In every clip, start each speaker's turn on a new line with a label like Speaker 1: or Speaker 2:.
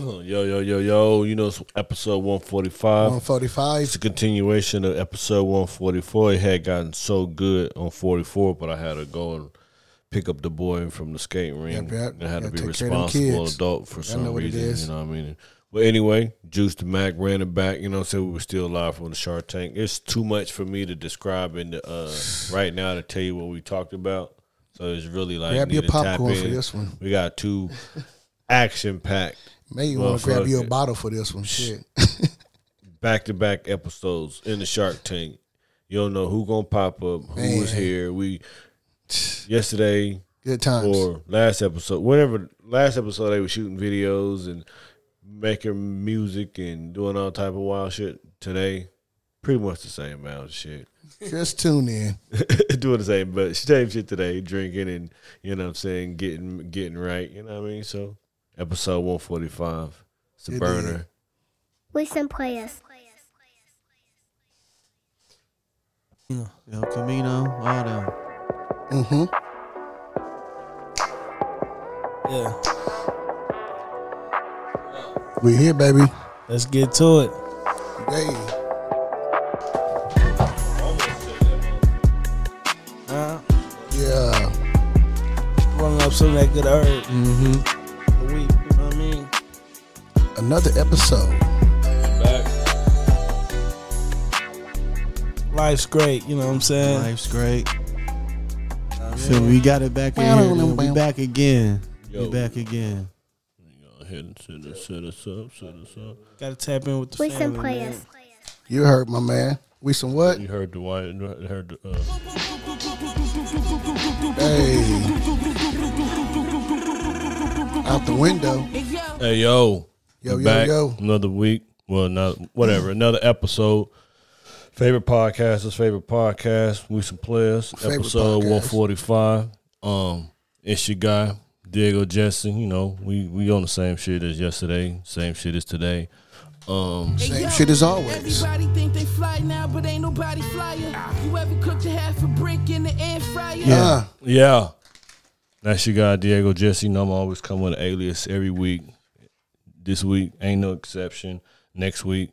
Speaker 1: Yo, yo, yo, yo. You know, it's episode 145.
Speaker 2: 145.
Speaker 1: It's a continuation of episode 144. It had gotten so good on 44, but I had to go and pick up the boy from the skating ring.
Speaker 2: Yep, yep.
Speaker 1: I had to be
Speaker 2: take care of them
Speaker 1: responsible adult for some
Speaker 2: know what it
Speaker 1: reason. You know what I mean? But anyway, Juice the Mac ran it back. You know what I'm saying? We were still live from the Shark Tank. It's too much for me to describe in the, uh, right now to tell you what we talked about. So it's really like
Speaker 2: Grab your popcorn for this one.
Speaker 1: We got two action packed
Speaker 2: Maybe you want to grab you a bottle for this one. Shit.
Speaker 1: back to back episodes in the Shark Tank. You don't know who gonna pop up, who was here. We yesterday
Speaker 2: Good times.
Speaker 1: or last episode, whenever last episode they were shooting videos and making music and doing all type of wild shit. Today, pretty much the same amount of shit.
Speaker 2: Just tune in.
Speaker 1: doing the same, but same shit today, drinking and you know what I'm saying, getting getting right. You know what I mean? So episode 145, it's a
Speaker 2: It
Speaker 1: burner.
Speaker 3: Listen, players.
Speaker 4: El Camino, all them.
Speaker 2: Mm-hmm.
Speaker 5: Yeah,
Speaker 2: We here, baby.
Speaker 5: let's get to it.
Speaker 2: Hey.
Speaker 5: Huh?
Speaker 2: Yeah.
Speaker 5: Rolling up some of that good herb
Speaker 2: Mm-hmm. Another episode.
Speaker 5: Life's great. You know what I'm saying?
Speaker 4: Life's great. Feel me? We got it back in here. man. We back again.
Speaker 1: Yo.
Speaker 4: We back again.
Speaker 1: Go ahead and set us, set us up, set us up.
Speaker 5: Got to tap in with the
Speaker 3: Listen,
Speaker 5: family,
Speaker 3: players.
Speaker 5: man.
Speaker 2: You heard my man. We some what?
Speaker 1: You heard the white, you heard the. Uh,
Speaker 2: Hey. Out the window.
Speaker 1: hey yo,
Speaker 2: Yo,
Speaker 1: we
Speaker 2: yo,
Speaker 1: back.
Speaker 2: yo.
Speaker 1: Another week. Well, not whatever. Another episode. Favorite podcasters, favorite podcast. We some players.
Speaker 2: Favorite
Speaker 1: episode
Speaker 2: podcast.
Speaker 1: one forty five. Um, it's your guy Diego Jetson. You know, we we on the same shit as yesterday. Same shit as today. Um,
Speaker 2: Same shit as always.
Speaker 6: Everybody think they fly now, but ain't nobody flyer. You ever cooked a half a brick in the air fryer?
Speaker 2: Yeah.
Speaker 1: yeah. That's your guy Diego Jesse. You know I'm always coming with an alias every week. This week ain't no exception. Next week,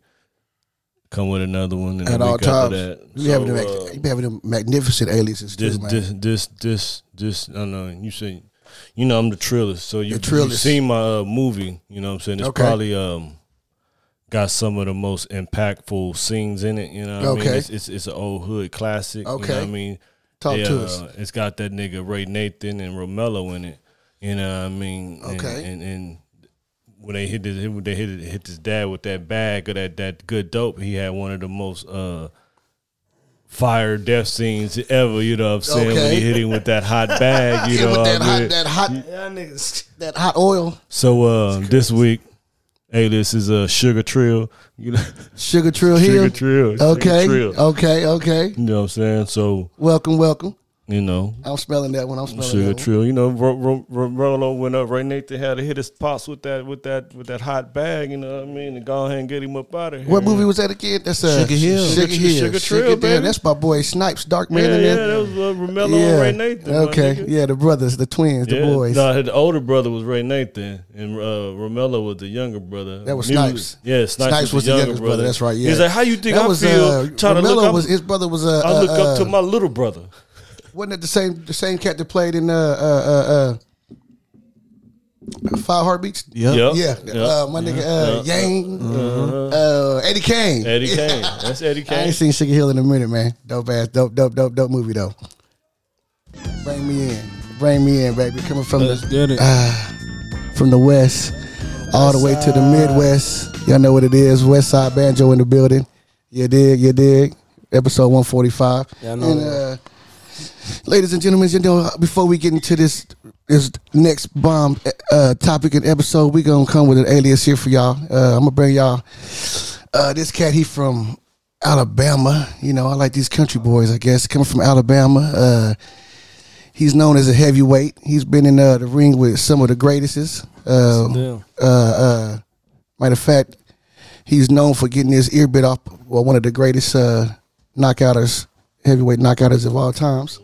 Speaker 1: come with another one. And
Speaker 2: At all times.
Speaker 1: that.
Speaker 2: You
Speaker 1: So,
Speaker 2: having
Speaker 1: uh,
Speaker 2: you having them magnificent aliases too,
Speaker 1: this,
Speaker 2: man.
Speaker 1: this, this, this, this. I don't know. You say, you know, I'm the trillist. So you,
Speaker 2: Trillist.
Speaker 1: you seen my uh, movie. You know what I'm saying? It's
Speaker 2: Okay.
Speaker 1: probably um got some of the most impactful scenes in it. You know what I mean?
Speaker 2: Okay.
Speaker 1: It's, it's it's an old hood classic. You know
Speaker 2: Okay.
Speaker 1: what I mean?
Speaker 2: Talk to
Speaker 1: uh,
Speaker 2: us.
Speaker 1: It's got that nigga Raynathan and Roemello in it. You know what I mean? And-
Speaker 2: Okay.
Speaker 1: And, and, when they hit this, when they hit hit his dad with that bag of that that good dope, he had one of the most uh fire death scenes ever. You know what I'm saying? When he hit him with that hot bag. You
Speaker 2: Yeah,
Speaker 1: know
Speaker 2: with
Speaker 1: what
Speaker 2: that
Speaker 1: I
Speaker 2: hot,
Speaker 1: mean?
Speaker 2: that hot,
Speaker 5: Y'all niggas.
Speaker 2: that hot oil,
Speaker 1: So uh, this week, alias is a uh, Sugar Trill. You know,
Speaker 2: sugar trill here.
Speaker 1: Sugar
Speaker 2: here.
Speaker 1: Trill. Sugar
Speaker 2: Okay,
Speaker 1: Trill.
Speaker 2: okay, okay.
Speaker 1: You know what I'm saying? So
Speaker 2: Welcome, welcome.
Speaker 1: You know,
Speaker 2: I'm smelling that when I'm smelling
Speaker 1: Sugar
Speaker 2: that one.
Speaker 1: Trill. You know, Ro- Ro- Ro- Rolo went up. Raynathan had to hit his pops with that with that with that hot bag. You know what I mean? And go ahead and get him up out of here.
Speaker 2: What movie was that again? That's uh,
Speaker 4: Sugar Hill.
Speaker 2: Sugar
Speaker 1: Sugar-
Speaker 2: Hill.
Speaker 1: Sugar Trill, baby.
Speaker 2: That's my boy Snipes, Dark Man.
Speaker 1: Yeah,
Speaker 2: in
Speaker 1: yeah,
Speaker 2: there.
Speaker 1: that was uh, Roemello and Ray Nathan.
Speaker 2: Okay. Yeah, the brothers, the twins, the boys.
Speaker 1: No, the older brother was Raynathan, and uh, Roemello was the younger brother.
Speaker 2: That was
Speaker 1: Music-
Speaker 2: Snipes.
Speaker 1: Yeah, Snipes,
Speaker 2: Snipes was the
Speaker 1: younger
Speaker 2: youngest brother. That's right, yeah.
Speaker 1: He's like, how you think
Speaker 2: that
Speaker 1: I
Speaker 2: was
Speaker 1: feel?
Speaker 2: uh,
Speaker 1: trying to look Roemello
Speaker 2: was his brother was uh,
Speaker 1: I look
Speaker 2: uh,
Speaker 1: up to
Speaker 2: uh,
Speaker 1: my little brother.
Speaker 2: Wasn't it the same the same cat that played in uh uh uh, uh Five Heartbeats?
Speaker 4: Yep.
Speaker 1: Yep.
Speaker 2: Yeah,
Speaker 1: Yep.
Speaker 2: uh, my nigga uh, Yang, uh, Eddie Kane.
Speaker 1: Eddie Kane. That's Eddie Kane.
Speaker 2: I
Speaker 1: Kane.
Speaker 2: ain't seen Sugar Hill in a minute, man. Dope ass, dope, dope, dope, dope movie though. Bring me in, bring me in, baby. Coming from
Speaker 5: Let's
Speaker 2: the
Speaker 5: get it.
Speaker 2: from the west, all the way to the Midwest. Y'all know what it is. West Side Banjo in the building. You dig, you dig. Episode 145.
Speaker 5: Yeah, I know
Speaker 2: and uh, ladies and gentlemen, you know, before we get into this this next bomb uh, topic and episode, we gonna come with an alias here for y'all. Uh, I'm gonna bring y'all uh, this cat. He from Alabama. You know, I like these country boys. I guess coming from Alabama. Uh, he's known as a heavyweight. He's been in uh, the ring with some of the greatest. Uh, uh, uh, matter of fact, he's known for getting his ear bit off. Well, one of the greatest uh, knockouters, heavyweight knockouters of all times.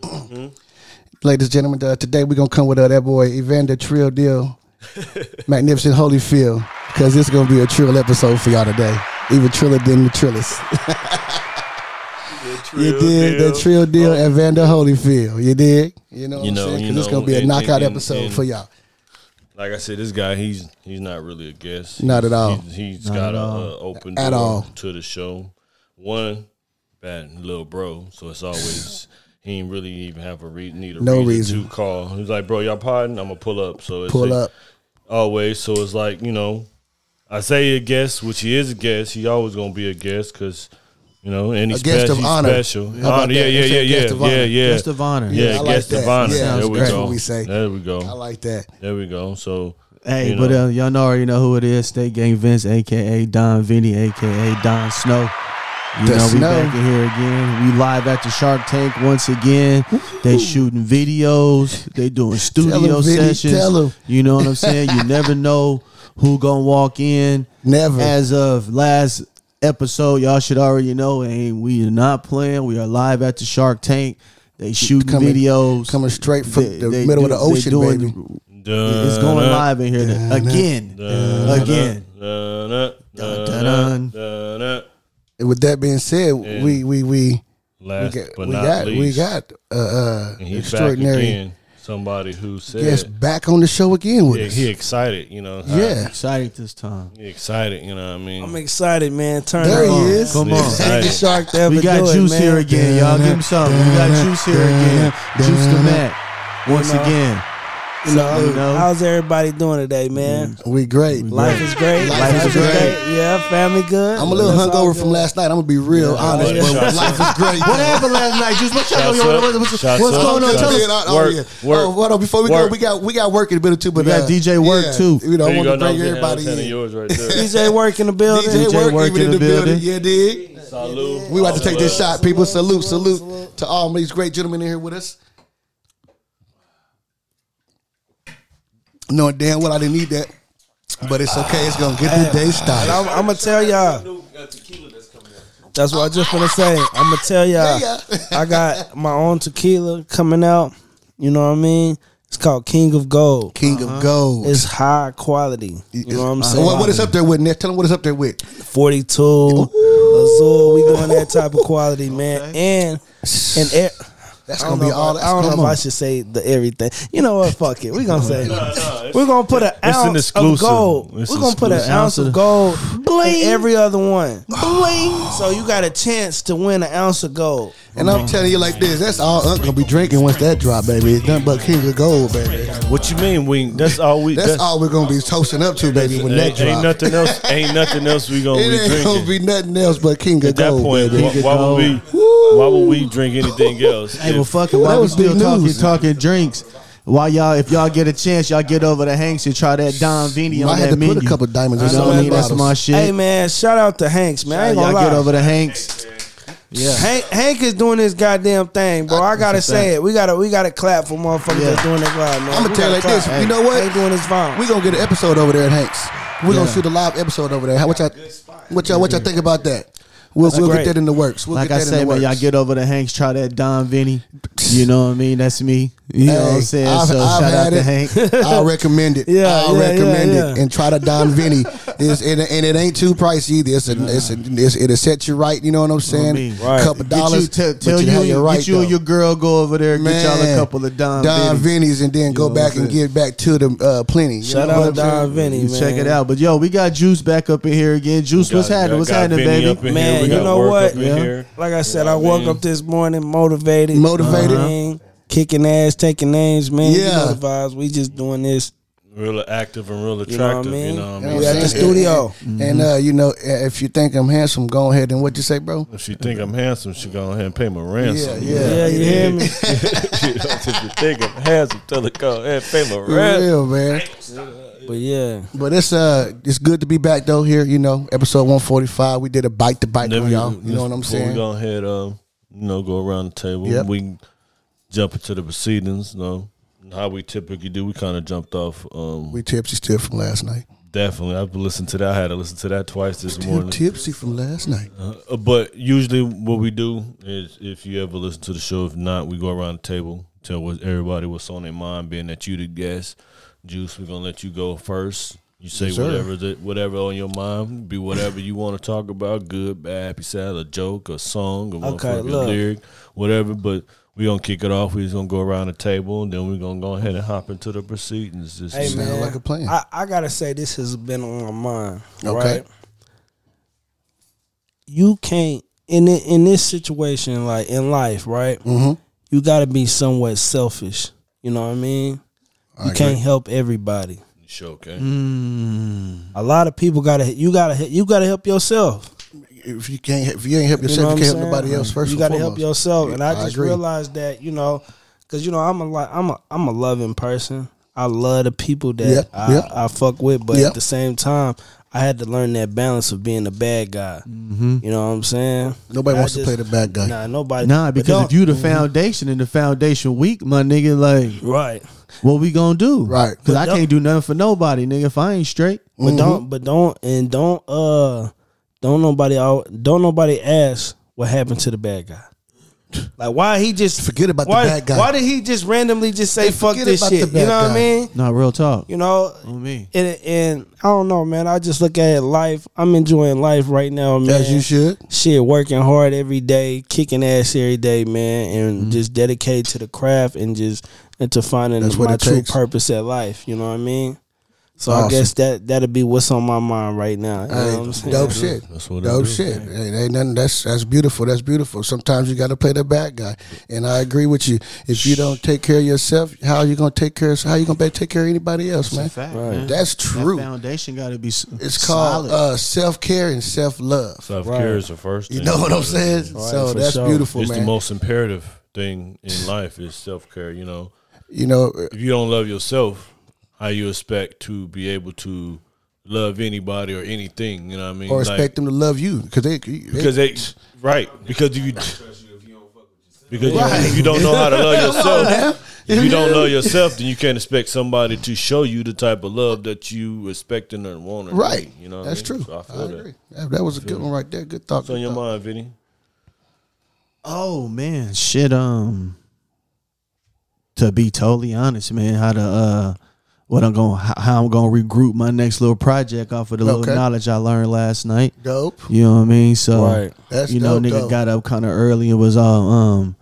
Speaker 2: Ladies and gentlemen, uh, today we're gonna come with uh, that boy Evander Trill Deal, Magnificent Holyfield. because it's gonna be a trill episode for y'all today. Even triller than the trillers. you did that trill deal at Vander Holyfield. You did. You know what
Speaker 1: You
Speaker 2: I'm
Speaker 1: know,
Speaker 2: saying? Because it's gonna be a
Speaker 1: and-
Speaker 2: knockout
Speaker 1: and-
Speaker 2: episode
Speaker 1: and-
Speaker 2: for y'all.
Speaker 1: Like I said, this guy he's he's not really a guest.
Speaker 2: Not at all.
Speaker 1: He's, he's
Speaker 4: Not
Speaker 1: got
Speaker 4: at
Speaker 1: a
Speaker 4: all.
Speaker 1: uh, open
Speaker 2: At
Speaker 1: door
Speaker 2: all.
Speaker 1: to the show. One bad little bro, so it's always he ain't really even have a re- need a
Speaker 2: No
Speaker 1: reason,
Speaker 2: reason.
Speaker 1: to call. He's like, bro, y'all pardon? I'm gonna pull up. So it's
Speaker 2: Pull
Speaker 1: like-
Speaker 2: up.
Speaker 1: always. So it's like you know, I say a guest, which he is a guest. He always gonna be a guest because you know, and he's
Speaker 2: A guest
Speaker 1: spe-
Speaker 2: of
Speaker 1: he's
Speaker 2: honor.
Speaker 1: special. Honor, yeah,
Speaker 2: that?
Speaker 1: yeah, yeah, yeah,
Speaker 2: guest of
Speaker 1: yeah,
Speaker 2: honor.
Speaker 1: yeah.
Speaker 4: Guest of honor.
Speaker 1: Yeah,
Speaker 2: Yeah, I like
Speaker 1: guest
Speaker 2: that.
Speaker 1: of honor.
Speaker 2: Yeah,
Speaker 1: there we
Speaker 2: great.
Speaker 1: go.
Speaker 2: what we say.
Speaker 1: There we go.
Speaker 2: I like that.
Speaker 1: There we go. So
Speaker 4: Hey,
Speaker 1: you
Speaker 4: but uh, y'all know already know who it is. State Gang Vince, aka Don Vinny, aka Don Snow. You
Speaker 2: The
Speaker 4: know, we
Speaker 2: Snow.
Speaker 4: back in here again. We live at the Shark Tank once again. They shooting videos. They doing studio
Speaker 2: Tell 'em, Vinny,
Speaker 4: sessions.
Speaker 2: tell 'em.
Speaker 4: You know what I'm saying? You never know who gonna walk in.
Speaker 2: Never.
Speaker 4: As of last episode, y'all should already know. And we are not playing. We are live at the Shark Tank. They shooting
Speaker 2: Coming-
Speaker 4: videos.
Speaker 2: Coming straight from
Speaker 4: They-
Speaker 2: the
Speaker 4: they
Speaker 2: middle of the
Speaker 4: they
Speaker 2: ocean,
Speaker 4: doing-
Speaker 2: baby.
Speaker 4: It's going live in here to- again, again.
Speaker 1: Dun,
Speaker 4: Dun,
Speaker 2: And with that being said,
Speaker 1: And
Speaker 2: we we we we
Speaker 1: Last
Speaker 2: got
Speaker 1: but
Speaker 2: we
Speaker 1: not
Speaker 2: got
Speaker 1: least,
Speaker 2: we got uh, uh
Speaker 1: and
Speaker 2: extraordinary
Speaker 1: again. Somebody who said,
Speaker 2: guest back on the show again with
Speaker 1: yeah,
Speaker 2: us.
Speaker 1: he excited. You know, how-
Speaker 2: Yeah.
Speaker 4: Excited this time.
Speaker 1: he excited. You know what I mean?
Speaker 5: I'm excited, man. Turn
Speaker 2: There
Speaker 5: it
Speaker 2: he
Speaker 5: on.
Speaker 2: is.
Speaker 4: Come on.
Speaker 5: The shark to ever
Speaker 4: We got
Speaker 5: do it,
Speaker 4: Juice
Speaker 5: man.
Speaker 4: here again, y'all. Give him something. We got Juice here again. Juice the Mac. Once
Speaker 5: know.
Speaker 4: again.
Speaker 5: You know,
Speaker 4: You know?
Speaker 5: how's everybody doing today, man?
Speaker 2: We great.
Speaker 5: Life is great.
Speaker 2: Life is great.
Speaker 5: Yeah, family good.
Speaker 2: I'm a little
Speaker 5: That's
Speaker 2: hungover from last night. I'm gonna be real honest,
Speaker 1: yeah.
Speaker 2: but
Speaker 1: Shots
Speaker 2: life is great.
Speaker 4: What happened last night, Juice? What y'all
Speaker 1: up.
Speaker 4: what- what's, what's going on? Tell us.
Speaker 2: Oh, oh,
Speaker 1: Work,
Speaker 2: yeah.
Speaker 1: work,
Speaker 2: Oh, hold on. Before we
Speaker 1: work.
Speaker 2: go, we got we got work in a minute too. But
Speaker 4: We got
Speaker 2: uh,
Speaker 4: DJ Wurkk,
Speaker 2: yeah,
Speaker 4: too.
Speaker 2: You know, I want to bring everybody in.
Speaker 1: yours right there.
Speaker 5: DJ Wurkk in the building.
Speaker 2: DJ,
Speaker 4: DJ
Speaker 2: Wurkk,
Speaker 4: Work in
Speaker 2: in
Speaker 4: the
Speaker 2: the building.
Speaker 4: building.
Speaker 2: Yeah, dig.
Speaker 1: Salute.
Speaker 2: We about to take this shot, people. Salute, salute to all these great gentlemen in here with us. Knowing damn well I didn't need that, but it's okay. It's gonna get the day started.
Speaker 5: I'm, I'm gonna tell y'all. That's what I just want to say. I'm gonna tell y'all. I got my own tequila coming out. You know what I mean? It's called King of Gold.
Speaker 2: King of uh-huh. Gold.
Speaker 5: It's high quality. You know what I'm saying?
Speaker 2: What, what is up there with? Nick? Tell them what is up there with.
Speaker 5: 42, Azul. We doing that type of quality, man. And and air,
Speaker 2: That's
Speaker 5: I don't
Speaker 2: gonna be
Speaker 5: know,
Speaker 2: all.
Speaker 5: if,
Speaker 2: That's
Speaker 5: I, I don't know if I should say the everything. You know what? Fuck it. We're gonna say
Speaker 1: it's-
Speaker 5: we're gonna put an
Speaker 1: it's an
Speaker 5: ounce of gold.
Speaker 1: It's
Speaker 5: we're gonna put an ounce of gold in every other one. Bling. So you got a chance to win an ounce of gold.
Speaker 2: And I'm telling you like this. That's all Unc gonna be drinking once that drop, baby. It's nothing but King of Gold, baby.
Speaker 1: What you mean? We that's all we.
Speaker 2: That's all we're gonna be toasting up to, baby. When that
Speaker 1: ain't, ain't nothing else. Ain't nothing else we gonna
Speaker 2: it
Speaker 1: be
Speaker 2: ain't gonna be nothing else but King of gold.
Speaker 1: At that point,
Speaker 2: baby.
Speaker 1: why, why would we? Why would we drink anything else?
Speaker 4: Hey, well,
Speaker 1: If-
Speaker 4: fuck it. Why
Speaker 2: that
Speaker 4: we
Speaker 2: was
Speaker 4: still
Speaker 2: big
Speaker 4: talking,
Speaker 2: news.
Speaker 4: talking drinks? While y'all, if y'all get a chance, y'all get over to Hanks and try that Don Vinny
Speaker 2: Might
Speaker 4: on
Speaker 2: have
Speaker 4: that
Speaker 2: to
Speaker 4: menu.
Speaker 2: put a couple diamonds
Speaker 4: You
Speaker 2: in
Speaker 4: know what I mean? That's my shit.
Speaker 5: Hey man, shout out to Hanks, man. I ain't
Speaker 4: y'all
Speaker 5: gonna lie.
Speaker 4: get over to Hanks. Yeah.
Speaker 5: Hank, Hank is doing his goddamn thing, bro. I gotta say
Speaker 4: fact.
Speaker 5: it. We gotta we gotta clap for motherfuckers
Speaker 4: Yeah.
Speaker 5: that's doing their job, man.
Speaker 2: I'ma tell you
Speaker 5: gotta
Speaker 2: like this.
Speaker 5: clap.
Speaker 2: You know what?
Speaker 5: Hank doing his fine.
Speaker 2: We gonna get an episode over there at Hanks. We're gonna shoot a live episode over there. How what y'all what y'all what y'all think about that? We'll, we'll get that in the works. We'll
Speaker 4: Like
Speaker 2: get
Speaker 4: I
Speaker 2: the
Speaker 4: man,
Speaker 2: works.
Speaker 4: y'all get over to Hanks, try that Don Vinny. You know what I mean? That's me. You know what I'm saying?
Speaker 2: I've-
Speaker 4: so
Speaker 2: I've
Speaker 4: shout out
Speaker 2: had
Speaker 4: to. Hank.
Speaker 2: I'll recommend it.
Speaker 5: Yeah,
Speaker 2: I'll
Speaker 5: yeah,
Speaker 2: recommend
Speaker 5: yeah,
Speaker 2: it and try to Don Vinny. It's, and, and it ain't too pricey either. It's, a, it's, a, it's it'll set you right. You know what I'm saying?
Speaker 4: me.
Speaker 5: Right.
Speaker 2: Couple
Speaker 4: Get you,
Speaker 2: dollars.
Speaker 4: tell,
Speaker 2: but
Speaker 4: tell you,
Speaker 2: have right,
Speaker 4: get you and your girl go over there and get y'all a couple of Don,
Speaker 2: Don
Speaker 4: Vinnies.
Speaker 2: Vinny's and then go back and get back to the uh, plenty. You
Speaker 5: Shout
Speaker 2: know
Speaker 5: out
Speaker 2: what
Speaker 5: to
Speaker 2: I'm saying?
Speaker 5: Don Vinny, man.
Speaker 4: check it out. But yo, we got Juice back up in here again. Juice, what's happening? What's happening, baby?
Speaker 1: up in here.
Speaker 5: Man, you know what?
Speaker 1: up in
Speaker 4: Yeah.
Speaker 1: here.
Speaker 5: Like I said, I woke up this morning motivated.
Speaker 2: Motivated.
Speaker 5: You know what I mean? Kicking ass, taking names, man. You
Speaker 2: Yeah.
Speaker 5: know the vibes. We just doing this.
Speaker 1: Real active and real
Speaker 5: You know what I
Speaker 1: attractive. You know what I mean?
Speaker 5: We at
Speaker 2: I'm
Speaker 5: the
Speaker 2: saying?
Speaker 5: studio.
Speaker 2: And uh, you know, if you think I'm handsome, go ahead and what you say, bro?
Speaker 1: If she think I'm handsome, she go ahead and pay my ransom.
Speaker 2: Yeah,
Speaker 5: Yeah, you hear me?
Speaker 1: You know, if you think I'm handsome, tell her go ahead and pay my ransom.
Speaker 2: real, man.
Speaker 5: But yeah.
Speaker 2: But it's uh, it's good to be back though. Here, you know, episode 145. We did a bite to bite
Speaker 1: Then
Speaker 2: on y'all. You know what I'm
Speaker 1: before We
Speaker 2: saying?
Speaker 1: go ahead, uh, you know, go around the table.
Speaker 2: Yep.
Speaker 1: We jump into the proceedings. You know how we typically do. We kind of jumped off. Um,
Speaker 2: We tipsy still from last night.
Speaker 1: definitely, I've listened to that. I had to listen to that twice this
Speaker 2: Still
Speaker 1: morning.
Speaker 2: tipsy from last night.
Speaker 1: Uh, but usually, what we do is, if you ever listen to the show, if not, we go around the table, tell what everybody what's on their mind. Being that you the guest, Juice, we're gonna let you go first. You say
Speaker 2: Yes,
Speaker 1: whatever that whatever on your mind, be whatever you want to talk about, good, bad, happy, sad, a joke, a song, a
Speaker 5: Okay,
Speaker 1: lyric, whatever. But we gonna kick it off. We just gonna go around the table, and then we're gonna go ahead and hop into the proceedings. This
Speaker 5: Hey
Speaker 1: is-
Speaker 2: Sound
Speaker 5: man,
Speaker 2: like a plan.
Speaker 5: I, I gotta say this has been on my mind.
Speaker 2: Okay.
Speaker 5: Right? You can't in it, in this situation, like in life, right?
Speaker 2: Mhm.
Speaker 5: You gotta be somewhat selfish. You know what I mean?
Speaker 2: I
Speaker 5: You
Speaker 2: agree.
Speaker 5: can't help everybody.
Speaker 1: Sure, okay.
Speaker 4: Mm.
Speaker 5: A lot of people gotta you gotta you gotta help yourself.
Speaker 2: If you can't, if you ain't help
Speaker 5: You know
Speaker 2: yourself, you, can't help nobody else. First,
Speaker 5: you gotta help
Speaker 2: foremost.
Speaker 5: yourself. And I
Speaker 2: I
Speaker 5: just
Speaker 2: agree.
Speaker 5: realized that you know, because you know I'm a li- I'm a I'm a loving person. I love the people that
Speaker 2: Yeah,
Speaker 5: I,
Speaker 2: yeah.
Speaker 5: I fuck with, but
Speaker 2: Yeah.
Speaker 5: at the same time, I had to learn that balance of being a bad guy.
Speaker 4: Mm-hmm.
Speaker 5: You know what I'm saying?
Speaker 2: Nobody
Speaker 5: I
Speaker 2: wants to play the bad guy.
Speaker 5: Nah, nobody.
Speaker 4: Nah, because if you the foundation and the foundation weak, my nigga, like,
Speaker 5: right,
Speaker 4: what we gonna do?
Speaker 2: Right.
Speaker 4: Because I can't do nothing for nobody, nigga. If I ain't straight,
Speaker 5: but
Speaker 2: Mm-hmm.
Speaker 5: don't, but don't, and don't, uh, don't nobody, don't nobody ask what happened to the bad guy. Like why he just
Speaker 2: Forget about the bad guy.
Speaker 5: Why did he just randomly just say
Speaker 2: Hey,
Speaker 5: fuck this shit? You
Speaker 2: bad
Speaker 5: know what I mean?
Speaker 4: not real talk.
Speaker 5: You know,
Speaker 4: On me.
Speaker 5: and, and I don't know, man. I just look at life. I'm enjoying life right now, man.
Speaker 2: As you should.
Speaker 5: Shit, working hard every day, kicking ass every day, man, and
Speaker 2: Mm-hmm.
Speaker 5: just dedicated to the craft and just and to finding
Speaker 2: That's
Speaker 5: my
Speaker 2: it
Speaker 5: true
Speaker 2: takes.
Speaker 5: purpose at life. You know what I mean? So I guess that that'll be what's on my mind right now. You know
Speaker 2: Hey,
Speaker 5: what I'm saying?
Speaker 2: dope shit.
Speaker 1: That's what
Speaker 2: dope
Speaker 1: do.
Speaker 2: shit. Hey, ain't nothing. That's that's beautiful. That's beautiful. Sometimes you got to play the bad guy, and I agree with you. If you don't take care of yourself, how are you gonna take care? Of, how you gonna be able to take care of anybody else, man?
Speaker 4: fact,
Speaker 5: Right.
Speaker 4: man.
Speaker 2: That's
Speaker 4: That
Speaker 2: true.
Speaker 4: foundation got to be. s-
Speaker 2: It's called uh, self care and self love.
Speaker 1: Self
Speaker 5: Right.
Speaker 1: care is the first. Thing.
Speaker 2: You know what I'm saying?
Speaker 5: Right,
Speaker 2: so
Speaker 5: for
Speaker 2: that's
Speaker 5: sure.
Speaker 2: beautiful,
Speaker 1: It's the most imperative thing in life is self care. You know,
Speaker 2: you know,
Speaker 1: if you don't love yourself, how you expect to be able to love anybody or anything? You know what I mean?
Speaker 2: or
Speaker 1: Like,
Speaker 2: expect them to love you because they, they
Speaker 1: because they right because you because you-
Speaker 2: Right.
Speaker 1: if you don't know how to love yourself if you don't love yourself then you can't expect somebody to show you the type of love that you expecting and want
Speaker 2: right.
Speaker 1: you know
Speaker 2: that's
Speaker 1: I mean?
Speaker 2: true.
Speaker 1: so I
Speaker 2: I,
Speaker 1: feel that
Speaker 2: agree. That, that was a good one right there. Good thought.
Speaker 1: what's on your
Speaker 2: thought.
Speaker 1: mind Vinny
Speaker 4: Oh man, shit. Um, to be totally honest, man, how to uh, what I'm going, how, I'm gonna regroup my next little project off of the
Speaker 2: Okay.
Speaker 4: little knowledge I learned last night.
Speaker 2: Dope.
Speaker 4: You know what I mean? So,
Speaker 5: Right.
Speaker 2: That's
Speaker 4: you know,
Speaker 2: dope,
Speaker 4: nigga
Speaker 2: dope.
Speaker 4: got up kind of early and was all um.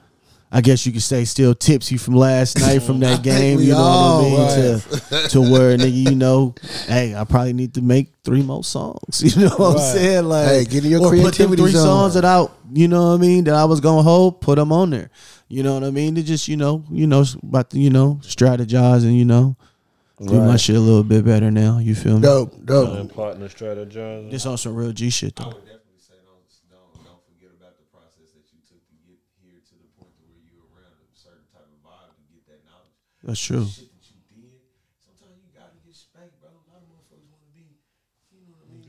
Speaker 4: I guess you could say still tipsy from last night from that game. You know
Speaker 2: all
Speaker 4: what I mean?
Speaker 2: was.
Speaker 4: To, to where nigga, you know, hey, I probably need to make three more songs. You know what I'm saying? Like,
Speaker 2: Hey, get your
Speaker 4: or put them three
Speaker 2: zone.
Speaker 4: songs that out. You know what I mean? That I was gonna hold, put them on there. You know what I mean? To just you know, you know, about to you know strategize and you know do my shit a little bit better now. You feel me?
Speaker 2: Dope. Dope.
Speaker 1: and partner strategize
Speaker 4: This on some real G shit though.
Speaker 7: definitely say don't don't don't forget about the process that you took to get here to the point to where you were around a certain type of vibe to get that knowledge.
Speaker 4: That's true.
Speaker 7: Shit that you did. Sometimes you gotta get spanked, bro. A lot of motherfuckers wanna be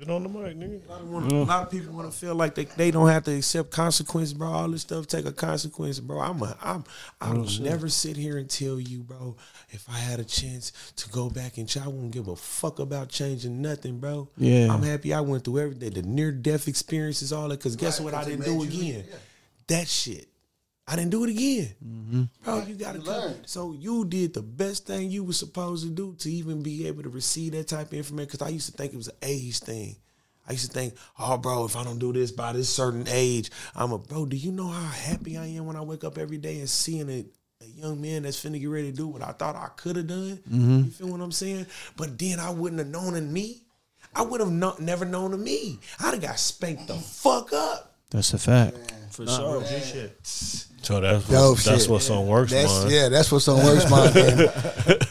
Speaker 1: get on the mic nigga
Speaker 7: a lot of, wanna, a lot of people want to feel like they, they don't have to accept consequences, bro. All this stuff take a consequence, bro. I'm a I'm I will never sit here and tell you, bro. If I had a chance to go back and try, I wouldn't give a fuck about changing nothing, bro.
Speaker 4: Yeah.
Speaker 7: I'm happy I went through everything, the near death experiences, all that. Cause guess what? I didn't do again. That shit. I didn't do it again, mm-hmm. bro. You gotta come. So you did the best thing you were supposed to do to even be able to receive that type of information. Because I used to think it was an age thing. I used to think, oh, bro, if I don't do this by this certain age, I'm a bro. Do you know how happy I am when I wake up every day and seeing a, a young man that's finna get ready to do what I thought I could have done? Mm-hmm. You feel what I'm saying? But then I wouldn't have known in me. I would have no, never known of me. I'd have got spanked the fuck up.
Speaker 4: That's a fact.
Speaker 5: For sure.
Speaker 1: So that's
Speaker 2: Dope
Speaker 1: what's, that's
Speaker 2: shit.
Speaker 1: what's on works
Speaker 2: That's
Speaker 1: mind
Speaker 2: yeah. That's what's on works mind. And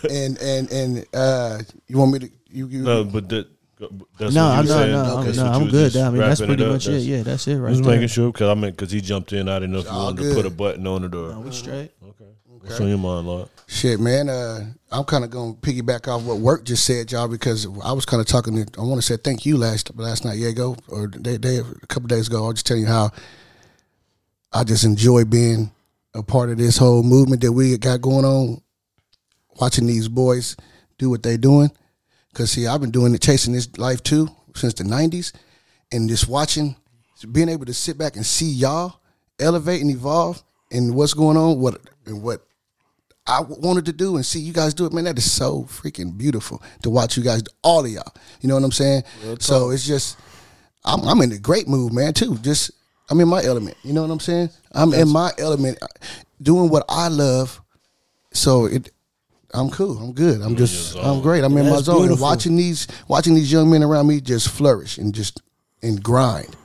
Speaker 2: and and, and uh, you want me to you you
Speaker 1: no but that that's
Speaker 4: No,
Speaker 1: what
Speaker 4: I'm
Speaker 1: you
Speaker 4: no,
Speaker 1: saying.
Speaker 4: no,
Speaker 1: That's
Speaker 4: I'm, no, I'm good. I mean, that's pretty
Speaker 1: up.
Speaker 4: much it.
Speaker 1: That's-
Speaker 4: Yeah, that's it right
Speaker 1: was
Speaker 4: there.
Speaker 1: making sure because I mean because he jumped in. I didn't know if you wanted
Speaker 2: good.
Speaker 1: to put a button on it or
Speaker 4: No, we straight.
Speaker 1: okay. What's on your mind, Lord?
Speaker 2: Shit, man. Uh, I'm kind of going to piggyback off what Wurkk just said, y'all, because I was kind of talking. To, I want to say thank you last last night, yeah, ago or day, day a couple days ago. I was just telling you how I just enjoy being a part of this whole movement that we got going on. Watching these boys do what they're doing, because see, I've been doing it, chasing this life too since the '90s, and just watching, being able to sit back and see y'all elevate and evolve and what's going on, what and what I wanted to do and see you guys do it, man, that is so freaking beautiful to watch you guys, all of y'all. You know what I'm saying? So it's just, I'm, I'm in a great mood, man, too. Just, I'm in my element. You know what I'm saying? I'm in my element, uh, doing what I love. So it, I'm cool. I'm good. I'm just, I'm great. I'm in my
Speaker 5: That's
Speaker 2: zone. And
Speaker 5: beautiful.
Speaker 2: watching these, watching these young men around me just flourish and just and grind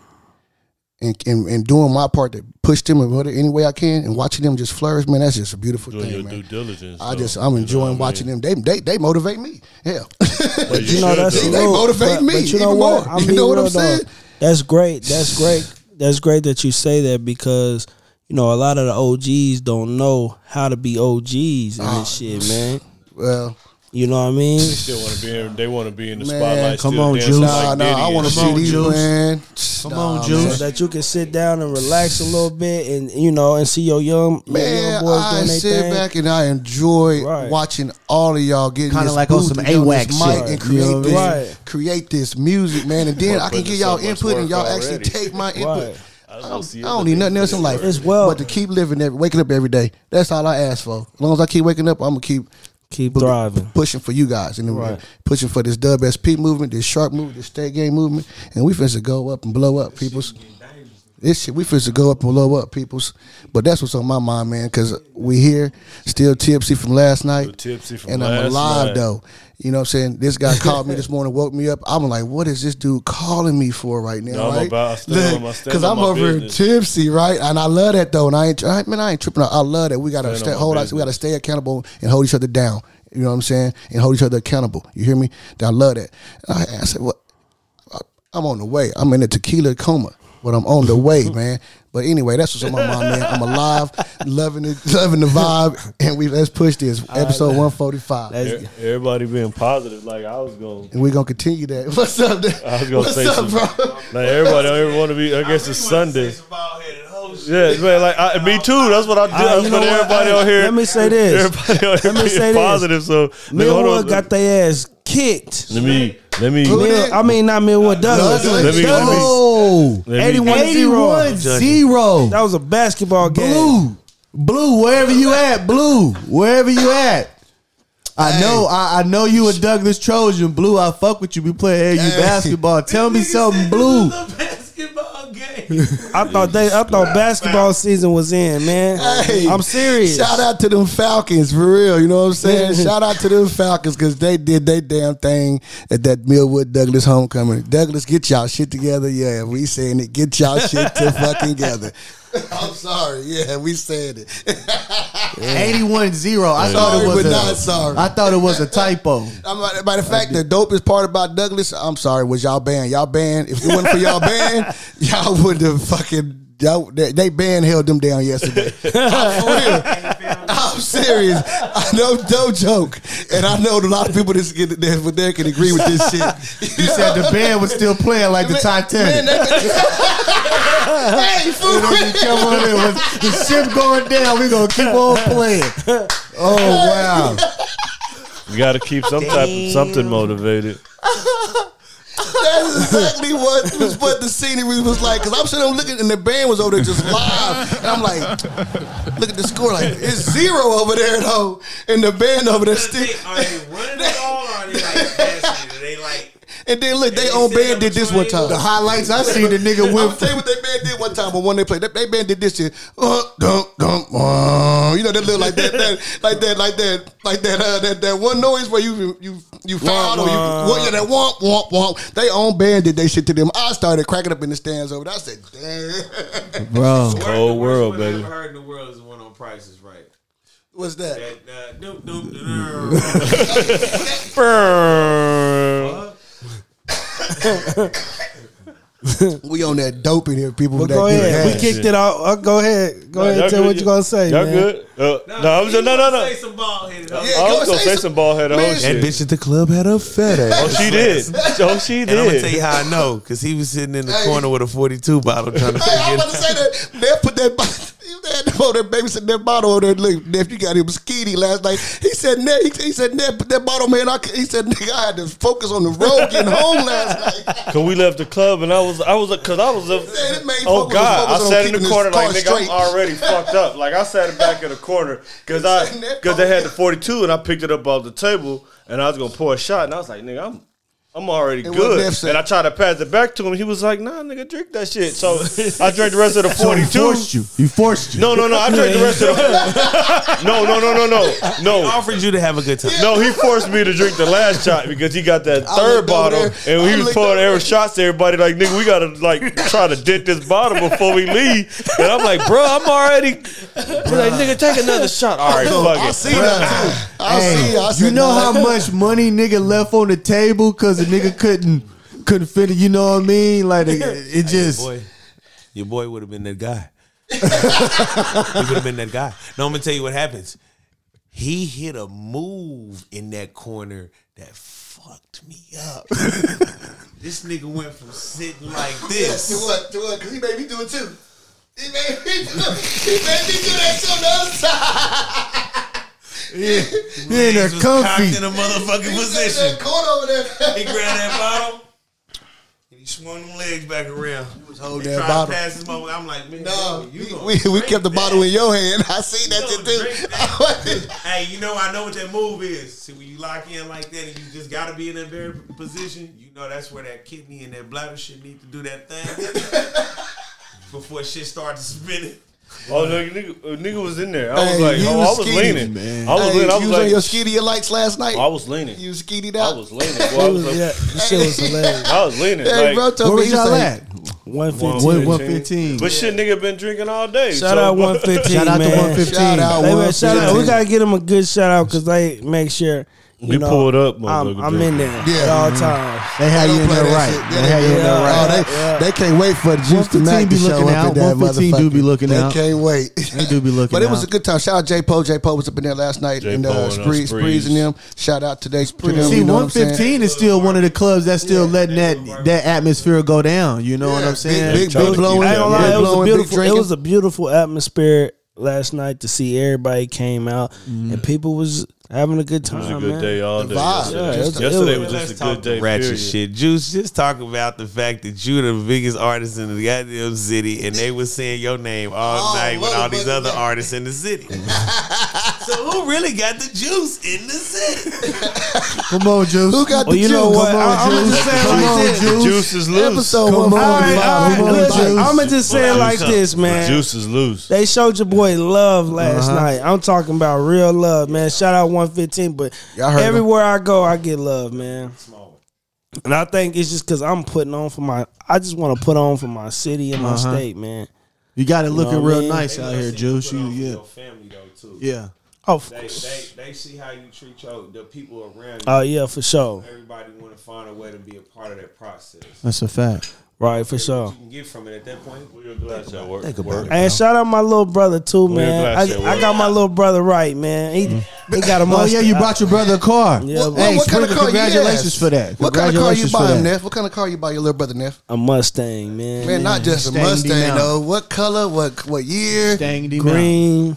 Speaker 2: and, and, and doing my part to push them in whatever- any way I can and watching them just flourish, man, that's just a beautiful
Speaker 1: Doing
Speaker 2: thing,
Speaker 1: your
Speaker 2: man.
Speaker 1: due diligence.
Speaker 2: I
Speaker 1: though.
Speaker 2: just
Speaker 1: You
Speaker 2: I'm
Speaker 1: know
Speaker 2: enjoying
Speaker 1: what I
Speaker 2: watching
Speaker 1: mean?
Speaker 2: them. They they they motivate me. Hell,
Speaker 1: But
Speaker 5: You know
Speaker 1: should,
Speaker 5: that's
Speaker 1: though.
Speaker 2: They
Speaker 5: real,
Speaker 2: motivate
Speaker 5: but,
Speaker 2: me
Speaker 5: But you know
Speaker 2: even
Speaker 5: what?
Speaker 2: more.
Speaker 5: I'm
Speaker 2: You know what I'm
Speaker 5: though.
Speaker 2: saying?
Speaker 5: That's great. That's great. That's great that you say that because you know a lot of the OGs don't know how to be OGs and
Speaker 2: Ah.
Speaker 5: this shit, man.
Speaker 2: well,
Speaker 5: You know what I mean?
Speaker 1: They still want to be in. They want to be in the
Speaker 2: Man,
Speaker 1: spotlight.
Speaker 4: come
Speaker 1: still
Speaker 4: on, Juice.
Speaker 2: nah,
Speaker 1: like
Speaker 2: nah.
Speaker 1: Diddy
Speaker 2: I want to see
Speaker 4: on,
Speaker 2: these
Speaker 4: Juice.
Speaker 2: man.
Speaker 4: Come
Speaker 2: Nah,
Speaker 4: on. Juice.
Speaker 5: So that you can sit down and relax a little bit and you know and see your young, your young boys
Speaker 2: I
Speaker 5: doing their
Speaker 2: sit
Speaker 5: thing.
Speaker 2: back and I enjoy
Speaker 5: Right.
Speaker 2: watching all of y'all getting
Speaker 4: Kinda like on some
Speaker 2: and
Speaker 4: AWAC
Speaker 2: this mic
Speaker 4: shit.
Speaker 2: and
Speaker 4: You
Speaker 2: create
Speaker 4: know
Speaker 2: this.
Speaker 5: Right.
Speaker 2: create this music, man. And then I can get y'all
Speaker 1: so
Speaker 2: input and y'all actually take my input.
Speaker 5: Right.
Speaker 1: I
Speaker 2: I
Speaker 1: don't
Speaker 2: don't,
Speaker 1: see
Speaker 2: I don't need nothing
Speaker 1: things
Speaker 2: else in life.
Speaker 5: As well.
Speaker 2: but to keep living, every, waking up every day. That's all I ask for. As long as I keep waking up, I'm gonna keep
Speaker 5: Keep thriving.
Speaker 2: pushing for you guys and
Speaker 5: Right.
Speaker 2: pushing for this Dub SP movement, this sharp movement, this state game movement, and we finna go up and blow up, peoples. This shit, we to go up and blow up, peoples. But that's what's on my mind, man, because we here, still tipsy from last night,
Speaker 1: tipsy from
Speaker 2: and I'm alive
Speaker 1: night.
Speaker 2: though. You know what I'm saying? This guy called me this morning, woke me up. I'm like, what is this dude calling me for right now?
Speaker 1: No, I'm
Speaker 2: right?
Speaker 1: about- I stand on my- stand
Speaker 2: Because I'm
Speaker 1: my
Speaker 2: over here
Speaker 1: business.
Speaker 2: tipsy, right? And I love that though. And I ain't, I, man, I ain't tripping. I love that. We gotta stay, hold. We gotta stay accountable and hold each other down. You know what I'm saying? And hold each other accountable. You hear me? I love that. And I, I said, what? I, I'm on the way. I'm in a tequila coma, but I'm on the way, man. But anyway, that's what's on my mind, man. I'm alive, loving it, loving the vibe, and we let's push this episode 145.
Speaker 5: Let's-
Speaker 1: E- Everybody being positive, like I was going.
Speaker 2: and we're gonna continue that. What's up, dude?
Speaker 1: I was gonna
Speaker 2: What's
Speaker 1: say
Speaker 2: up,
Speaker 1: some-
Speaker 2: bro?
Speaker 1: Like everybody don't ever want to be. I guess it's Sunday. Yeah, man. Like I, me too. That's what I do.
Speaker 5: Ah,
Speaker 1: That's
Speaker 5: you
Speaker 1: what
Speaker 5: know
Speaker 1: everybody
Speaker 5: Hey,
Speaker 1: on here.
Speaker 5: let me say this.
Speaker 1: Everybody on here
Speaker 5: Let me
Speaker 1: being
Speaker 5: say this.
Speaker 1: positive. So look, hold
Speaker 5: Millwood got their ass kicked.
Speaker 1: Let me. Let me.
Speaker 2: Who
Speaker 1: Let
Speaker 2: did?
Speaker 5: I mean, not Millwood Douglass.
Speaker 2: Douglass.
Speaker 1: me. Let me.
Speaker 4: Oh,
Speaker 1: let me-
Speaker 5: 81
Speaker 4: 81 0.
Speaker 5: That was a basketball game.
Speaker 4: Blue, blue, wherever you at, blue, wherever you at. I know, I, I know you a Douglass Trojan. Blue, I fuck with you. We play AU
Speaker 2: Hey.
Speaker 4: basketball. Tell me something, blue.
Speaker 5: I thought they, I thought basketball season was in, man.
Speaker 2: Hey,
Speaker 5: I'm serious.
Speaker 2: Shout out to them Falcons for real. You know what I'm saying? Shout out to them Falcons because they did their damn thing at that Millwood Douglass homecoming. Douglass, get y'all shit together. Yeah, we saying it. Get y'all shit to fucking together. I'm sorry. Yeah, we said it.
Speaker 4: 81 0. I thought it was
Speaker 2: but
Speaker 4: a,
Speaker 2: not sorry.
Speaker 4: I thought it was a typo.
Speaker 2: I'm, like- matter of fact, the dopest part about Douglass, I'm sorry, was y'all band. Y'all band. If it wasn't for y'all band, y'all would have fucking. Y'all, they, they band held them down yesterday. I'm for real. I'm serious. I know, no joke, and I know a lot of people that's get that but they can agree with this shit.
Speaker 4: You said the band was still playing like the Titanic.
Speaker 2: Man, they- hey, fool.
Speaker 4: Come on in. With the ship going down, we gonna keep on playing. Oh wow.
Speaker 1: You got to keep some type of something motivated.
Speaker 2: That's exactly what was what the scenery was like. Cause I'm sitting there looking, and the band was over there just live, and I'm like, look at the score, like it's zero over there though, and the band over there still.
Speaker 7: Are they running it all or are they like passing? Are they like
Speaker 2: And then look, they
Speaker 7: they
Speaker 2: own band did this one time.
Speaker 4: The highlights I seen, the nigga
Speaker 2: I'm
Speaker 4: went
Speaker 2: gonna tell you what they band did one time, but when they played, that they band did this shit. Uh, dum, dum, uh, you know that little like that, that like that, like that, like that, uh, that, that one noise where you you you found or you what yeah, that womp womp womp. They own band did they shit to them. I started cracking up in the stands over. there. I said, damn,
Speaker 4: bro.
Speaker 1: Cold world,
Speaker 7: one I've
Speaker 1: baby.
Speaker 7: heard in the world is one on Prices Right.
Speaker 2: what's that?
Speaker 7: That uh, doop, doop, doop,
Speaker 2: We on that dope in here, people.
Speaker 5: But
Speaker 2: that
Speaker 5: go ahead. We kicked it out. Uh, go ahead. Go ahead.
Speaker 1: Y'all
Speaker 5: Tell
Speaker 1: good?
Speaker 5: what you gonna say,
Speaker 1: Y'all
Speaker 5: man.
Speaker 1: good? Uh, no, I was no, no, no.
Speaker 7: Say some ball headed.
Speaker 2: Yeah,
Speaker 1: I was gonna
Speaker 2: say
Speaker 1: say some ball head. Oh
Speaker 2: Man,
Speaker 1: shit.
Speaker 7: bitch at the club had a fat ass.
Speaker 1: Oh, she did. Oh, she
Speaker 7: And I'm gonna tell you how I know, because he was sitting in the
Speaker 2: Hey.
Speaker 7: corner with a 42 bottle trying to
Speaker 2: Hey, I'm about to say that they'll put that. Man, oh, that baby said that bottle over there. Look, Neff, you got him skinny last night. He said, Neff, he, he said, Neff, that bottle, man. I, he said, nigga, I had to focus on the road getting home last night.
Speaker 1: Cause we left the club and I was I was cause I was a, oh god I sat in the corner like nigga I'm already fucked up like I sat in back of the corner cause I cause they had the 42 and I picked it up off the table and I was gonna pour a shot and I was like nigga I'm I'm already
Speaker 2: And what
Speaker 1: good and I tried to pass it back to him he was like nah nigga drink that shit so I drank the rest of the
Speaker 4: So he
Speaker 1: 42
Speaker 4: forced you. He forced you.
Speaker 1: no no no I drank the rest of the no no no no no no
Speaker 7: Offered you to have a good time.
Speaker 1: no, he forced me to drink the last shot because he got that third bottle, and
Speaker 2: I
Speaker 1: he was pouring every shots to everybody. Like, nigga, we gotta like try to dent this bottle before we leave. And I'm like, bro, I'm already. He's like, nigga, take another shot. All right, fuck
Speaker 2: I
Speaker 1: it.
Speaker 2: see that too. I
Speaker 4: Hey,
Speaker 2: see. I
Speaker 4: you
Speaker 2: said,
Speaker 4: know
Speaker 2: nah.
Speaker 4: how much money nigga left on the table because the nigga couldn't couldn't fit it. You know what I mean? Like it, it just
Speaker 7: boy, your boy would have been that guy. he would have been that guy. No, I'm gonna tell you what happens. He hit a move in that corner that fucked me up. this nigga went from sitting like this To
Speaker 2: what? To what? Because he made me do it too. He made me do He made me do that shit on the other side.
Speaker 4: He in there
Speaker 7: Legs was cocked
Speaker 4: comfy.
Speaker 7: in a motherfucking
Speaker 2: He
Speaker 7: position.
Speaker 2: said that corner over there.
Speaker 7: He grabbed that bottle. And he swung them legs back around. He was
Speaker 2: holding that bottle.
Speaker 7: To pass his mother. I'm like, man,
Speaker 2: No,
Speaker 7: you
Speaker 2: we, we, we kept the
Speaker 7: that.
Speaker 2: bottle in your hand. I seen that
Speaker 7: You
Speaker 2: shit too.
Speaker 7: Hey, you know I know what that move is. See, when you lock in like that and you just gotta be in that very position, you know that's where that kidney and that bladder shit need to do that thing before shit starts spinning.
Speaker 1: Oh no, nigga, uh, nigga was in there. I was
Speaker 2: Hey,
Speaker 1: like,
Speaker 2: you
Speaker 1: oh,
Speaker 2: was
Speaker 1: I was
Speaker 2: skinny,
Speaker 1: leaning.
Speaker 4: man.
Speaker 1: I was
Speaker 2: Hey,
Speaker 1: leaning. I
Speaker 2: you
Speaker 1: was
Speaker 2: was on your skinny lights last night.
Speaker 1: I was leaning.
Speaker 2: You skinnied
Speaker 1: I was leaning. Boy, I was like,
Speaker 5: yeah, this shit was hilarious.
Speaker 1: I was leaning.
Speaker 2: Hey,
Speaker 1: like,
Speaker 2: bro, told
Speaker 4: Where
Speaker 2: me
Speaker 4: was y'all
Speaker 2: like,
Speaker 4: at?
Speaker 5: One
Speaker 1: One
Speaker 5: fifteen.
Speaker 4: One- 115.
Speaker 1: But shit, nigga been drinking all day.
Speaker 5: Shout
Speaker 1: so-
Speaker 5: out one fifteen.
Speaker 4: Shout out to
Speaker 5: man.
Speaker 4: 115.
Speaker 2: Shout out
Speaker 5: Hey, man, shout out. We gotta get him a good shout out because they make sure you
Speaker 1: We
Speaker 5: know,
Speaker 1: pulled up,
Speaker 5: I'm,
Speaker 1: motherfucker,
Speaker 5: I'm in there
Speaker 2: Yeah.
Speaker 5: at all times.
Speaker 4: They had you
Speaker 2: don't
Speaker 4: in there right.
Speaker 2: shit.
Speaker 4: They had you in
Speaker 2: yeah.
Speaker 4: there
Speaker 2: Oh,
Speaker 4: right.
Speaker 2: they,
Speaker 5: Yeah.
Speaker 2: they can't wait for the Juice to
Speaker 4: 115
Speaker 2: Mac to
Speaker 4: be
Speaker 2: show
Speaker 4: looking
Speaker 2: up
Speaker 4: out.
Speaker 2: in that
Speaker 4: 115 do be looking
Speaker 2: they
Speaker 4: out.
Speaker 2: can't wait.
Speaker 4: They do be looking
Speaker 2: But it was a good time. Shout out J Po. J Po was up in there last night
Speaker 1: J.
Speaker 2: and
Speaker 1: Po
Speaker 2: uh,
Speaker 1: and, uh,
Speaker 2: Spree,
Speaker 1: Sprees.
Speaker 2: Sprees and them. Shout out to they to them.
Speaker 4: See,
Speaker 2: you know what I'm saying?
Speaker 4: 115 is still one of the clubs that's still letting that that atmosphere go down. You know what I'm saying?
Speaker 2: big, big, big blowing.
Speaker 5: I ain't gonna lie,
Speaker 2: big
Speaker 5: it was a beautiful. It was a beautiful atmosphere last night to see everybody came out and mm-hmm. people was having a good time.
Speaker 1: It was a good
Speaker 5: man.
Speaker 1: day all
Speaker 2: The
Speaker 1: day.
Speaker 2: vibe.
Speaker 1: Yesterday,
Speaker 5: Yeah,
Speaker 1: Just-
Speaker 5: it-
Speaker 1: yesterday was
Speaker 5: was-
Speaker 1: just a good day.
Speaker 7: ratchet
Speaker 1: period.
Speaker 7: shit. Juice, just talk about the fact that you the biggest artist in the goddamn city, and they was saying your name all
Speaker 2: Oh,
Speaker 7: night with all these
Speaker 2: motherfucker.
Speaker 7: other artists in the city. so who really got the juice in the city?
Speaker 4: Come on, Juice.
Speaker 2: Who got the
Speaker 5: Well, you
Speaker 2: juice?
Speaker 5: know what?
Speaker 4: Come on,
Speaker 5: I, I'm
Speaker 4: Juice.
Speaker 5: just saying
Speaker 4: Come
Speaker 5: like
Speaker 4: on,
Speaker 5: this.
Speaker 4: Juice.
Speaker 1: Juice is loose.
Speaker 2: Episode
Speaker 4: Come on,
Speaker 2: one
Speaker 5: All
Speaker 2: forty
Speaker 5: right,
Speaker 2: five.
Speaker 5: all right,
Speaker 4: Come on,
Speaker 5: listen,
Speaker 4: Juice.
Speaker 5: I'm gonna just say it like this, man.
Speaker 1: Juice is loose.
Speaker 5: They showed your boy love last
Speaker 4: Uh-huh.
Speaker 5: night. I'm talking about real love, man. Shout out 115, but
Speaker 2: Y'all heard him.
Speaker 5: everywhere I go, I get love, man. And I think it's just because I'm putting on for my. I just want to put on for my city and my
Speaker 4: Uh-huh.
Speaker 5: state, man.
Speaker 4: You got it looking
Speaker 5: know I
Speaker 4: real
Speaker 5: mean?
Speaker 4: nice out here, Juice. You, yeah,
Speaker 7: family though too.
Speaker 4: yeah.
Speaker 5: Oh,
Speaker 7: They, they they see how you treat your the people around you.
Speaker 5: oh yeah, for sure.
Speaker 7: Everybody want to find a way to be a part of that process.
Speaker 4: That's a fact.
Speaker 5: Right, for sure.
Speaker 7: You can get from it at that point.
Speaker 1: We're glad that work.
Speaker 7: Think about
Speaker 1: work.
Speaker 7: it.
Speaker 5: And shout out my little brother too, man. I, I got my little brother right, man. He mm-hmm. he got a
Speaker 4: mustang.
Speaker 5: Oh
Speaker 4: yeah, you brought your brother a car.
Speaker 5: Yeah,
Speaker 2: What,
Speaker 4: Hey,
Speaker 2: what kind of car?
Speaker 4: congratulations
Speaker 2: yes.
Speaker 4: for that.
Speaker 2: What kind of car you
Speaker 4: Congratulations
Speaker 2: buy him. Neff? What kind of car you buy your little brother, Neff?
Speaker 5: a Mustang, man.
Speaker 2: Man, not just a
Speaker 4: Stanged him
Speaker 2: Mustang though. What color? What what year?
Speaker 4: Danged him out.
Speaker 5: green.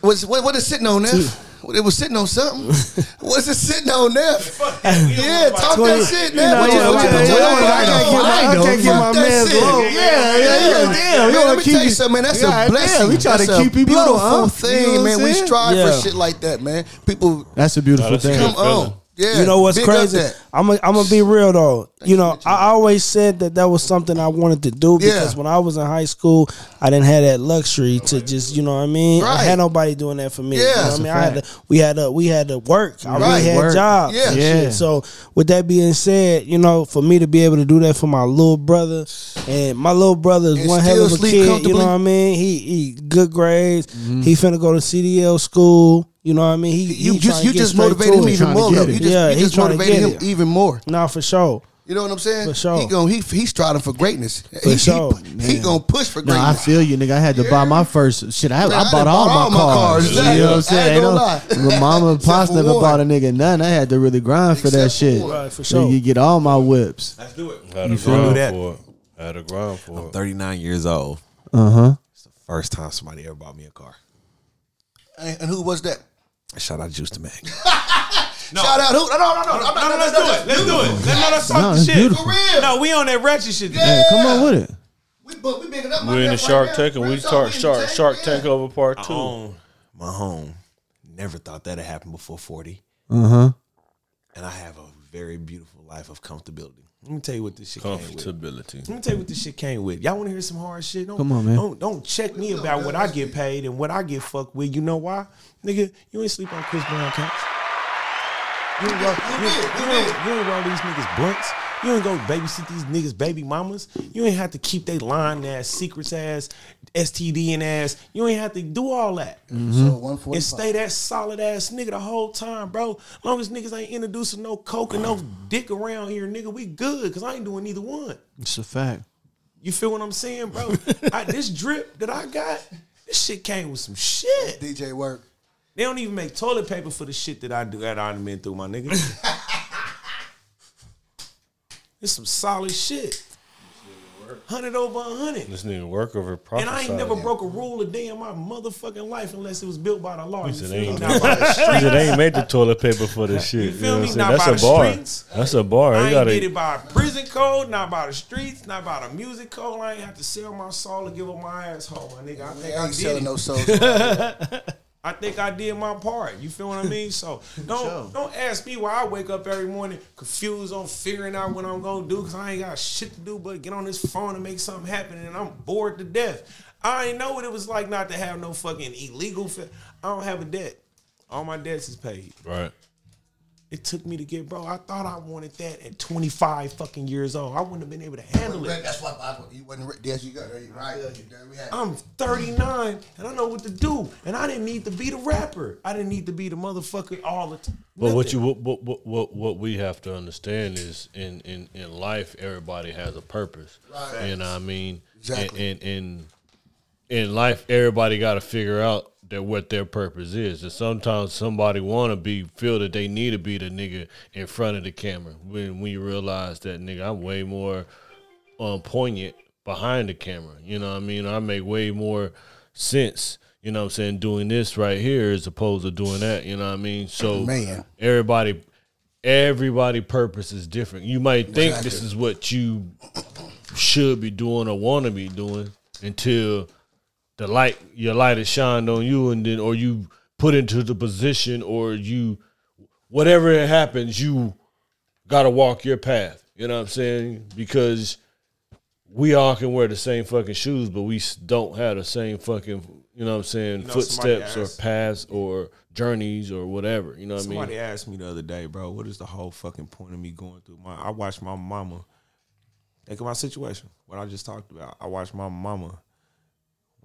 Speaker 2: What's, what what is sitting on Neff? It was sitting on something. What's it sitting on Neff? Yeah, talk
Speaker 5: Twenty-
Speaker 2: that shit,
Speaker 5: you know,
Speaker 2: What you- what you-
Speaker 5: yeah,
Speaker 2: what you- what you-
Speaker 5: I can't get my- I can't get my
Speaker 2: Fuck that
Speaker 5: man's
Speaker 2: shit.
Speaker 5: low.
Speaker 4: Yeah, yeah, yeah.
Speaker 2: Damn, man, let me tell you something, man. That's
Speaker 4: Yeah,
Speaker 2: a blessing.
Speaker 4: we try to
Speaker 2: That's
Speaker 4: keep
Speaker 2: a
Speaker 4: him
Speaker 2: beautiful
Speaker 4: huh?
Speaker 2: thing,
Speaker 4: You know
Speaker 2: man.
Speaker 4: I'm
Speaker 2: We strive
Speaker 5: Yeah.
Speaker 2: for shit like that, man. People,
Speaker 4: That's a beautiful
Speaker 1: Nah, that's a
Speaker 4: thing.
Speaker 1: good
Speaker 2: come
Speaker 1: feeling.
Speaker 2: on. Yeah,
Speaker 5: You know what's crazy? I'm gonna I'm gonna be real though. You know, I always said that that was something I wanted to do
Speaker 2: Yeah.
Speaker 5: because when I was in high school, I didn't have that luxury to just, you know what I mean. I had nobody doing that for me.
Speaker 2: Yeah.
Speaker 5: you know what
Speaker 2: That's
Speaker 5: I
Speaker 4: a
Speaker 5: mean. I had to, we had to we had to work. I
Speaker 2: Right.
Speaker 5: really had
Speaker 4: Work.
Speaker 5: jobs.
Speaker 2: Yeah.
Speaker 4: Yeah.
Speaker 5: shit. So with that being said, you know, for me to be able to do that for my little brother, and my little brother is
Speaker 2: And
Speaker 5: one hell of a
Speaker 2: sleep
Speaker 5: kid. You know what I mean? He he good grades.
Speaker 2: Mm-hmm.
Speaker 5: He finna go to CDL school. You know what I mean? He,
Speaker 2: You
Speaker 5: he
Speaker 2: just you just motivated him even more. though. You just,
Speaker 5: Yeah,
Speaker 2: you just motivated him
Speaker 5: it.
Speaker 2: even more.
Speaker 5: Nah, for sure.
Speaker 2: You know what I'm saying?
Speaker 5: For sure.
Speaker 2: He going he he's striving for greatness. he,
Speaker 5: sure.
Speaker 2: He, he gonna push for
Speaker 4: No, I
Speaker 2: greatness.
Speaker 4: feel you, nigga. I had to buy my first shit. I,
Speaker 2: Man, I
Speaker 4: I bought all,
Speaker 2: all
Speaker 4: my
Speaker 2: my
Speaker 4: cars.
Speaker 2: cars.
Speaker 4: You know what I'm
Speaker 2: I ain't
Speaker 4: saying? Ain't no, my mama and pops
Speaker 2: for
Speaker 4: never
Speaker 2: one.
Speaker 4: bought a nigga nothing. I had to really grind for that
Speaker 2: Except for
Speaker 4: shit.
Speaker 2: one.
Speaker 5: Right, for
Speaker 4: So
Speaker 5: sure.
Speaker 4: you get all my whips.
Speaker 7: Let's do it.
Speaker 1: Had a
Speaker 4: feel
Speaker 1: grind
Speaker 7: that?
Speaker 1: for it. Had a grind for it.
Speaker 7: 39 years old.
Speaker 4: Uh huh.
Speaker 7: It's the First time somebody ever bought me a car.
Speaker 2: And, and who was that?
Speaker 7: Shout out Juice to Mac.
Speaker 2: Shout out who? No, no, no, no. I'm not,
Speaker 7: No, no, let's do it. Let's do it. Let's, no, let's talk
Speaker 4: No,
Speaker 7: shit.
Speaker 4: beautiful.
Speaker 2: For real.
Speaker 7: No, we on that ratchet shit.
Speaker 4: Hey, come on with it.
Speaker 2: We, but we bigging up my
Speaker 1: We're in the Shark
Speaker 2: right
Speaker 1: Tank and we
Speaker 2: Real
Speaker 1: start
Speaker 2: talk,
Speaker 1: Shark Shark. Tank over part two.
Speaker 7: own my home. Never thought that'd happen before 40.
Speaker 4: Uh huh.
Speaker 7: And I have a very beautiful life of comfortability. Let me tell you what this shit came with. Let me tell you what this shit came with. Y'all want to hear some hard shit? Don't,
Speaker 4: Come on, man.
Speaker 7: Don't, don't check me about what I get paid and what I get fucked with. You know why? Nigga, you ain't sleep on Chris Brown couch. You ain't, roll, you, you, ain't, you ain't roll these niggas blunts. You ain't go babysit these niggas baby mamas. You ain't have to keep they lying ass, secrets ass, STD and ass. You ain't have to do all that. Mm-hmm.
Speaker 2: So
Speaker 7: And stay that solid ass nigga the whole time, bro. Long as niggas ain't introducing no coke and no dick around here, nigga, we good. Cause I ain't doing either one.
Speaker 4: It's a fact.
Speaker 7: You feel what I'm saying, bro? I, this drip that I got, this shit came with some shit.
Speaker 2: DJ Wurkk.
Speaker 7: They don't even make toilet paper for the shit that I do that I done been through, my nigga. it's some solid shit. Hundred over a hundred.
Speaker 1: This nigga work over
Speaker 7: And. I ain't never broke a rule a day in my motherfucking life unless it was built by the law. You
Speaker 1: He said
Speaker 7: feel me?
Speaker 1: ain't,
Speaker 7: Not by the
Speaker 1: he said they ain't made the toilet paper for this shit.
Speaker 7: You feel
Speaker 1: know
Speaker 7: me?
Speaker 1: what I'm
Speaker 7: Not
Speaker 1: saying?
Speaker 7: by
Speaker 1: That's
Speaker 7: the
Speaker 1: a bar.
Speaker 7: streets.
Speaker 1: That's a bar.
Speaker 7: I
Speaker 1: You
Speaker 7: ain't
Speaker 1: gotta,
Speaker 7: get it by a prison code, not by the streets, not by the music code. I ain't have to sell my soul to give up my asshole, my nigga. I
Speaker 2: We
Speaker 7: think I
Speaker 2: ain't
Speaker 7: did
Speaker 2: selling
Speaker 7: it.
Speaker 2: no souls.
Speaker 7: I think I did my part. You feel what I mean? So don't don't ask me why I wake up every morning confused on figuring out what I'm gonna do because I ain't got shit to do but get on this phone and make something happen and I'm bored to death. I ain't know what it was like not to have no fucking illegal. Fa- I don't have a debt. All my debts is paid.
Speaker 1: right.
Speaker 7: It took me to get bro. I thought I wanted that at 25 fucking years old. I wouldn't have been able to handle it.
Speaker 2: That's why I, you wasn't re- yes, you got it right. We had-
Speaker 7: I'm 39 and I know what to do. And I didn't need to be the rapper. I didn't need to be the motherfucker all the time.
Speaker 1: But what you what, what what what what we have to understand is in in in life everybody has a purpose.
Speaker 2: Right.
Speaker 1: You know what I mean?
Speaker 2: Exactly.
Speaker 1: And in in life everybody got to figure out that what their purpose is. And sometimes somebody want to be feel that they need to be the nigga in front of the camera. When when you realize that nigga I'm way more um, poignant behind the camera. You know what I mean? I make way more sense, you know what I'm saying, doing this right here as opposed to doing that, you know what I mean? So
Speaker 2: Man.
Speaker 1: everybody everybody purpose is different. You might think this is what you should be doing or want to be doing until the light your light is shined on you and then or you put into the position or you whatever it happens you gotta walk your path you know what i'm saying because we all can wear the same fucking shoes but we don't have the same fucking you know what i'm saying
Speaker 7: know,
Speaker 1: footsteps or paths or journeys or whatever you know what i mean?
Speaker 7: Somebody asked me the other day, bro, what is the whole fucking point of me going through my I watched my mama think of my situation, what I just talked about. I watched my mama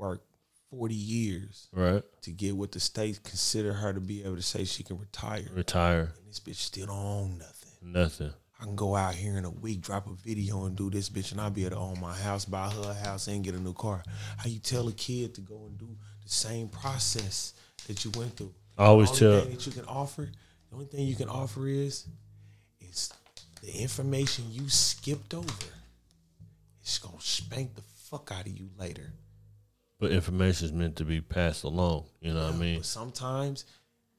Speaker 7: work 40 years
Speaker 1: right
Speaker 7: to get what the state consider her to be able to say she can retire.
Speaker 1: retire
Speaker 7: And this bitch still don't own nothing.
Speaker 1: nothing
Speaker 7: I can go out here in a week, drop a video, and do this bitch, and I'll be able to own my house, buy her a house, and get a new car. How you tell a kid to go and do the same process that you went through?
Speaker 1: I always
Speaker 7: the
Speaker 1: tell-
Speaker 7: thing that you can offer. The only thing you can offer is, is the information you skipped over. It's gonna spank the fuck out of you later.
Speaker 1: But information is meant to be passed along you know what i mean
Speaker 7: sometimes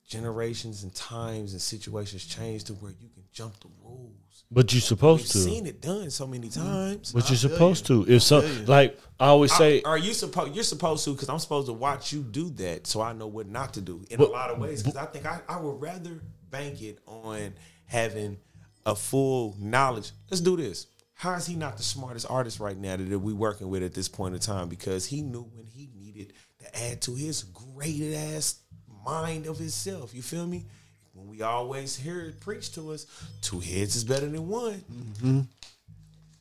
Speaker 7: generations and times and situations change to where you can jump the rules.
Speaker 1: but you're supposed
Speaker 7: We've
Speaker 1: to
Speaker 7: seen it done so many mm-hmm. times.
Speaker 1: but you're supposed to if some like i always say
Speaker 7: are you supposed? You're supposed to because I'm supposed to watch you do that, so I know what not to do in
Speaker 1: But-
Speaker 7: a lot of ways. Because I think I, I would rather bank it on having a full knowledge. Let's do this. How is he not the smartest artist right now that we working with at this point in time? Because he knew when to add to his great ass mind of himself. You feel me? When we always hear it preached to us, two heads is better than one. Mm-hmm.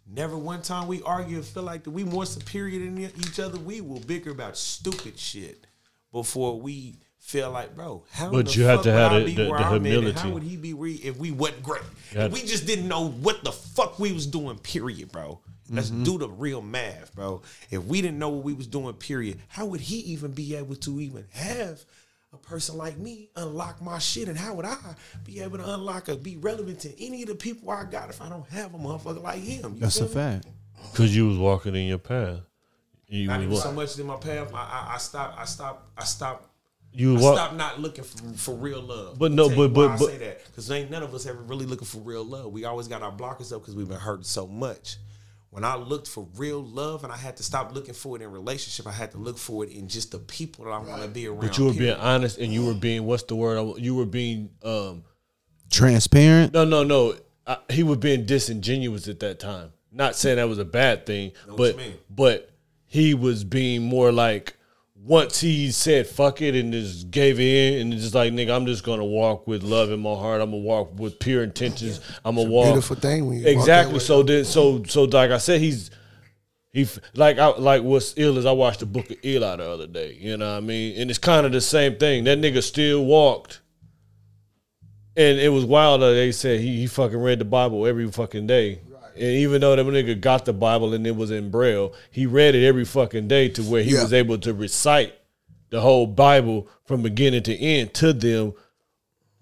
Speaker 7: Never one time we argue and feel like that we more superior than each other. We will bicker about stupid shit before we feel like, bro, how
Speaker 1: But
Speaker 7: the
Speaker 1: you have to
Speaker 7: would
Speaker 1: have
Speaker 7: I
Speaker 1: the- the- the
Speaker 7: I'm at, and
Speaker 1: humility.
Speaker 7: How would he be re- if we wasn't great? If we just didn't know what the fuck we was doing, period, bro. Let's
Speaker 1: Mm-hmm.
Speaker 7: do the real math, bro. If we didn't know what we was doing, period, how would he even be able to even have a person like me unlock my shit? And how would I be able to unlock or be relevant to any of the people I got if I don't have a motherfucker like him? You
Speaker 4: That's a
Speaker 7: me?
Speaker 4: fact.
Speaker 1: Because you was walking in your path. You
Speaker 7: not even so much in my path. I, I, I stopped. I stopped. I stopped.
Speaker 1: You
Speaker 7: I
Speaker 1: what?
Speaker 7: stopped not looking for, for real love.
Speaker 1: But no,
Speaker 7: I'll tell you
Speaker 1: but- but- but-
Speaker 7: I say that because ain't none of us ever really looking for real love. We always got our blockers up because we've been hurt so much. When I looked for real love, and I had to stop looking for it in relationship, I had to look for it in just the people that I want to be around.
Speaker 1: But you were being honest, and you were being what's the word? You were being um
Speaker 4: Transparent.
Speaker 1: no no no. I, he was being disingenuous at that time. Not saying that was a bad thing,
Speaker 7: what
Speaker 1: but
Speaker 7: you mean.
Speaker 1: but he was being more like once he said fuck it and just gave in and just like nigga, I'm just gonna walk with love in my heart. I'm gonna walk with pure intentions. I'm gonna walk
Speaker 2: Beautiful thing when you
Speaker 1: exactly. So then so so like I said, he's he like I like what's ill is I watched the book of Eli the other day. You know what I mean? And it's kind of the same thing. That nigga still walked. And it was wild that they said he, he fucking read the Bible every fucking day. And even though that nigga got the Bible and it was in Braille, he read it every fucking day to where he
Speaker 2: Yeah.
Speaker 1: was able to recite the whole Bible from beginning to end to them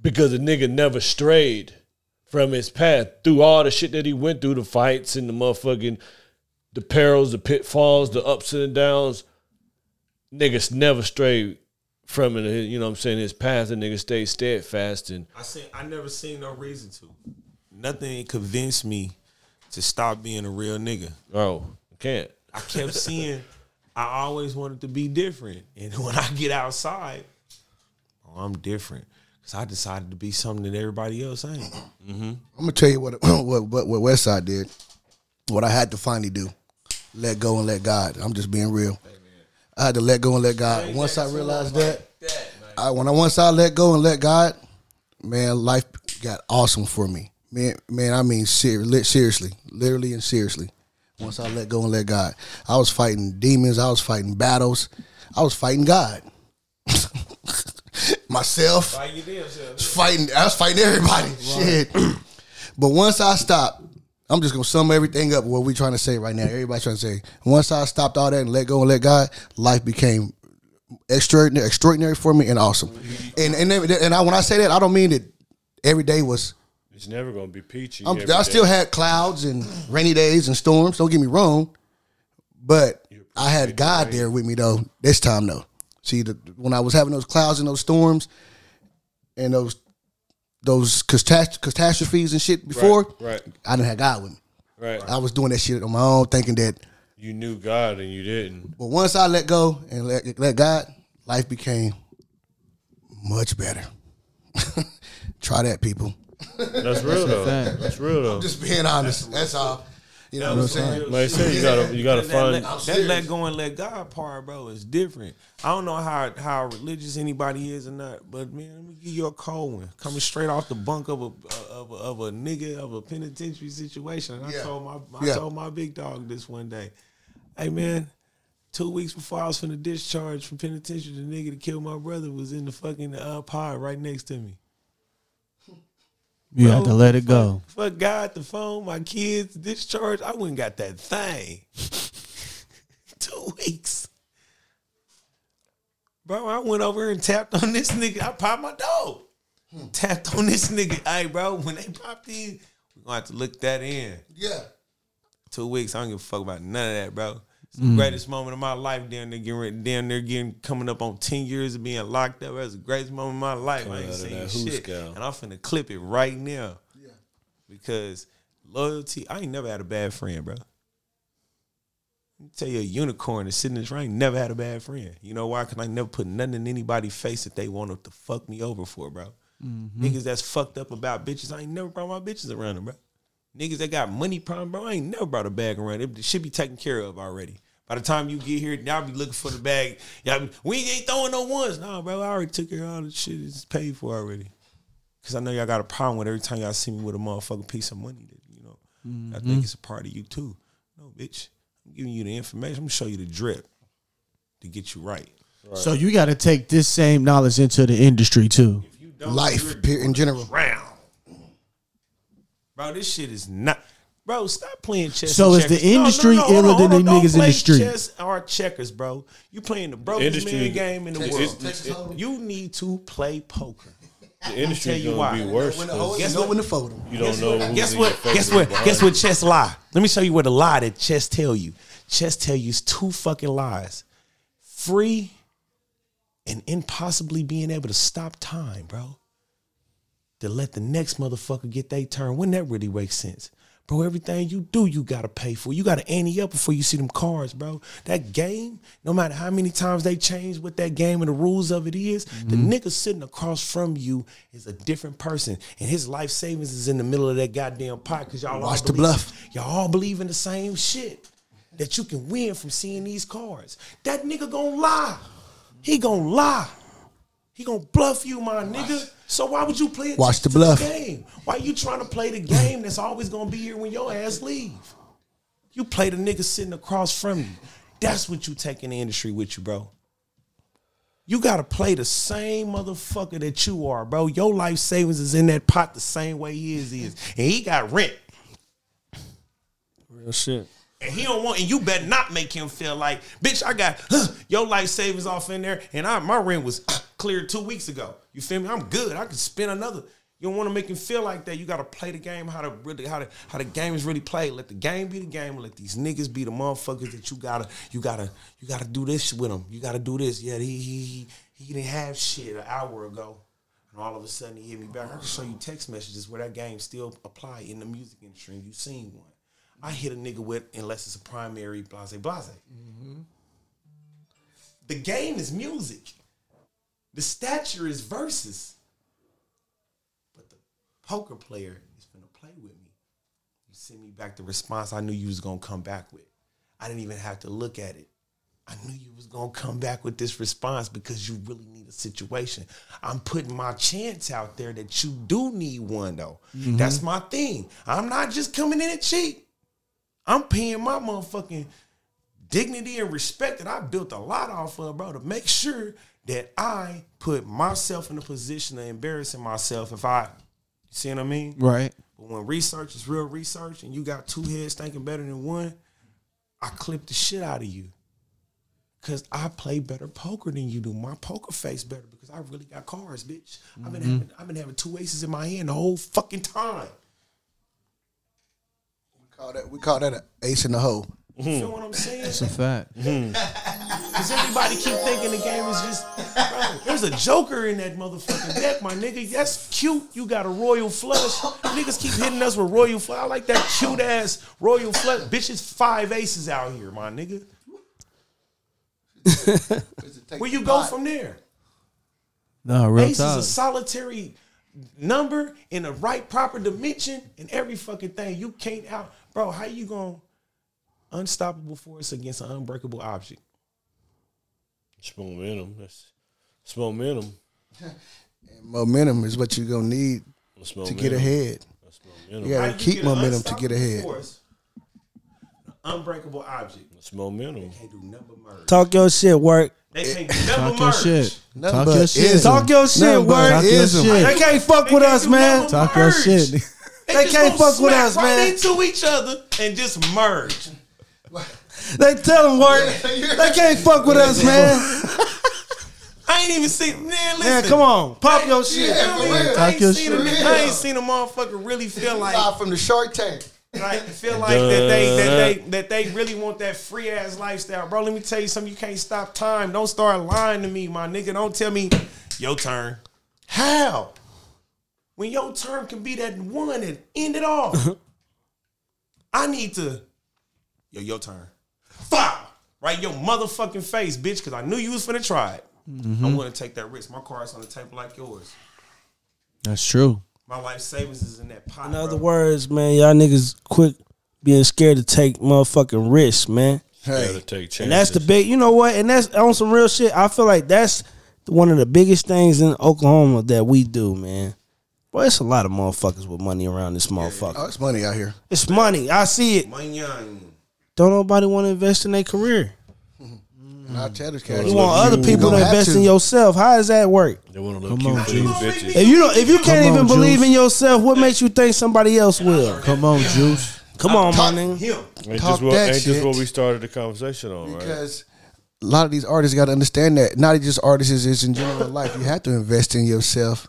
Speaker 1: because the nigga never strayed from his path through all the shit that he went through, the fights and the motherfucking the perils, the pitfalls, the ups and downs. Niggas never strayed from it. You know what I'm saying? His path, the nigga stayed steadfast and
Speaker 7: I seen. I never seen no reason to. Nothing convinced me to stop being a real nigga.
Speaker 1: oh, can't.
Speaker 7: I kept seeing. I always wanted to be different, and when I get outside, oh, I'm different because I decided to be something that everybody else ain't.
Speaker 2: I'm gonna tell you what what what, what Westside did. What I had to finally do, let go and let God. I'm just being real. I had to let go and let God. Once I realized that, I when I once I let go and let God, man, life got awesome for me. Man, man, I mean ser- seriously, literally and seriously. Once I let go and let God, I was fighting demons. I was fighting battles. I was fighting God. Myself fighting. I was fighting everybody. Shit. but once I stopped, I'm just gonna sum everything up. What we trying to say right now? Everybody trying to say. Once I stopped all that and let go and let God, life became extraordinary, extraordinary for me and awesome. And and and I, when I say that, I don't mean that every day was.
Speaker 1: It's never gonna be peachy.
Speaker 2: I still
Speaker 1: day.
Speaker 2: had clouds and rainy days and storms. Don't get me wrong, but I had God there with me though. This time though, see, the, when I was having those clouds and those storms and those those catast- catastrophes and shit before,
Speaker 1: right.
Speaker 2: I didn't have God with me.
Speaker 1: right.
Speaker 2: I was doing that shit on my own, thinking that.
Speaker 1: You knew God and you didn't.
Speaker 2: But once I let go and let let God, life became much better. Try that, people.
Speaker 1: That's real though. That's real though.
Speaker 2: I'm Just being honest. That's all. You know what I'm saying?
Speaker 1: Like I said, you gotta you gotta
Speaker 7: that,
Speaker 1: find.
Speaker 7: let, that let go and let God part, bro, is different. I don't know how how religious anybody is or not, but man, let me give you a cold one. Coming straight off the bunk of a of a, of a nigga of a penitentiary situation. And I
Speaker 2: Yeah.
Speaker 7: told my I
Speaker 2: Yeah.
Speaker 7: told my big dog this one day. Hey man, two weeks before I was finna discharge from penitentiary, the nigga that killed my brother was in the fucking uh, pod right next to me.
Speaker 4: You had to let it go.
Speaker 7: Fuck God, the phone, my kids, discharge. I went and got that thing. Two weeks. Bro, I went over and tapped on this nigga. I popped my dog. Tapped on this nigga. Hey, bro, when they popped in, we're gonna have to look that in.
Speaker 2: Yeah.
Speaker 7: Two weeks, I don't give a fuck about none of that, bro. It's the greatest moment of my life. Down there getting ready, down there getting coming up on ten years of being locked up. That's the greatest moment of my life. I ain't seen shit,
Speaker 1: hooscow.
Speaker 7: and I'm finna clip it right now. Yeah, because loyalty. I ain't never had a bad friend, bro. Let me tell you, a unicorn is sitting in this. I ain't never had a bad friend. You know why? Because I never put nothing in anybody's face that they wanted to fuck me over for, bro. Niggas that's fucked up about bitches, I ain't never brought my bitches around them, bro. Niggas that got money problem, bro, I ain't never brought a bag around. It should be taken care of already. By the time you get here, y'all be looking for the bag. Y'all be, we ain't throwing no ones. Nah, bro, I already took care of all the shit. It's paid for already. Cause I know y'all got a problem with every time y'all see me with a motherfucking piece of money that, you know, I mm-hmm. think it's a part of you too. No, bitch. I'm giving you the information. I'm gonna show you the drip to get you right.
Speaker 4: So you got to take this same knowledge into the industry too.
Speaker 2: Life in general.
Speaker 7: Round. Bro, this shit is not. Bro, stop playing chess.
Speaker 4: So
Speaker 7: and
Speaker 4: is the
Speaker 7: checkers.
Speaker 4: industry
Speaker 7: hold
Speaker 4: iller than
Speaker 7: hold
Speaker 4: the
Speaker 7: on.
Speaker 4: niggas in the
Speaker 7: play
Speaker 4: street?
Speaker 7: Chess or checkers, bro. You playing the brokest man game in the
Speaker 1: Texas-
Speaker 7: world. you need to play poker.
Speaker 1: The industry
Speaker 7: tell you
Speaker 1: gonna
Speaker 7: why.
Speaker 1: be worse.
Speaker 2: When the
Speaker 1: 'cause
Speaker 7: Guess what?
Speaker 2: when to fold.
Speaker 1: You don't know. who's
Speaker 7: Guess
Speaker 1: in
Speaker 7: what?
Speaker 1: your
Speaker 7: Guess what? Guess what? Chess lie. Let me show you what a lie that chess tell you. chess tell you is two fucking lies. Free and impossibly being able to stop time, bro. To let the next motherfucker get their turn. Wouldn't that really make sense? Bro, everything you do, you gotta pay for. You gotta ante up before you see them cards, bro. That game, no matter how many times they change what that game and the rules of it is, the mm-hmm. nigga sitting across from you is a different person. And his life savings is in the middle of that goddamn pot because y'all all
Speaker 2: Watch the bluff.
Speaker 7: Y'all all believe in the same shit. That you can win from seeing these cards. That nigga gonna lie. He gonna lie. He gonna bluff you, my nigga. So why would you play
Speaker 2: Watch the bluff.
Speaker 7: to game? Why are you trying to play the game that's always gonna be here when your ass leave? You play the nigga sitting across from you. That's what you take in the industry with you, bro. You gotta play the same motherfucker that you are, bro. Your life savings is in that pot the same way his is. And he got rent.
Speaker 5: Real shit.
Speaker 7: And he don't want, and you better not make him feel like, bitch, I got huh, your life savings off in there, and I my rent was uh, cleared two weeks ago. You feel me? I'm good. I can spend another. You don't want to make him feel like that. You got to play the game how to really how to how the game is really played. Let the game be the game. Let these niggas be the motherfuckers that you gotta you gotta you gotta do this with them. You gotta do this. Yeah, he he he, he didn't have shit an hour ago. And all of a sudden he hit me back. I can show you text messages where that game still apply in the music industry. You seen one. I hit a nigga with unless it's a primary blase blase. The game is music. The stature is verses. But the poker player is gonna play with me. You send me back the response I knew you was gonna come back with. I didn't even have to look at it. I knew you was gonna come back with this response because you really need a situation. I'm putting my chance out there that you do need one though. Mm-hmm. That's my thing. I'm not just coming in it cheap. I'm paying my motherfucking dignity and respect that I built a lot off of, bro, to make sure that I put myself in a position of embarrassing myself if I, you see what I mean?
Speaker 4: Right.
Speaker 7: But when research is real research and you got two heads thinking better than one, I clip the shit out of you. Cause I play better poker than you do. My poker face better because I really got cards, bitch. I've been mm-hmm. having I've been having two aces in my hand the whole fucking time.
Speaker 2: We call that we call that an ace in the hole.
Speaker 7: You feel what I'm saying?
Speaker 4: It's a fact. Hmm.
Speaker 7: Because everybody keep thinking the game is just, bro, there's a joker in that motherfucking deck, my nigga. That's cute. You got a royal flush. Niggas keep hitting us with royal flush. I like that cute ass royal flush. Bitches five aces out here, my nigga. Where you go from there?
Speaker 4: No, real
Speaker 7: Ace is a solitary number in the right proper dimension and every fucking thing. You can't out, bro. How you gonna unstoppable force against an unbreakable object?
Speaker 1: It's momentum. That's it's momentum.
Speaker 2: and Momentum is what you're gonna need to get ahead. You gotta
Speaker 7: you
Speaker 2: keep
Speaker 7: get
Speaker 2: momentum to get ahead.
Speaker 7: force, Unbreakable object.
Speaker 1: It's momentum.
Speaker 7: Can't do number merge.
Speaker 5: Talk your shit, work.
Speaker 7: They can't do number
Speaker 4: Talk your
Speaker 7: merge.
Speaker 4: shit.
Speaker 2: Nothing
Speaker 4: Talk your shit.
Speaker 2: ism.
Speaker 5: Talk your shit,
Speaker 2: Nothing but
Speaker 5: word.
Speaker 4: Talk your shit.
Speaker 5: They can't fuck
Speaker 7: They
Speaker 5: with
Speaker 7: can't
Speaker 5: us, man.
Speaker 7: number
Speaker 4: Talk your shit.
Speaker 7: They,
Speaker 5: They
Speaker 7: just
Speaker 5: can't
Speaker 7: gonna
Speaker 5: fuck with us,
Speaker 7: right
Speaker 5: man.
Speaker 7: into each other and just merge.
Speaker 5: They tell them work. They can't fuck with us, man.
Speaker 7: I ain't even seen. Man, listen.
Speaker 5: Man, come on, pop your shit.
Speaker 7: You know what I
Speaker 4: Talk
Speaker 7: ain't
Speaker 4: your
Speaker 7: seen a
Speaker 4: shit.
Speaker 7: nigga- I ain't seen a motherfucker really feel like
Speaker 2: Live from the Shark Tank.
Speaker 7: Like feel like that they that they that they really want that free ass lifestyle, bro. Let me tell you something. You can't stop time. Don't start lying to me, my nigga. Don't tell me your turn. How? When your turn can be that one and end it all. I need to. Yo, your turn. Fuck. Right your motherfucking face, bitch, because I knew you was finna try it. I'm mm-hmm. gonna take that risk. My car's on the table like yours.
Speaker 4: That's true.
Speaker 7: My life savings is in that pot.
Speaker 5: In other
Speaker 7: bro.
Speaker 5: words, man, y'all niggas quit being scared to take motherfucking risks, man.
Speaker 1: Gotta
Speaker 2: Hey,
Speaker 1: take chances.
Speaker 5: And that's the big, you know what? And that's on some real shit. I feel like that's one of the biggest things in Oklahoma that we do, man. Boy, it's a lot of motherfuckers with money around this motherfucker.
Speaker 2: oh, it's money out here.
Speaker 5: It's money. I see it.
Speaker 7: Manyan.
Speaker 5: Don't nobody want to invest in their career.
Speaker 2: And I tell
Speaker 5: You want other people to invest
Speaker 2: to.
Speaker 5: in yourself. How does that work?
Speaker 1: They want to
Speaker 4: Come
Speaker 1: look
Speaker 4: on,
Speaker 1: cute for
Speaker 4: Juice.
Speaker 1: bitches.
Speaker 5: If you don't, if you can't
Speaker 4: Come
Speaker 5: even
Speaker 4: on,
Speaker 5: believe
Speaker 4: Juice.
Speaker 5: in yourself, what makes you think somebody else will?
Speaker 4: Come on, Juice.
Speaker 5: Come on, my nigga.
Speaker 7: Him.
Speaker 1: Ain't
Speaker 2: Talk
Speaker 1: just what,
Speaker 2: that
Speaker 1: ain't
Speaker 2: shit.
Speaker 1: just what we started the conversation on, right?
Speaker 2: because a lot of these artists got to understand that not just artists is in general life. You have to invest in yourself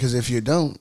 Speaker 2: because if you don't,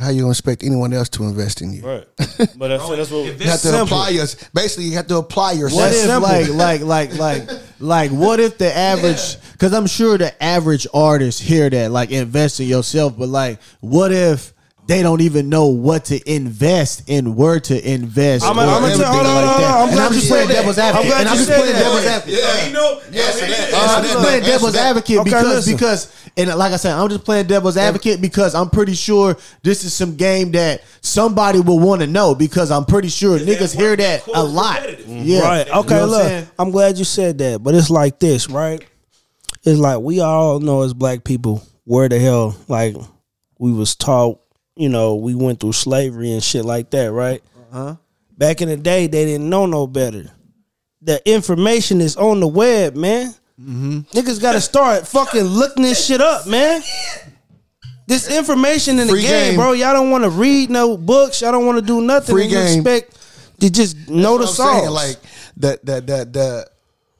Speaker 2: how you gonna expect anyone else to invest in you?
Speaker 1: Right. But that's, that's what.
Speaker 2: You have to
Speaker 5: simple.
Speaker 2: apply us. Basically, you have to apply yourself.
Speaker 4: What
Speaker 2: yourself.
Speaker 4: if
Speaker 5: simple.
Speaker 4: like like like like like what if the average because I'm sure the average artist hear that like invest in yourself, but like what if they don't even know what to invest in, where to invest,
Speaker 5: I'm
Speaker 4: or
Speaker 5: I'm gonna
Speaker 4: everything
Speaker 5: tell- hold
Speaker 4: like
Speaker 5: hold on,
Speaker 4: that.
Speaker 5: I'm
Speaker 4: and I'm
Speaker 5: you
Speaker 4: just
Speaker 5: said
Speaker 4: playing
Speaker 5: that.
Speaker 4: devil's
Speaker 5: I'm
Speaker 4: advocate.
Speaker 5: glad
Speaker 4: And I'm
Speaker 5: you
Speaker 4: just
Speaker 5: said
Speaker 4: playing
Speaker 5: that.
Speaker 4: devil's advocate.
Speaker 7: Yeah, you know. Yes,
Speaker 4: I'm just playing devil's advocate because because and like I said, I'm just playing devil's advocate because I'm pretty sure this is some game that somebody will want to know because I'm pretty sure niggas hear that a lot. Yeah,
Speaker 5: Right.
Speaker 4: You know
Speaker 5: Okay.
Speaker 4: I'm
Speaker 5: look. I'm glad you said that, but it's like this, right? It's like we all know as black people where the hell like we was taught. You know, we went through slavery and shit like that, right?
Speaker 4: Uh-huh.
Speaker 5: Back in the day, they didn't know no better. The information is on the web, man.
Speaker 4: Mm-hmm.
Speaker 5: Niggas got to start fucking looking this shit up, man. This information in
Speaker 2: Free
Speaker 5: the game,
Speaker 2: game.
Speaker 5: bro. Y'all don't want to read no books. Y'all don't want to do nothing.
Speaker 2: Free
Speaker 5: and you
Speaker 2: game.
Speaker 5: expect to just know the
Speaker 2: That's what I'm saying,
Speaker 5: sauce.
Speaker 2: Like the the the the,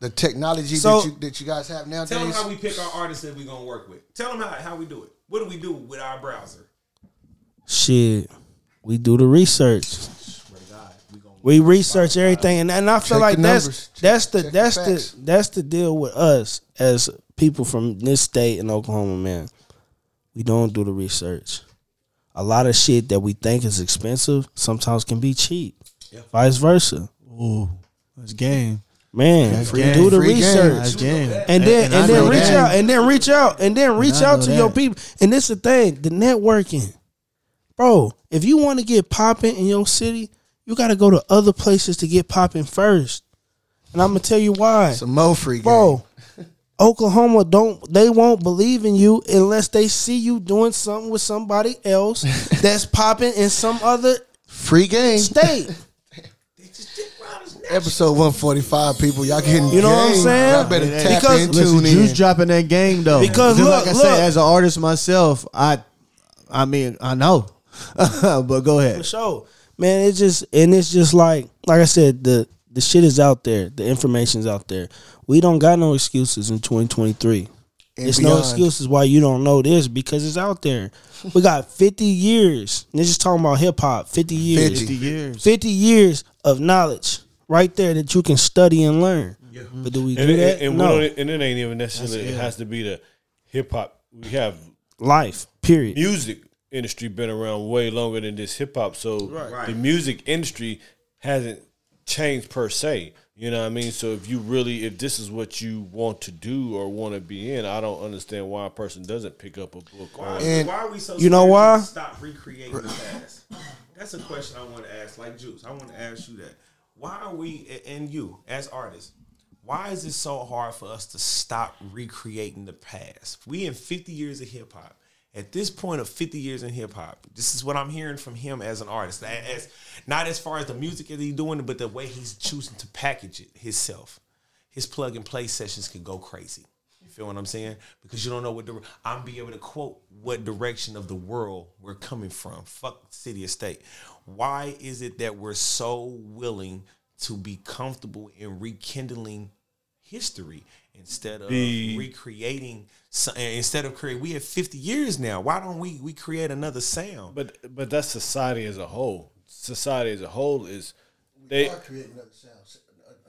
Speaker 2: the technology
Speaker 5: So-
Speaker 2: that you that you guys have nowadays.
Speaker 7: Tell them how we pick our artists that we gonna work with. Tell them how, how we do it. What do we do with our browser?
Speaker 5: Shit, we do the research. We research everything, and, and I feel
Speaker 2: Check
Speaker 5: like that's that's the
Speaker 2: Check the
Speaker 5: that's
Speaker 2: facts.
Speaker 5: the that's the deal with us as people from this state in Oklahoma, man. We don't do the research. A lot of shit that we think is expensive sometimes can be cheap. Vice versa,
Speaker 4: Ooh, that's game.
Speaker 5: man.
Speaker 4: That's
Speaker 5: we
Speaker 4: game.
Speaker 5: do the
Speaker 2: Free game.
Speaker 5: research.
Speaker 4: That's game.
Speaker 5: and then and,
Speaker 4: I
Speaker 5: then reach
Speaker 4: that.
Speaker 5: out and then reach out and then reach
Speaker 4: I
Speaker 5: out
Speaker 4: know
Speaker 5: to your people. And this the thing, the networking, bro. If you want to get popping in your city, you got to go to other places to get popping first. And I'm gonna tell you why,
Speaker 2: Some more free game.
Speaker 5: bro. Oklahoma don't they won't believe in you unless they see you doing something with somebody else that's popping in some other
Speaker 2: Free game.
Speaker 5: state.
Speaker 2: Episode one forty five. People, y'all getting
Speaker 5: You know what I'm saying?
Speaker 2: Y'all better tap
Speaker 5: Because-
Speaker 2: in,
Speaker 4: Listen,
Speaker 2: tune
Speaker 4: Juice dropping that game though.
Speaker 5: Because look,
Speaker 4: like I
Speaker 5: look.
Speaker 4: said, as an artist myself, I, I mean, I know, but go
Speaker 5: For
Speaker 4: ahead.
Speaker 5: sure. Man, it's just and it's just like like I said, the the shit is out there. The information's out there. We don't got no excuses in 2023.
Speaker 2: And
Speaker 5: It's no excuses why you don't know this because it's out there. We got 50 years. And this just talking about hip hop. 50 years.
Speaker 2: 50.
Speaker 4: 50 years.
Speaker 5: 50 years of knowledge right there that you can study and learn. Yeah. But do we do
Speaker 1: And,
Speaker 5: that?
Speaker 1: and, and, we
Speaker 5: no.
Speaker 1: and it ain't even necessarily. It has to be the hip hop. We have
Speaker 5: Life. Period.
Speaker 1: music industry been around way longer than this hip hop. So the music industry hasn't changed per se. You know what I mean? So if you really, if this is what you want to do or want to be in, I don't understand why a person doesn't pick up a book.
Speaker 7: Why,
Speaker 2: And-
Speaker 7: why are we so
Speaker 5: You know why?
Speaker 7: to Stop recreating the past. That's a question I want to ask. Like Juice, I want to ask you that. Why are we and you as artists? Why is it so hard for us to stop recreating the past? We in 50 years of hip hop. At this point of 50 years in hip hop, this is what I'm hearing from him as an artist. As not as far as the music that he's doing, but the way he's choosing to package it himself. His plug and play sessions can go crazy. You feel what I'm saying? Because you don't know what the I'm be able to quote what direction of the world we're coming from. Fuck city or state. Why is it that we're so willing to be comfortable in rekindling history instead of
Speaker 1: The-
Speaker 7: recreating? Uh, instead of create, we have 50 years now. Why don't we we create another sound?
Speaker 1: but but that's society as a whole. Society as a whole is they.
Speaker 2: Are creating another sound.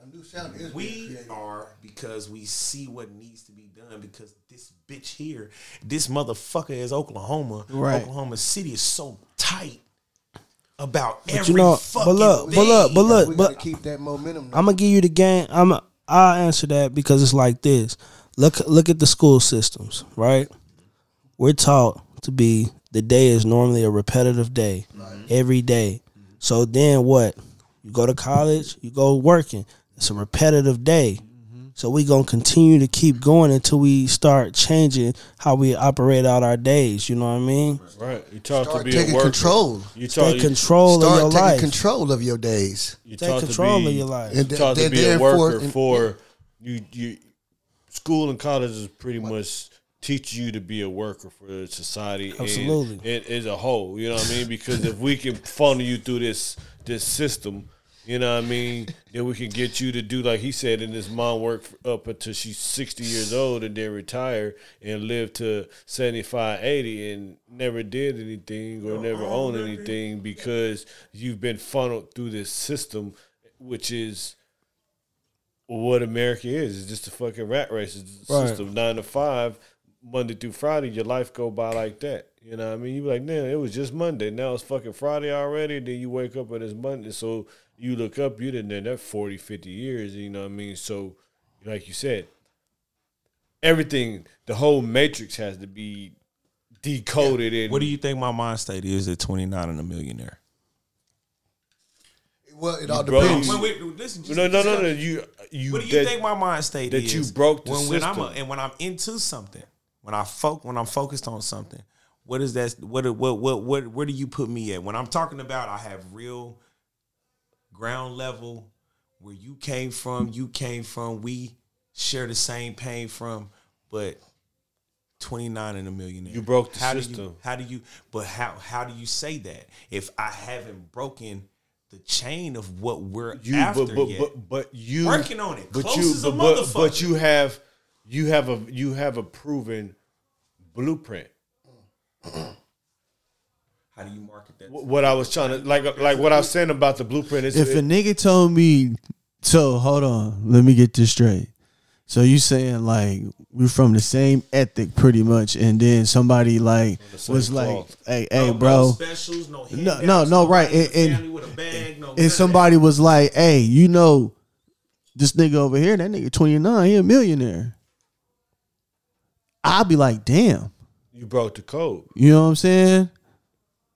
Speaker 2: A new sound is
Speaker 7: We are because we see what needs to be done because this bitch here, this motherfucker is Oklahoma.
Speaker 4: Right.
Speaker 7: Oklahoma City is so tight about
Speaker 5: But
Speaker 7: every
Speaker 5: you know,
Speaker 7: fucking
Speaker 5: but look,
Speaker 7: thing.
Speaker 5: but look, but look,
Speaker 2: gotta
Speaker 5: but
Speaker 2: keep that momentum.
Speaker 5: I'm gonna give you the game. I'm I'll answer that because it's like this. Look look at the school systems, right? We're taught to be the day is normally a repetitive day every day. So then what? You go to college, you go working. It's a repetitive day. So we gonna continue to keep going until we start changing how we operate out our days. You know what I mean?
Speaker 1: Right, you talk
Speaker 2: Start
Speaker 1: to be
Speaker 2: taking
Speaker 1: a
Speaker 2: control.
Speaker 1: You talk,
Speaker 5: Take control of
Speaker 2: Start
Speaker 5: your
Speaker 2: taking
Speaker 5: life.
Speaker 2: control of your days.
Speaker 1: you
Speaker 5: Take control
Speaker 1: to be,
Speaker 5: of your life.
Speaker 2: And
Speaker 1: You taught to
Speaker 2: then-
Speaker 1: be a
Speaker 2: therefore-
Speaker 1: worker
Speaker 2: and-
Speaker 1: for you. You school and college is pretty much teach you to be a worker for society. and-
Speaker 5: Absolutely.
Speaker 1: and as a whole. You know what I mean? Because if we can funnel you through this this system, You know what I mean? then we can get you to do like he said, and his mom work up until she's sixty years old and then retire and live to 75, 80 and never did anything or oh, never oh, owned anything because you've been funneled through this system, which is what America is. It's just a fucking rat race. It's a
Speaker 5: Right.
Speaker 1: system nine to five, Monday through Friday. Your life go by like that. You know what I mean? You be like, man, it was just Monday. Now it's fucking Friday already. Then you wake up and it's Monday. So you look up, you done done that 40, 50 years. You know what I mean? So, like you said, everything, the whole matrix has to be decoded. And
Speaker 7: What do you think my mind state is at 29 and a millionaire?
Speaker 2: Well, it all
Speaker 1: Bro,
Speaker 2: depends.
Speaker 1: you-
Speaker 7: Wait, wait, listen. just-
Speaker 1: no, no, no,
Speaker 7: just-
Speaker 1: no. You, you.
Speaker 7: What do you
Speaker 1: that-
Speaker 7: think my mind state
Speaker 1: that
Speaker 7: is?
Speaker 1: you broke the
Speaker 7: when, when I'm a, and when I'm into something, when I fo- when I'm focused on something, what is that? What what what what where do you put me at? When I'm talking about, I have real ground level where you came from, you came from, we share the same pain from, but 29 and a millionaire.
Speaker 1: You broke the
Speaker 7: how Do you,
Speaker 1: system.
Speaker 7: how do you? But how how do you say that if I haven't broken the chain of what we're
Speaker 1: you
Speaker 7: after
Speaker 1: but but,
Speaker 7: yet?
Speaker 1: but but you
Speaker 7: Working on it.
Speaker 1: But
Speaker 7: Close
Speaker 1: you
Speaker 7: as a
Speaker 1: but, but,
Speaker 7: motherfucker.
Speaker 1: but you have you have a you have a proven blueprint.
Speaker 7: How do you market that?
Speaker 1: Wh- What I was trying to like like what I was saying about the blueprint is
Speaker 4: If a nigga told me, so hold on, let me get this straight. So you saying like we're from the same ethic, pretty much, and then somebody like
Speaker 1: same
Speaker 4: was like,
Speaker 1: cloth.
Speaker 4: "Hey,
Speaker 7: No-
Speaker 4: hey,
Speaker 7: no
Speaker 4: bro,"
Speaker 7: specials, no,
Speaker 4: No, no, no, right, and- and-
Speaker 7: family with a bag, no
Speaker 4: and somebody was like, "Hey, you know, this nigga over here, that nigga twenty nine, he a millionaire." I'd be like, "Damn,"
Speaker 1: you broke the code.
Speaker 4: you know what I'm saying?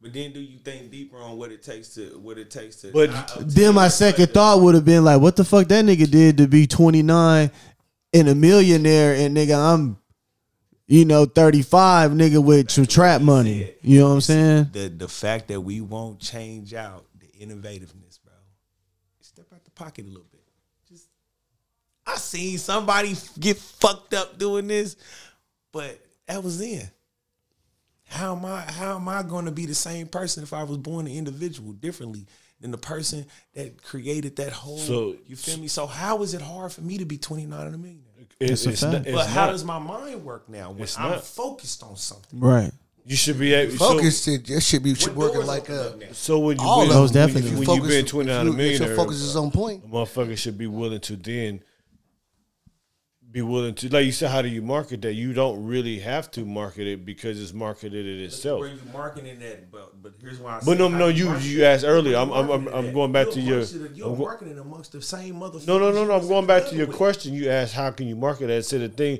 Speaker 7: But then, do you think deeper on what it takes to what it takes to?
Speaker 1: But-
Speaker 4: Then my second
Speaker 7: but-
Speaker 4: thought would have been like, "What the fuck that nigga did to be twenty nine and a millionaire, and nigga, I'm." You know, thirty five nigga with some trap money. You know what I'm saying?
Speaker 7: the the fact that we won't change out the innovativeness, bro. Step out the pocket a little bit. Just I seen somebody get fucked up doing this, but that was then. How am I how am I going to be the same person if I was born an individual differently than the person that created that whole
Speaker 1: So-
Speaker 7: you feel me? So how is it hard for me to be 29 and a millionaire?
Speaker 1: It's,
Speaker 4: a
Speaker 1: it's
Speaker 4: fact.
Speaker 1: not, it's
Speaker 7: But how
Speaker 1: not-
Speaker 7: does my mind work now when I'm
Speaker 1: not.
Speaker 7: focused on something?
Speaker 4: Right.
Speaker 1: you should be able
Speaker 2: Focus
Speaker 1: So,
Speaker 2: it. That should be
Speaker 7: What
Speaker 2: working like a.
Speaker 1: so when you
Speaker 2: All
Speaker 1: when,
Speaker 2: of
Speaker 4: Most
Speaker 1: when,
Speaker 4: definitely.
Speaker 1: you, when
Speaker 2: Focus-
Speaker 1: you've been twenty nine
Speaker 2: if you- if
Speaker 1: millionaire,
Speaker 2: Your focus is on point.
Speaker 1: a motherfucker should be willing to then be willing to like you said. How do you market that? You don't really have to market it because it's marketed it itself.
Speaker 7: Where you marketing that? But but here's why. I
Speaker 1: But no, no, you you asked earlier. I'm I'm I'm, I'm going back
Speaker 7: You're
Speaker 1: to your.
Speaker 7: You're
Speaker 1: I'm
Speaker 7: marketing amongst the same motherfuckers.
Speaker 1: No, no, no, no. I'm going back to your
Speaker 7: with.
Speaker 1: question. You asked how can you market that? So the thing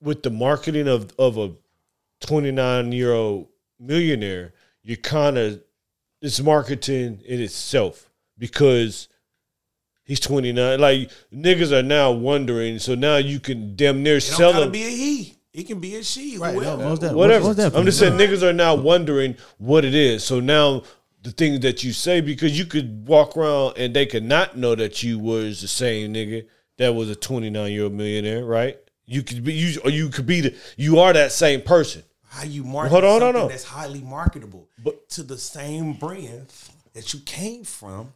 Speaker 1: with the marketing of of a 29 year old millionaire, you kind of it's marketing in itself because he's 29. Like niggas are now wondering, so now you can damn near
Speaker 7: It
Speaker 1: sell
Speaker 7: don't gotta
Speaker 1: them.
Speaker 7: be a he. It can be a she.
Speaker 4: Right, no,
Speaker 7: whoever.
Speaker 4: most definitely.
Speaker 1: Whatever.
Speaker 4: Most definitely.
Speaker 1: I'm just saying niggas are now wondering what it is. So now the things that you say because you could walk around and they could not know that you was the same nigga that was a 29 year old millionaire, right? You could be you or you could be the you are that same person.
Speaker 7: How you market
Speaker 1: Hold on, hold
Speaker 7: something
Speaker 1: on.
Speaker 7: that's highly marketable
Speaker 1: But-
Speaker 7: to the same brand that you came from,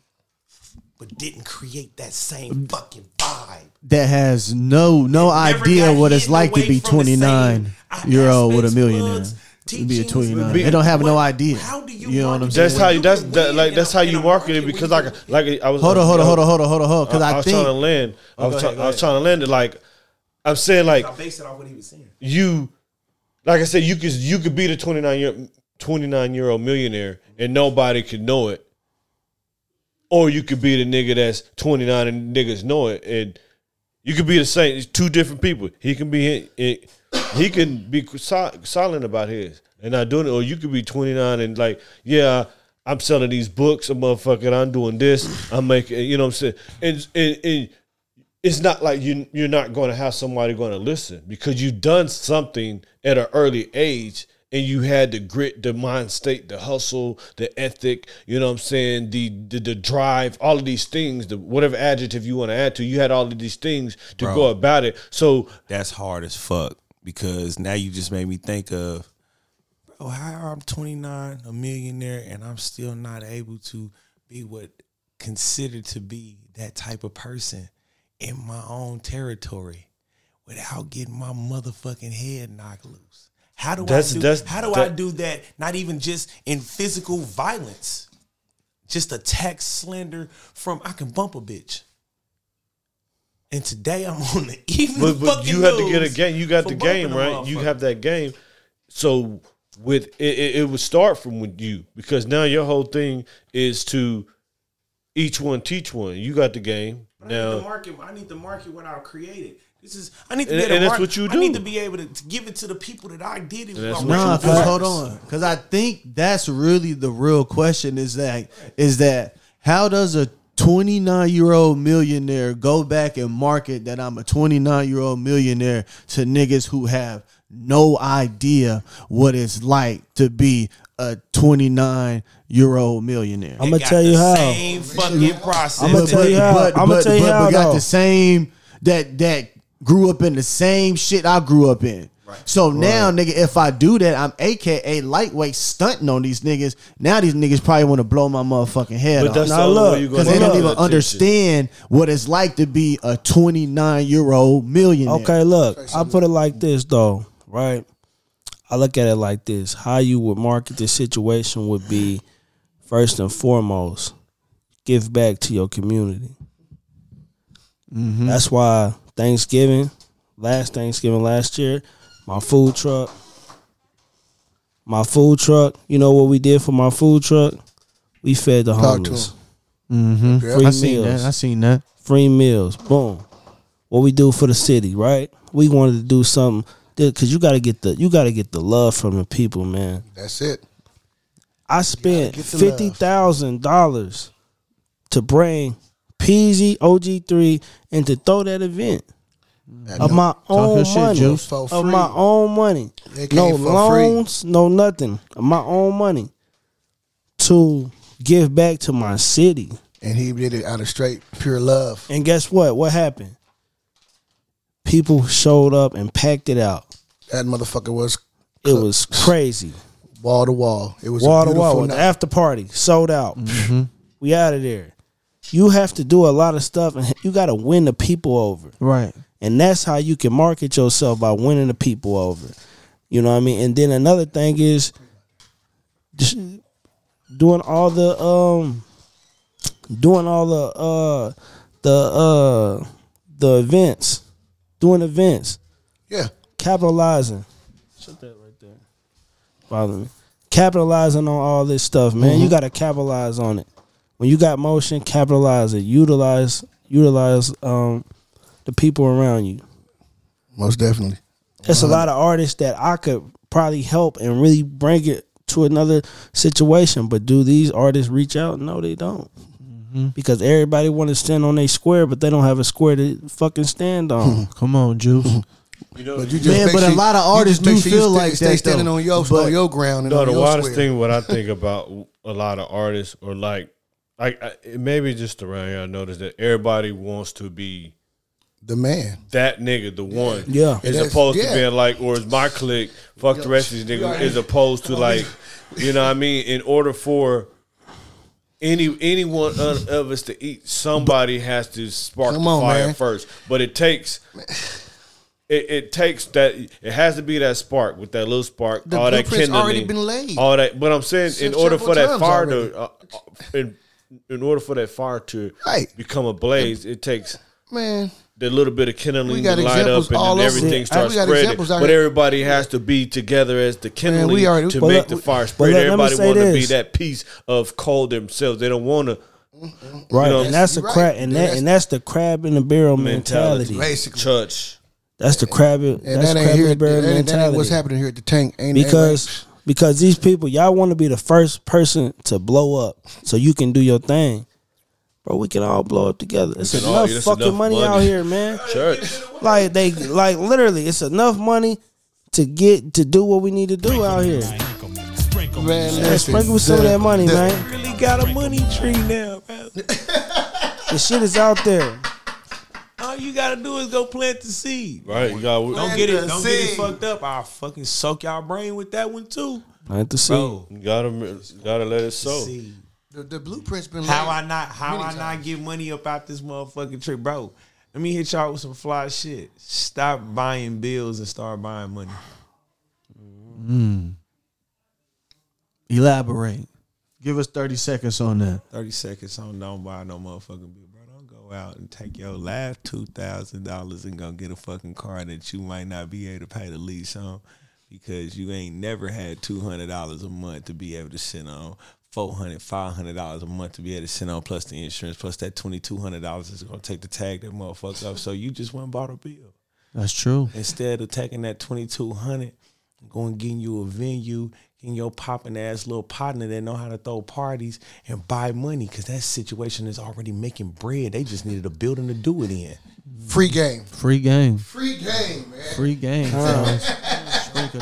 Speaker 7: but didn't create that same mm. fucking vibe.
Speaker 4: that has no no
Speaker 7: Never
Speaker 4: idea what it's like to be 29 year old with a
Speaker 7: aspects,
Speaker 4: millionaire.
Speaker 7: bloods,
Speaker 4: To be a 29. They don't have no idea.
Speaker 7: How do you,
Speaker 4: You know what I'm saying?
Speaker 1: That's how you that's that, like that's how you market it because like like I was
Speaker 4: Hold on, hold on, hold on, hold on, hold on, hold on. Because
Speaker 1: I,
Speaker 4: I,
Speaker 1: was
Speaker 4: think
Speaker 1: trying to land. I oh, was
Speaker 7: go
Speaker 1: try-
Speaker 7: ahead, go
Speaker 1: I was trying to land it like I'm saying like
Speaker 7: I base it off what he was saying.
Speaker 1: you like I said, you could you could be the 29 year 29 year old millionaire and nobody could know it. Or you could be the nigga that's 29 and niggas know it. And you could be the same. It's two different people. He can be he can be silent about his and not doing it. Or you could be 29 and like, yeah, I'm selling these books, a motherfucker, I'm doing this, I'm making you know what I'm saying? And and, and it's not like you you're not going to have somebody going to listen because you've done something at an early age and you had the grit, the mind state, the hustle, the ethic, you know what I'm saying, the the, the drive, all of these things, the whatever adjective you want to add to, you had all of these things to
Speaker 7: Bro.
Speaker 1: go about it. So
Speaker 7: That's hard as fuck because now you just made me think of, bro, how I'm 29, a millionaire, and I'm still not able to be what considered to be that type of person in my own territory without getting my motherfucking head knocked loose? How do
Speaker 1: That's-
Speaker 7: I do
Speaker 1: that's-
Speaker 7: how do I
Speaker 1: that-
Speaker 7: do that? Not even just in physical violence. Just a text slender from I can bump a bitch. And today I'm on the even
Speaker 1: But, but you have to get a game. You got the game, right? You have that game. So with it, it, it would start from with you because now your whole thing is to each one teach one. You got the game
Speaker 7: I need to
Speaker 1: now.
Speaker 7: market. I need to market what I created. This is. I need to
Speaker 1: And-
Speaker 7: be able
Speaker 1: and
Speaker 7: to
Speaker 1: that's what you do.
Speaker 7: I need to be able to, to give it to the people that I did it. with.
Speaker 1: that's
Speaker 7: I'm
Speaker 1: what
Speaker 7: working
Speaker 1: you
Speaker 4: Nah, cause hold on, because I think that's really the real question. Is that is that how does a 29 year old millionaire go back and market that I'm a 29 year old millionaire to niggas who have no idea what it's like to be a 29 year old millionaire?
Speaker 5: I'm gonna tell you how.
Speaker 7: Same fucking process.
Speaker 5: I'ma tell you how. I'ma tell you how,
Speaker 4: but got the same that that grew up in the same shit I grew up in. Right. So now, nigga, if I do that, I'm AKA lightweight stunting on these niggas. Now these niggas probably want to blow my motherfucking head
Speaker 1: But
Speaker 4: off.
Speaker 1: that's
Speaker 5: Now
Speaker 1: the
Speaker 5: look,
Speaker 1: you're
Speaker 4: because they don't even
Speaker 1: attention.
Speaker 4: understand what it's like to be a 29 year old millionaire.
Speaker 5: Okay, look, I put it like this though, right? I look at it like this: how you would market this situation would be first and foremost, give back to your community. Mm-hmm. That's why Thanksgiving, last Thanksgiving last year, my food truck, my food truck. You know what we did for my food truck? We fed the
Speaker 2: Talk
Speaker 5: homeless.
Speaker 4: Mm-hmm.
Speaker 5: Free
Speaker 4: I seen
Speaker 5: meals.
Speaker 4: that. I seen that.
Speaker 5: free meals. Boom. What we do for the city, right? We wanted to do something because you got to get the you got to get the love from the people, man.
Speaker 2: That's it.
Speaker 5: I spent fifty thousand dollars to bring PZ OG three and to throw that event of my own
Speaker 4: your shit,
Speaker 5: money,
Speaker 4: Juice.
Speaker 2: For
Speaker 5: of my own money, no
Speaker 2: came free.
Speaker 5: loans, no nothing, of my own money to give back to my city.
Speaker 2: And he did it out of straight pure love.
Speaker 5: And guess what? What happened? People showed up and packed it out.
Speaker 2: That motherfucker was
Speaker 5: It was crazy.
Speaker 2: wall to wall. It was
Speaker 5: Wall
Speaker 2: a
Speaker 5: to
Speaker 2: beautiful
Speaker 5: wall. The
Speaker 2: night.
Speaker 5: after party sold out. Mm-hmm. We out of there. You have to do a lot of stuff, and you got to win the people over.
Speaker 4: Right.
Speaker 5: And that's how you can market yourself by winning the people over. You know what I mean? And then another thing is just doing all the um doing all the uh the uh the events. Doing events.
Speaker 2: Yeah.
Speaker 5: Capitalizing. Shut that right there. Bother me. Capitalizing on all this stuff, man. You gotta capitalize on it. When you got motion, capitalize it. Utilize utilize um the people around you.
Speaker 2: Most definitely.
Speaker 5: There's a lot of artists that I could probably help and really bring it to another situation. But do these artists reach out? No, they don't. Because everybody want to stand on their square, but they don't have a square to fucking stand on.
Speaker 4: Come on, Juice.
Speaker 1: You know,
Speaker 2: But you just
Speaker 4: Man,
Speaker 2: make
Speaker 4: but a lot of artists do
Speaker 2: sure
Speaker 4: feel
Speaker 2: stay-
Speaker 4: like
Speaker 2: stay
Speaker 4: that,
Speaker 2: standing
Speaker 4: though.
Speaker 2: on your
Speaker 4: But-
Speaker 2: on your ground and
Speaker 1: No,
Speaker 2: on
Speaker 1: the
Speaker 2: your
Speaker 1: wildest
Speaker 2: square.
Speaker 1: thing what I think about a lot of artists or like like I- it maybe just around here I noticed that everybody wants to be
Speaker 2: The man.
Speaker 1: that nigga, the one.
Speaker 5: Yeah.
Speaker 1: As
Speaker 2: It is-
Speaker 1: opposed
Speaker 2: yeah.
Speaker 1: to being like, or is my clique, fuck the rest of these niggas, as opposed to like, you know what I mean? In order for any any one of of us to eat, somebody has to spark
Speaker 2: Come
Speaker 1: the
Speaker 2: on,
Speaker 1: fire
Speaker 2: man.
Speaker 1: first. But it takes it, it takes that it has to be that spark with that little spark,
Speaker 2: The
Speaker 1: all that
Speaker 2: blueprint's
Speaker 1: kindling,
Speaker 2: already been laid.
Speaker 1: all that. But I'm saying, in order for that fire
Speaker 2: already.
Speaker 1: to, uh, uh, in, in order for that fire to
Speaker 2: Right.
Speaker 1: become a blaze, it takes
Speaker 2: Man,
Speaker 1: the little bit of kindling
Speaker 2: We got
Speaker 1: to light up and then everything
Speaker 2: Yeah,
Speaker 1: starts
Speaker 2: we got
Speaker 1: spreading. But everybody has to be together as the kindling
Speaker 2: we already-
Speaker 1: to make
Speaker 2: look,
Speaker 1: the fire spread.
Speaker 5: let
Speaker 1: everybody
Speaker 5: say
Speaker 1: want to be that piece of coal themselves. They don't want to
Speaker 5: Right.
Speaker 1: know,
Speaker 5: and that's the
Speaker 2: you're
Speaker 5: crab
Speaker 2: right.
Speaker 5: and
Speaker 2: Yeah,
Speaker 5: that
Speaker 2: that's-
Speaker 5: and that's the crab in the barrel
Speaker 1: mentality.
Speaker 5: mentality.
Speaker 2: basically.
Speaker 1: church.
Speaker 5: That's the crab in
Speaker 2: And
Speaker 5: that's
Speaker 2: that ain't
Speaker 5: crab in
Speaker 2: here.
Speaker 5: the barrel
Speaker 2: That ain't, that ain't what's happening here at the tank. Ain't
Speaker 5: Because because these people, y'all want to be the first person to blow up so you can do your thing. Bro, we can all blow up together. It's
Speaker 1: can all-
Speaker 5: enough
Speaker 1: it's
Speaker 5: fucking
Speaker 1: enough
Speaker 5: money,
Speaker 1: money.
Speaker 5: out here, man.
Speaker 1: Church.
Speaker 5: Like they like literally, it's enough money to get to do what we need to do out here.
Speaker 2: man,
Speaker 5: Man,
Speaker 2: listen,
Speaker 5: sprinkle with some of that money, man.
Speaker 7: Really got a money tree now, bro.
Speaker 5: The shit is out there.
Speaker 7: All you gotta do is go plant the seed.
Speaker 1: Right? You got.
Speaker 7: Don't get it. Don't get it fucked up. I'll fucking soak y'all brain with that one too,
Speaker 5: I have to see.
Speaker 7: bro.
Speaker 1: You gotta gotta let it sow.
Speaker 7: Seed.
Speaker 2: The, the blueprint's been
Speaker 7: How I not how
Speaker 2: many
Speaker 7: I not get money up out this motherfucking trip, bro? Let me hit y'all with some fly shit. Stop buying bills and start buying money. Mm.
Speaker 4: Elaborate. Give us 30 seconds on that.
Speaker 7: 30 seconds on don't buy no motherfucking bill, bro. Don't go out and take your last two thousand dollars and go get a fucking car that you might not be able to pay the lease on because you ain't never had two hundred dollars a month to be able to sit on. 400 500 dollars a month to be able to sit on plus the insurance plus that twenty two hundred dollars is gonna take the tag that motherfucker up so you just went and bought a bill
Speaker 4: That's true.
Speaker 7: instead of taking that 2,200, going getting you a venue, getting your popping ass little partner that know how to throw parties and buy money because that situation is already making bread. They just needed a building to do it in.
Speaker 2: Free game.
Speaker 4: Free game.
Speaker 2: Free game, man.
Speaker 4: Free game. Sprinkle.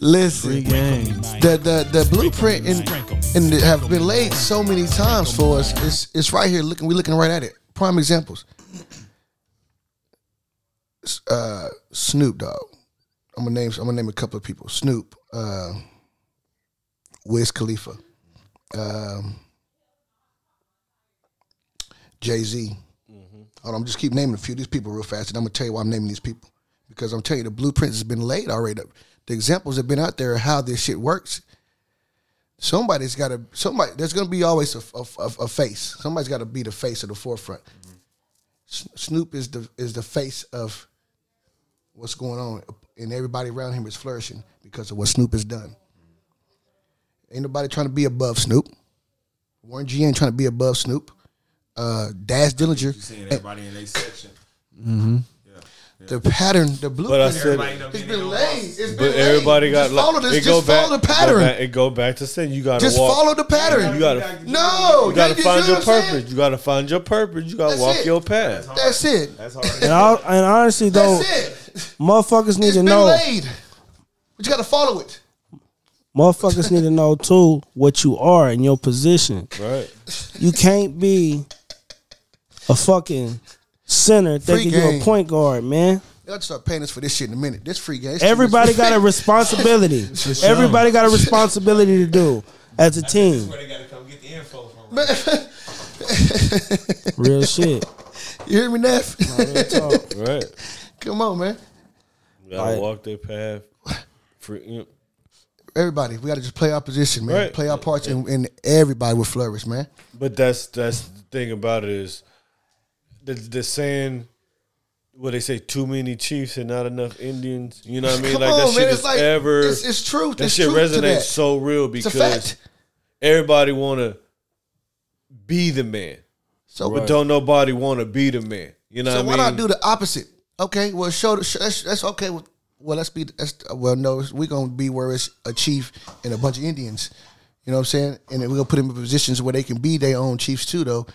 Speaker 2: Listen.
Speaker 4: Free game.
Speaker 2: the the the blueprint and and have been laid so many times for us. It's it's right here. Looking, we're looking right at it. Prime examples. Uh, Snoop Dogg. I'm gonna name. I'm gonna name a couple of people. Snoop. Uh, Wiz Khalifa. Um, Jay Z. On, I'm just keep naming a few of these people real fast, and I'm gonna tell you why I'm naming these people because I'm telling you the blueprint has been laid already. The examples have been out there of how this shit works. Somebody's got to somebody. There's gonna be always a, a, a- face. Somebody's got to be the face of the forefront. S- Snoop is the is the face of what's going on, and everybody around him is flourishing because of what Snoop has done. Ain't nobody trying to be above Snoop. Warren G ain't trying to be above Snoop. Uh, Daz Dillinger.
Speaker 7: You seeing everybody in their section.
Speaker 2: The pattern, the
Speaker 1: But I said,
Speaker 2: It's been laid. It's been
Speaker 1: but everybody
Speaker 2: laid.
Speaker 1: got
Speaker 2: just follow this.
Speaker 1: It go
Speaker 2: Just
Speaker 1: back,
Speaker 2: follow the
Speaker 1: Go
Speaker 2: pattern.
Speaker 1: back, it go back to saying you got to
Speaker 2: Just
Speaker 1: walk.
Speaker 2: follow the pattern.
Speaker 1: You got to.
Speaker 2: no,
Speaker 1: You got to find your
Speaker 2: what I'm saying?
Speaker 1: purpose. You got to find your purpose. You got to walk
Speaker 2: it.
Speaker 1: your path.
Speaker 2: That's it.
Speaker 7: That's hard.
Speaker 5: And, I, and honestly, though,
Speaker 2: That's it.
Speaker 5: motherfuckers need
Speaker 2: It's
Speaker 5: to
Speaker 2: been
Speaker 5: know.
Speaker 2: laid. But you got to follow it.
Speaker 5: Motherfuckers need to know too what you are in your position.
Speaker 1: Right.
Speaker 5: You can't be a fucking center thinking you're a point guard, man.
Speaker 2: They'll start paying us for this shit in a minute. This free game.
Speaker 5: Everybody got a responsibility. Everybody got a responsibility to do as a team.
Speaker 7: They gotta come get the info from.
Speaker 5: Real shit.
Speaker 2: You hear me, Neff?
Speaker 1: Right.
Speaker 2: Come on, man.
Speaker 1: You got to
Speaker 5: Right.
Speaker 1: walk their path. For, you know,
Speaker 2: Everybody, we got to just play our position, man.
Speaker 1: Right.
Speaker 2: Play our parts, and, and everybody will flourish, man.
Speaker 1: But that's that's the thing about it is the the saying what they say too many chiefs and not enough Indians. You know what I mean?
Speaker 2: Come
Speaker 1: like that
Speaker 2: on,
Speaker 1: shit
Speaker 2: man.
Speaker 1: is
Speaker 2: It's like
Speaker 1: ever
Speaker 2: it's, it's truth.
Speaker 1: that
Speaker 2: It's
Speaker 1: shit
Speaker 2: truth
Speaker 1: resonates
Speaker 2: that.
Speaker 1: so real because everybody want to be the man,
Speaker 2: So,
Speaker 1: but don't nobody want to be the man. You know
Speaker 2: so
Speaker 1: what
Speaker 2: why
Speaker 1: I mean?
Speaker 2: not do the opposite? Okay, well, show the sh- that's, that's okay. Well, well, let's be. That's, well, no, we're gonna be where it's a chief and a bunch of Indians. You know what I'm saying? And then we're gonna put them in positions where they can be their own chiefs too, though.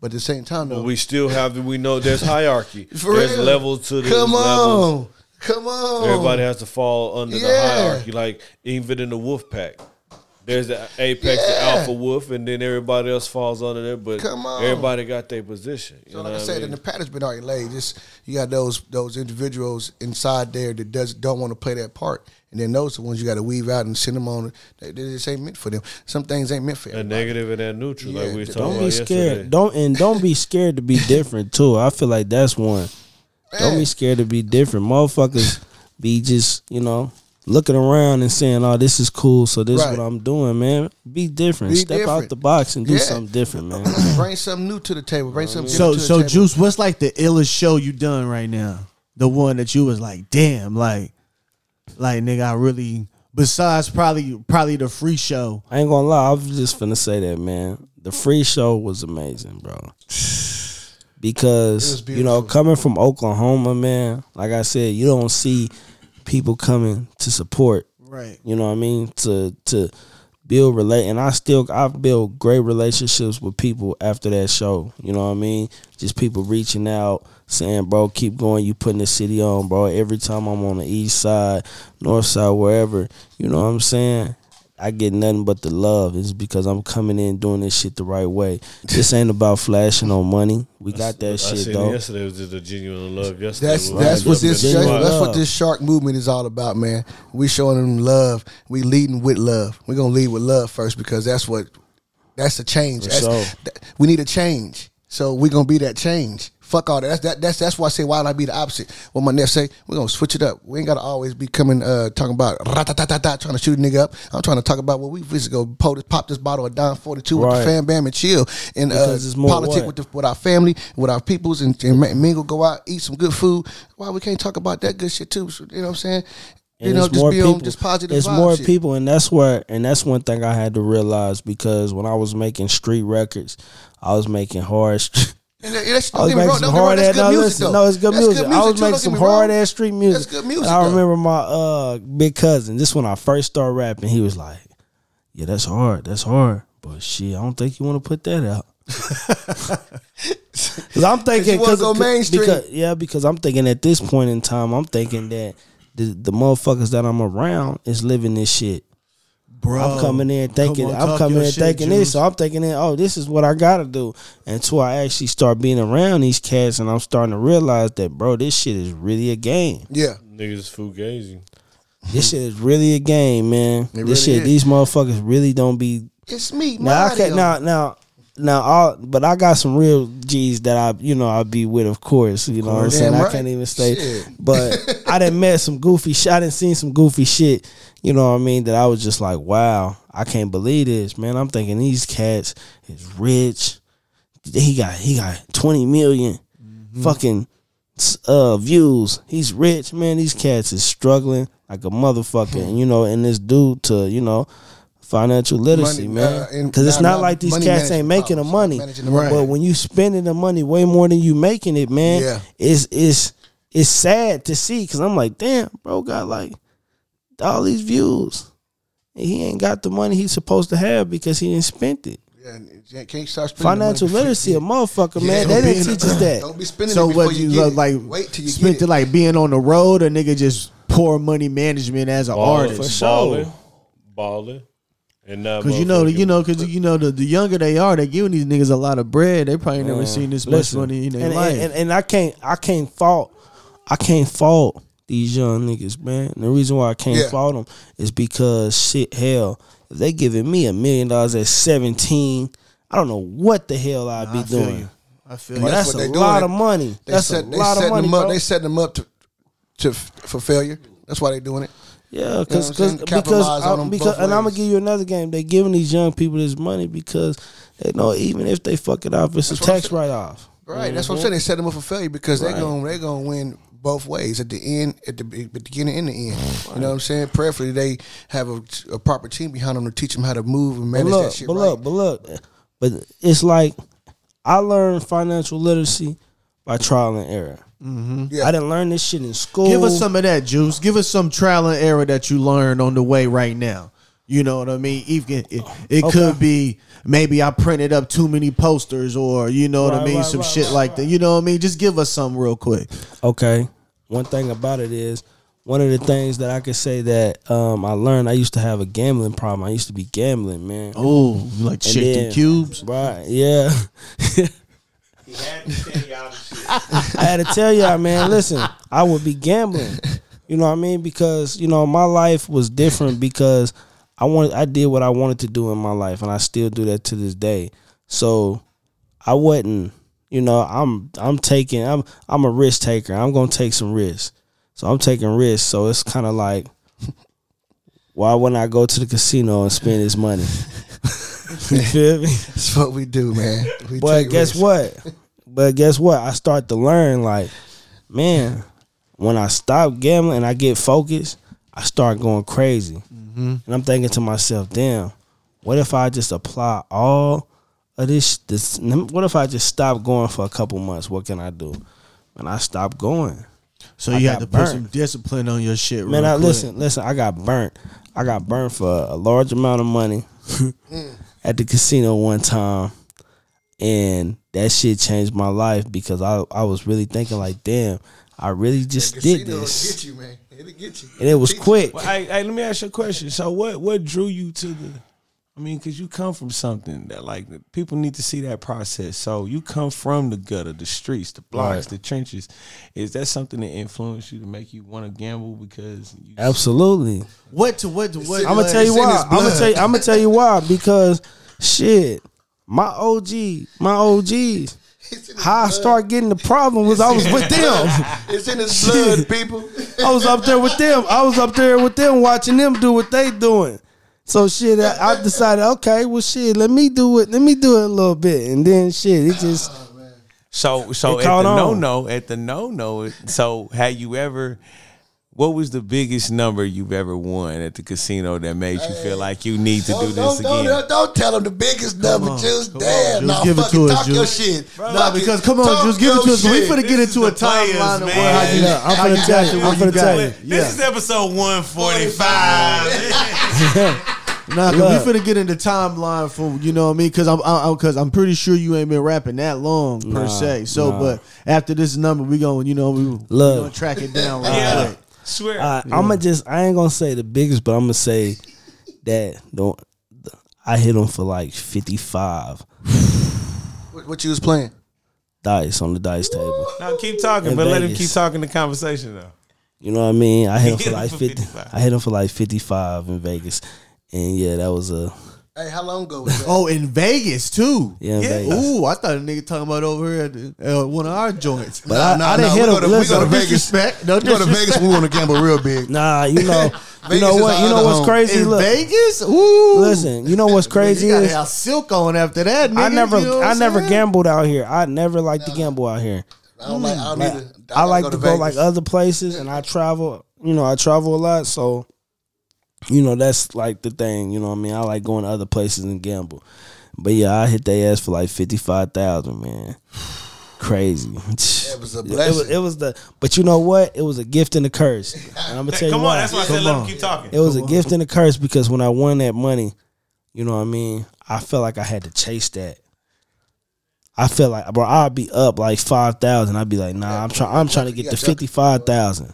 Speaker 2: But at the same time, though,
Speaker 1: But we still have. We know there's hierarchy.
Speaker 2: for
Speaker 1: there's
Speaker 2: real.
Speaker 1: levels to this.
Speaker 2: Come
Speaker 1: levels.
Speaker 2: on, come on.
Speaker 1: Everybody has to fall under the hierarchy, like even in the wolf pack. There's the apex, the alpha wolf, and then everybody else falls under there. But
Speaker 2: Come on.
Speaker 1: everybody got their position. You
Speaker 2: So
Speaker 1: know
Speaker 2: like I
Speaker 1: what
Speaker 2: said,
Speaker 1: mean?
Speaker 2: and the pattern's been already laid. Just you got those those individuals inside there that does don't want to play that part, and then those are the ones you got to weave out and send them on. They, they just ain't meant for them. Some things ain't meant for
Speaker 1: a
Speaker 2: everybody.
Speaker 1: negative and a neutral,
Speaker 2: Yeah,
Speaker 1: like we
Speaker 2: don't
Speaker 1: talking
Speaker 5: Don't
Speaker 1: about
Speaker 5: be
Speaker 1: yesterday.
Speaker 5: scared. Don't and don't be scared to be different too. I feel like that's one. Don't be scared to be different. Motherfuckers be just, you know, looking around and saying, Oh, this is cool, so this
Speaker 2: Right.
Speaker 5: is what I'm doing, man. Be different.
Speaker 2: Be
Speaker 5: Step out the box and do
Speaker 2: Yeah.
Speaker 5: something different, man.
Speaker 2: Bring something new to the table. Bring something
Speaker 4: So
Speaker 2: different to the
Speaker 4: so
Speaker 2: table.
Speaker 4: Juice, what's like the illest show you done right now? The one that you was like, damn, like, like nigga, I really. Besides probably probably the free show.
Speaker 5: I ain't gonna lie, I was just finna say that, man. The free show was amazing, bro. Because you know, coming from Oklahoma, man, like I said, you don't see people coming to support.
Speaker 4: Right.
Speaker 5: You know what I mean? To to build relate and I still I've built great relationships with people after that show. You know what I mean? Just people reaching out, saying, Bro, keep going, you putting the city on, bro. Every time I'm on the east side, north side, wherever, you know what I'm saying? I get nothing but the love. It's because I'm coming in doing this shit the right way. This ain't about flashing on money. We got that
Speaker 1: I
Speaker 5: shit
Speaker 1: seen
Speaker 5: though.
Speaker 1: yesterday was just a genuine love. Yesterday,
Speaker 2: That's
Speaker 1: was
Speaker 2: that's what this
Speaker 5: genuine
Speaker 2: that's
Speaker 5: love.
Speaker 2: what this shark movement is all about, man. We showing them love. We leading with love. We're gonna lead with love first because that's what That's a change.
Speaker 5: For
Speaker 2: That's-
Speaker 5: sure.
Speaker 2: that- we need a change. So we're gonna be that change. Fuck all that. That's that, that's that's why I say why not be the opposite. What my nephew say, we're gonna switch it up. We ain't gotta always be coming uh talking about rat-a-tat-tat, trying to shoot a nigga up. I'm trying to talk about what we just go pull this, pop this bottle of Don 42 with the fam bam and chill and uh,
Speaker 5: it's more
Speaker 2: politic
Speaker 5: what?
Speaker 2: with the, with our family, with our peoples, and, and mingle, go out, eat some good food. Why we can't talk about that good shit too? So, you know what I'm saying? You know,
Speaker 5: it's
Speaker 2: just
Speaker 5: more
Speaker 2: be
Speaker 5: people.
Speaker 2: on just positive.
Speaker 5: It's more
Speaker 2: shit.
Speaker 5: people, and that's where, and that's one thing I had to realize because when I was making street records, I was making hard.
Speaker 2: And that's,
Speaker 5: I was making some
Speaker 2: don't get me wrong,
Speaker 5: hard ass. No, listen, no, it's good
Speaker 2: That's
Speaker 5: music.
Speaker 2: good
Speaker 5: I was
Speaker 2: too,
Speaker 5: making some
Speaker 2: get me wrong.
Speaker 5: hard ass street music.
Speaker 2: That's good music,
Speaker 5: And I
Speaker 2: though.
Speaker 5: remember my uh, big cousin. This when I first started rapping. He was like, "Yeah, that's hard. That's hard." But shit, I don't think you want to put that out. Cause I'm thinking, cause,
Speaker 2: go mainstream.
Speaker 5: because yeah, because I'm thinking at this point in time, I'm thinking that the, the motherfuckers that I'm around is living this shit.
Speaker 4: Bro,
Speaker 5: I'm coming in thinking
Speaker 4: on,
Speaker 5: I'm coming in
Speaker 4: shit,
Speaker 5: thinking
Speaker 4: Juice.
Speaker 5: this, so I'm thinking, in, oh, this is what I gotta do. Until I actually start being around these cats, and I'm starting to realize that, bro, this shit is really a game.
Speaker 2: Yeah.
Speaker 1: Niggas fugazi.
Speaker 5: This shit is really a game, man.
Speaker 2: really
Speaker 5: this shit,
Speaker 2: is.
Speaker 5: these motherfuckers really don't be.
Speaker 2: It's me,
Speaker 5: Now I can't now now. Now, all, but I got some real G's that I, you know, I'll be with, of course. You know what I'm saying?
Speaker 2: Damn
Speaker 5: I can't even say,
Speaker 2: Shit.
Speaker 5: but I done met some goofy shit. I done seen some goofy shit. You know what I mean? That I was just like, wow, I can't believe this, man. I'm thinking these cats is rich. He got he got 20 million
Speaker 2: Mm-hmm.
Speaker 5: fucking uh views. He's rich, man. These cats is struggling like a motherfucker. And you know, and this dude to, you know, financial literacy,
Speaker 2: Money,
Speaker 5: man.
Speaker 2: uh,
Speaker 5: Because it's
Speaker 2: not-
Speaker 5: like these cats ain't making the money.
Speaker 2: the money.
Speaker 5: But when you spending the money way more than you making it, man,
Speaker 2: Yeah.
Speaker 5: it's it's it's sad to see because I'm like, damn, bro, got like all these views. And he ain't got the money he's supposed to have because he didn't spend it.
Speaker 2: Yeah, can't start spending
Speaker 5: Financial
Speaker 2: money
Speaker 5: literacy, a motherfucker,
Speaker 2: Yeah,
Speaker 5: man.
Speaker 2: don't
Speaker 5: They didn't
Speaker 2: in-
Speaker 5: teach us that.
Speaker 2: Don't be spending
Speaker 4: So
Speaker 2: it before
Speaker 4: what
Speaker 2: you
Speaker 4: you
Speaker 2: get
Speaker 4: look
Speaker 2: it.
Speaker 4: like?
Speaker 2: Wait till you
Speaker 4: spent
Speaker 2: get
Speaker 4: it
Speaker 2: it.
Speaker 4: like being on the road, or nigga just poor money management as an
Speaker 1: Balling,
Speaker 4: artist.
Speaker 5: sure.
Speaker 1: balling, balling, and now
Speaker 4: Because you know, you know, because you know, the, the younger they are, they giving these niggas a lot of bread. They probably never
Speaker 5: Man,
Speaker 4: seen this
Speaker 5: listen,
Speaker 4: much money in their
Speaker 5: and,
Speaker 4: life.
Speaker 5: And, and, and I can't I can't fault I can't fault these young niggas, man. And the reason why I can't
Speaker 2: Yeah.
Speaker 5: fault them is because shit, hell, if they giving me a million dollars at seventeen, I don't know what the hell I'd be
Speaker 4: I
Speaker 5: doing.
Speaker 4: you. I feel
Speaker 2: And
Speaker 4: you.
Speaker 5: That's,
Speaker 2: what
Speaker 5: a
Speaker 2: they doing.
Speaker 5: lot of money.
Speaker 2: They
Speaker 5: That's
Speaker 2: set,
Speaker 5: a lot of
Speaker 2: setting
Speaker 5: money,
Speaker 2: them up.
Speaker 5: bro.
Speaker 2: They setting them up to to for failure. That's why they doing it.
Speaker 5: Yeah, cause,
Speaker 2: what I'm
Speaker 5: cause, because I- because and I'm gonna give you another game. They giving these young people this money because they know even if they fuck it off, it's
Speaker 2: That's
Speaker 5: a tax write off.
Speaker 2: Right. That's what I'm mm-hmm. saying. They set them up for failure because
Speaker 5: Right.
Speaker 2: they're gonna they're going to win both ways at the end, at the beginning and the end. You know what I'm saying? Preferably they have a, a proper team behind them to teach them how to move and
Speaker 5: But
Speaker 2: manage
Speaker 5: look,
Speaker 2: that shit
Speaker 5: but
Speaker 2: right.
Speaker 5: look, but look, but it's like I learned financial literacy by trial and error.
Speaker 2: Yeah.
Speaker 5: I didn't learn this shit in school.
Speaker 4: Give us some of that juice. Give us some trial and error that you learned on the way right now. You know what I mean? Even it, it
Speaker 5: Okay.
Speaker 4: could be maybe I printed up too many posters, or you know what I mean,
Speaker 5: right,
Speaker 4: some
Speaker 5: right,
Speaker 4: shit
Speaker 5: right,
Speaker 4: like that. You know what I mean? Just give us some real quick.
Speaker 5: Okay. One thing about it is one of the things that I could say that um, I learned. I used to have a gambling problem. I used to be gambling, man.
Speaker 4: Oh, like
Speaker 5: And
Speaker 4: chicken
Speaker 5: then-
Speaker 4: cubes?
Speaker 5: Right. Yeah. I had to tell y'all, man. Listen, I would be gambling. You know what I mean? Because you know my life was different because I wanted, I did what I wanted to do in my life, and I still do that to this day. So I wasn't, you know, I'm I'm taking, I'm I'm a risk taker. I'm gonna take some risks. So I'm taking risks. So it's kind of like, why wouldn't I go to the casino and spend this money? you feel me?
Speaker 2: That's what we do, man. We
Speaker 5: But guess
Speaker 2: risks.
Speaker 5: what? But guess what? I start to learn like, man, when I stop gambling and I get focused, I start going crazy.
Speaker 2: Mm-hmm.
Speaker 5: And I'm thinking to myself, damn, what if I just apply all of this? This what if I just stop going for a couple months? What can I do? And I stopped going.
Speaker 4: So
Speaker 5: I
Speaker 4: you had
Speaker 5: got
Speaker 4: to put some discipline on your shit.
Speaker 5: Man,
Speaker 4: real
Speaker 5: I
Speaker 4: quick.
Speaker 5: listen, listen. I got burnt. I got burnt for a large amount of money at the casino one time, and that shit changed my life because I I was really thinking like, damn, I really just did this,
Speaker 2: Get you, man. It'll get you.
Speaker 5: and it was quick.
Speaker 7: Well, hey, hey, let me ask you a question. So what what drew you to the I mean, because you come from something that like people need to see that process. So you come from the gutter, the streets, the blocks,
Speaker 5: Right.
Speaker 7: the trenches. Is that something that influenced you to make you want to gamble? Because you,
Speaker 5: Absolutely.
Speaker 4: What to what to what?
Speaker 5: I'm gonna tell you why. I'm gonna tell you. I'm gonna tell you why. Because shit, my OG, my OGs. How I start getting the problem was I was with them.
Speaker 2: It's in his blood, people.
Speaker 5: I was up there with them. I was up there with them, watching them do what they doing. So shit, I, I decided, okay, well shit, let me do it. Let me do it a little bit, and then shit, it just
Speaker 7: so so
Speaker 5: It
Speaker 7: at the no no at the no no. So had you ever? What was the biggest number you've ever won at the casino that made you feel like you need to do
Speaker 2: Don't,
Speaker 7: this
Speaker 2: don't,
Speaker 7: again?
Speaker 2: don't, don't tell him the biggest number, Juice.
Speaker 4: come
Speaker 2: Damn,
Speaker 4: on,
Speaker 2: no,
Speaker 4: Juice, give it
Speaker 2: fuck
Speaker 4: to us,
Speaker 2: talk
Speaker 4: Juice.
Speaker 2: your shit.
Speaker 4: Nah,
Speaker 2: Fuck
Speaker 4: because come on,
Speaker 2: Talk
Speaker 4: just give it
Speaker 2: your
Speaker 4: to us. We
Speaker 2: shit.
Speaker 4: finna get into a
Speaker 7: is players,
Speaker 4: timeline of
Speaker 7: man.
Speaker 4: where how you,
Speaker 5: Yeah, I'm
Speaker 4: how
Speaker 5: finna
Speaker 4: you
Speaker 5: tell
Speaker 4: got
Speaker 5: you,
Speaker 4: to
Speaker 5: I'm
Speaker 4: where you
Speaker 5: finna
Speaker 4: got
Speaker 5: tell
Speaker 4: it.
Speaker 5: you.
Speaker 4: Yeah.
Speaker 7: This is episode one forty five.
Speaker 4: Nah, cause we finna get into timeline for you know what I mean. Cause I'm, I'm, cause I'm pretty sure you ain't been rapping that long per se. So,
Speaker 5: nah.
Speaker 4: but after this number, we gonna, you know, we, we
Speaker 5: Look.
Speaker 4: gonna track it down real
Speaker 7: Yeah,
Speaker 4: quick.
Speaker 7: swear.
Speaker 5: I, I'm gonna just I ain't gonna say the biggest, but I'm gonna say that don't I hit him for like 55
Speaker 2: What, what you was playing?
Speaker 5: dice on the dice table.
Speaker 7: now keep talking,
Speaker 5: In
Speaker 7: but let him keep talking the conversation though.
Speaker 5: You know what I mean? I hit him for like 50.
Speaker 7: 55.
Speaker 5: I hit him for like 55 in Vegas, and yeah, that was a
Speaker 2: Hey, how long ago was that?
Speaker 4: Oh, in Vegas too.
Speaker 5: yeah,
Speaker 7: Yeah.
Speaker 5: Vegas.
Speaker 4: Ooh, I thought a nigga talking about over here at the, uh, one of our joints.
Speaker 5: But I, I didn't
Speaker 2: we
Speaker 5: hit
Speaker 2: go
Speaker 5: him.
Speaker 2: to, we
Speaker 5: Listen,
Speaker 2: go to
Speaker 4: no
Speaker 2: Vegas.
Speaker 4: disrespect, no
Speaker 2: we go to. Vegas. We want to gamble real big.
Speaker 5: Nah, you know, you know what? You know what's
Speaker 2: home.
Speaker 5: crazy?
Speaker 4: In
Speaker 5: Look,
Speaker 4: Vegas, ooh.
Speaker 5: listen. You know what's crazy
Speaker 4: you gotta
Speaker 5: is
Speaker 4: have silk on after that. Nigga,
Speaker 5: I never,
Speaker 4: you know
Speaker 5: I never
Speaker 4: saying?
Speaker 5: gambled out here. I never liked to gamble out here.
Speaker 2: I don't like. I don't
Speaker 5: Like,
Speaker 2: need to.
Speaker 5: I like
Speaker 2: gotta
Speaker 5: to go like other places, and I travel. You know, I travel a lot, so you know that's like the thing. You know what I mean? I like going to other places and gamble. But yeah, I hit their ass for like fifty five thousand, man. Crazy.
Speaker 2: It was a
Speaker 5: It was,
Speaker 2: blessing.
Speaker 5: it was the, but you know what? It was a gift and a curse. And I'm gonna tell you
Speaker 7: Come
Speaker 5: why.
Speaker 7: on, that's why I said let him keep talking.
Speaker 5: It was a gift and a curse because when I won that money, you know what I mean. I felt like I had to chase that. I felt like, bro, I'd be up like five thousand. I'd be like, nah, I'm trying. I'm trying to get to fifty five thousand.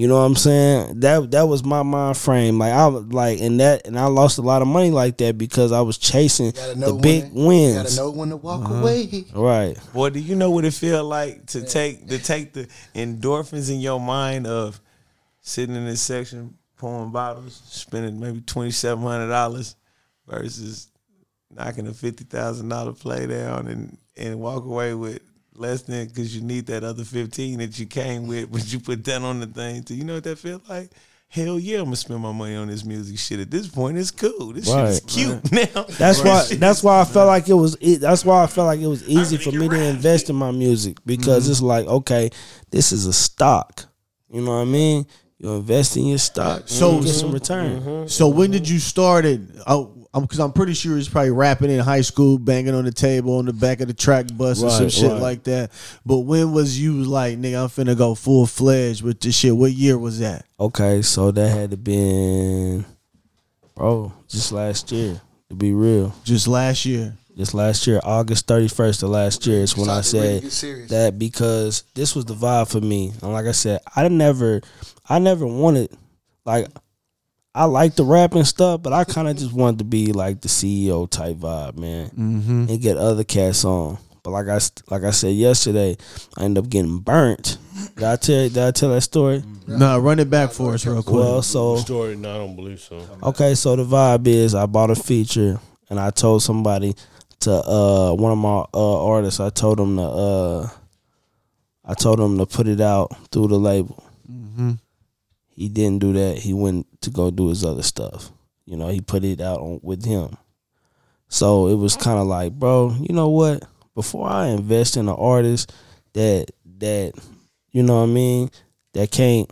Speaker 5: You know what I'm saying? That that was my mind frame. Like I was like, and that, and I lost a lot of money like that because I was chasing the
Speaker 2: know when
Speaker 5: big wins.
Speaker 2: gotta know when to walk
Speaker 5: Uh-huh.
Speaker 2: away.
Speaker 5: Right.
Speaker 7: Boy, do you know what it feel like to take to take the endorphins in your mind of sitting in this section, pouring bottles, spending maybe twenty seven hundred dollars versus knocking a fifty thousand dollar play down and and walk away with less than because you need that other fifteen that you came with, but you put that on the thing. Do you know what that feel like? Hell yeah, I'm gonna spend my money on this music shit. At this point, it's cool. This shit is
Speaker 5: Right,
Speaker 7: cute now.
Speaker 5: That's
Speaker 7: This
Speaker 5: why.
Speaker 7: shit
Speaker 5: That's why I felt like it was. It, that's why I felt like it was easy for
Speaker 7: can
Speaker 5: me to invest in my music because
Speaker 7: Mm-hmm.
Speaker 5: it's like, okay, this is a stock. You know what I mean? You invest in your stock, so
Speaker 4: So-
Speaker 5: you get some return.
Speaker 4: So when did you start it? Oh, I'm because I'm pretty sure he's probably rapping in high school, banging on the table on the back of the track bus or some shit
Speaker 5: right.
Speaker 4: like that. But when was you like, nigga, I'm finna go full fledged with this shit? What year was that?
Speaker 5: Okay, so that had to been, bro, just last year. To be real,
Speaker 4: Just last year.
Speaker 5: just last year, August thirty first of last year is when I
Speaker 2: Decided to really
Speaker 5: said that because this was the vibe for me. And like I said, I never, I never wanted like. I like the rap and stuff, but I kind of just wanted to be like the CEO type vibe, man, mm-hmm. and get other cats on. But like I s- like I said yesterday, I ended up getting burnt. Did I tell did I tell that story?
Speaker 4: Nah, run it back for us real quick.
Speaker 5: Well, so
Speaker 1: Story? No, I don't believe so.
Speaker 5: Okay, so the vibe is I bought a feature and I told somebody to uh one of my uh artists, I told him to uh I told him to put it out through the label. He didn't do that. He went to go do his other stuff. You know, he put it out on, with him. So it was kind of like, bro, you know what? Before I invest in an artist that that you know what I mean, that can't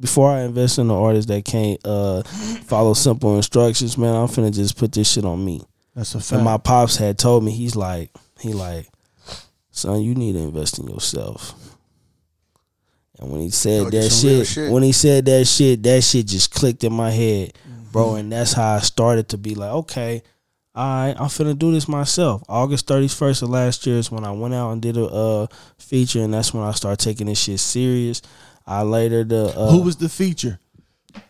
Speaker 5: before I invest in an artist that can't uh follow simple instructions, man, I'm finna just put this shit on me.
Speaker 4: That's a fact.
Speaker 5: And my pops had told me, he's like, he like, son, you need to invest in yourself. And when he said
Speaker 2: Told you
Speaker 5: that shit,
Speaker 2: shit.
Speaker 5: when he said that shit, that shit just clicked in my head, bro.
Speaker 2: Mm-hmm.
Speaker 5: And that's how I started to be like, okay, all right, I'm finna do this myself. August 31st of last year is when I went out and did a uh, feature, and that's when I started taking this shit serious. I later the uh,
Speaker 4: Who was the feature?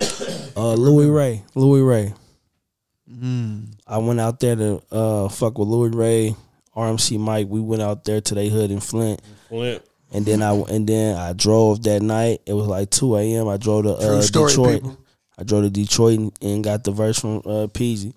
Speaker 5: uh, Louie Ray, Louie Ray. I went out there to uh, fuck with Louie Ray, RMC Mike. We went out there to their hood in Flint.
Speaker 1: Flint.
Speaker 5: And then I and then I drove that night. It was like two a.m. I drove to uh,
Speaker 2: story,
Speaker 5: Detroit.
Speaker 2: people.
Speaker 5: I drove to Detroit and, and got the verse from uh, Peezy.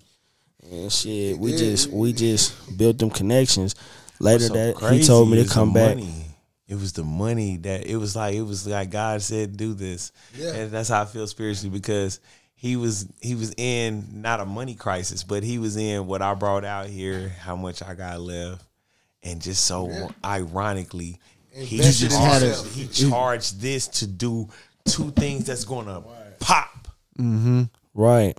Speaker 5: And shit, we just we just built them connections. Later
Speaker 7: So
Speaker 5: that he told me to come back.
Speaker 7: money. It was the money that it was like it was like God said do this, and that's how I feel spiritually because he was he was in not a money crisis, but he was in what I brought out here, how much I got left, and just so ironically, he
Speaker 2: just in
Speaker 7: charged,
Speaker 2: himself.
Speaker 7: he charged this to do two things that's gonna pop. Mhm.
Speaker 5: Right.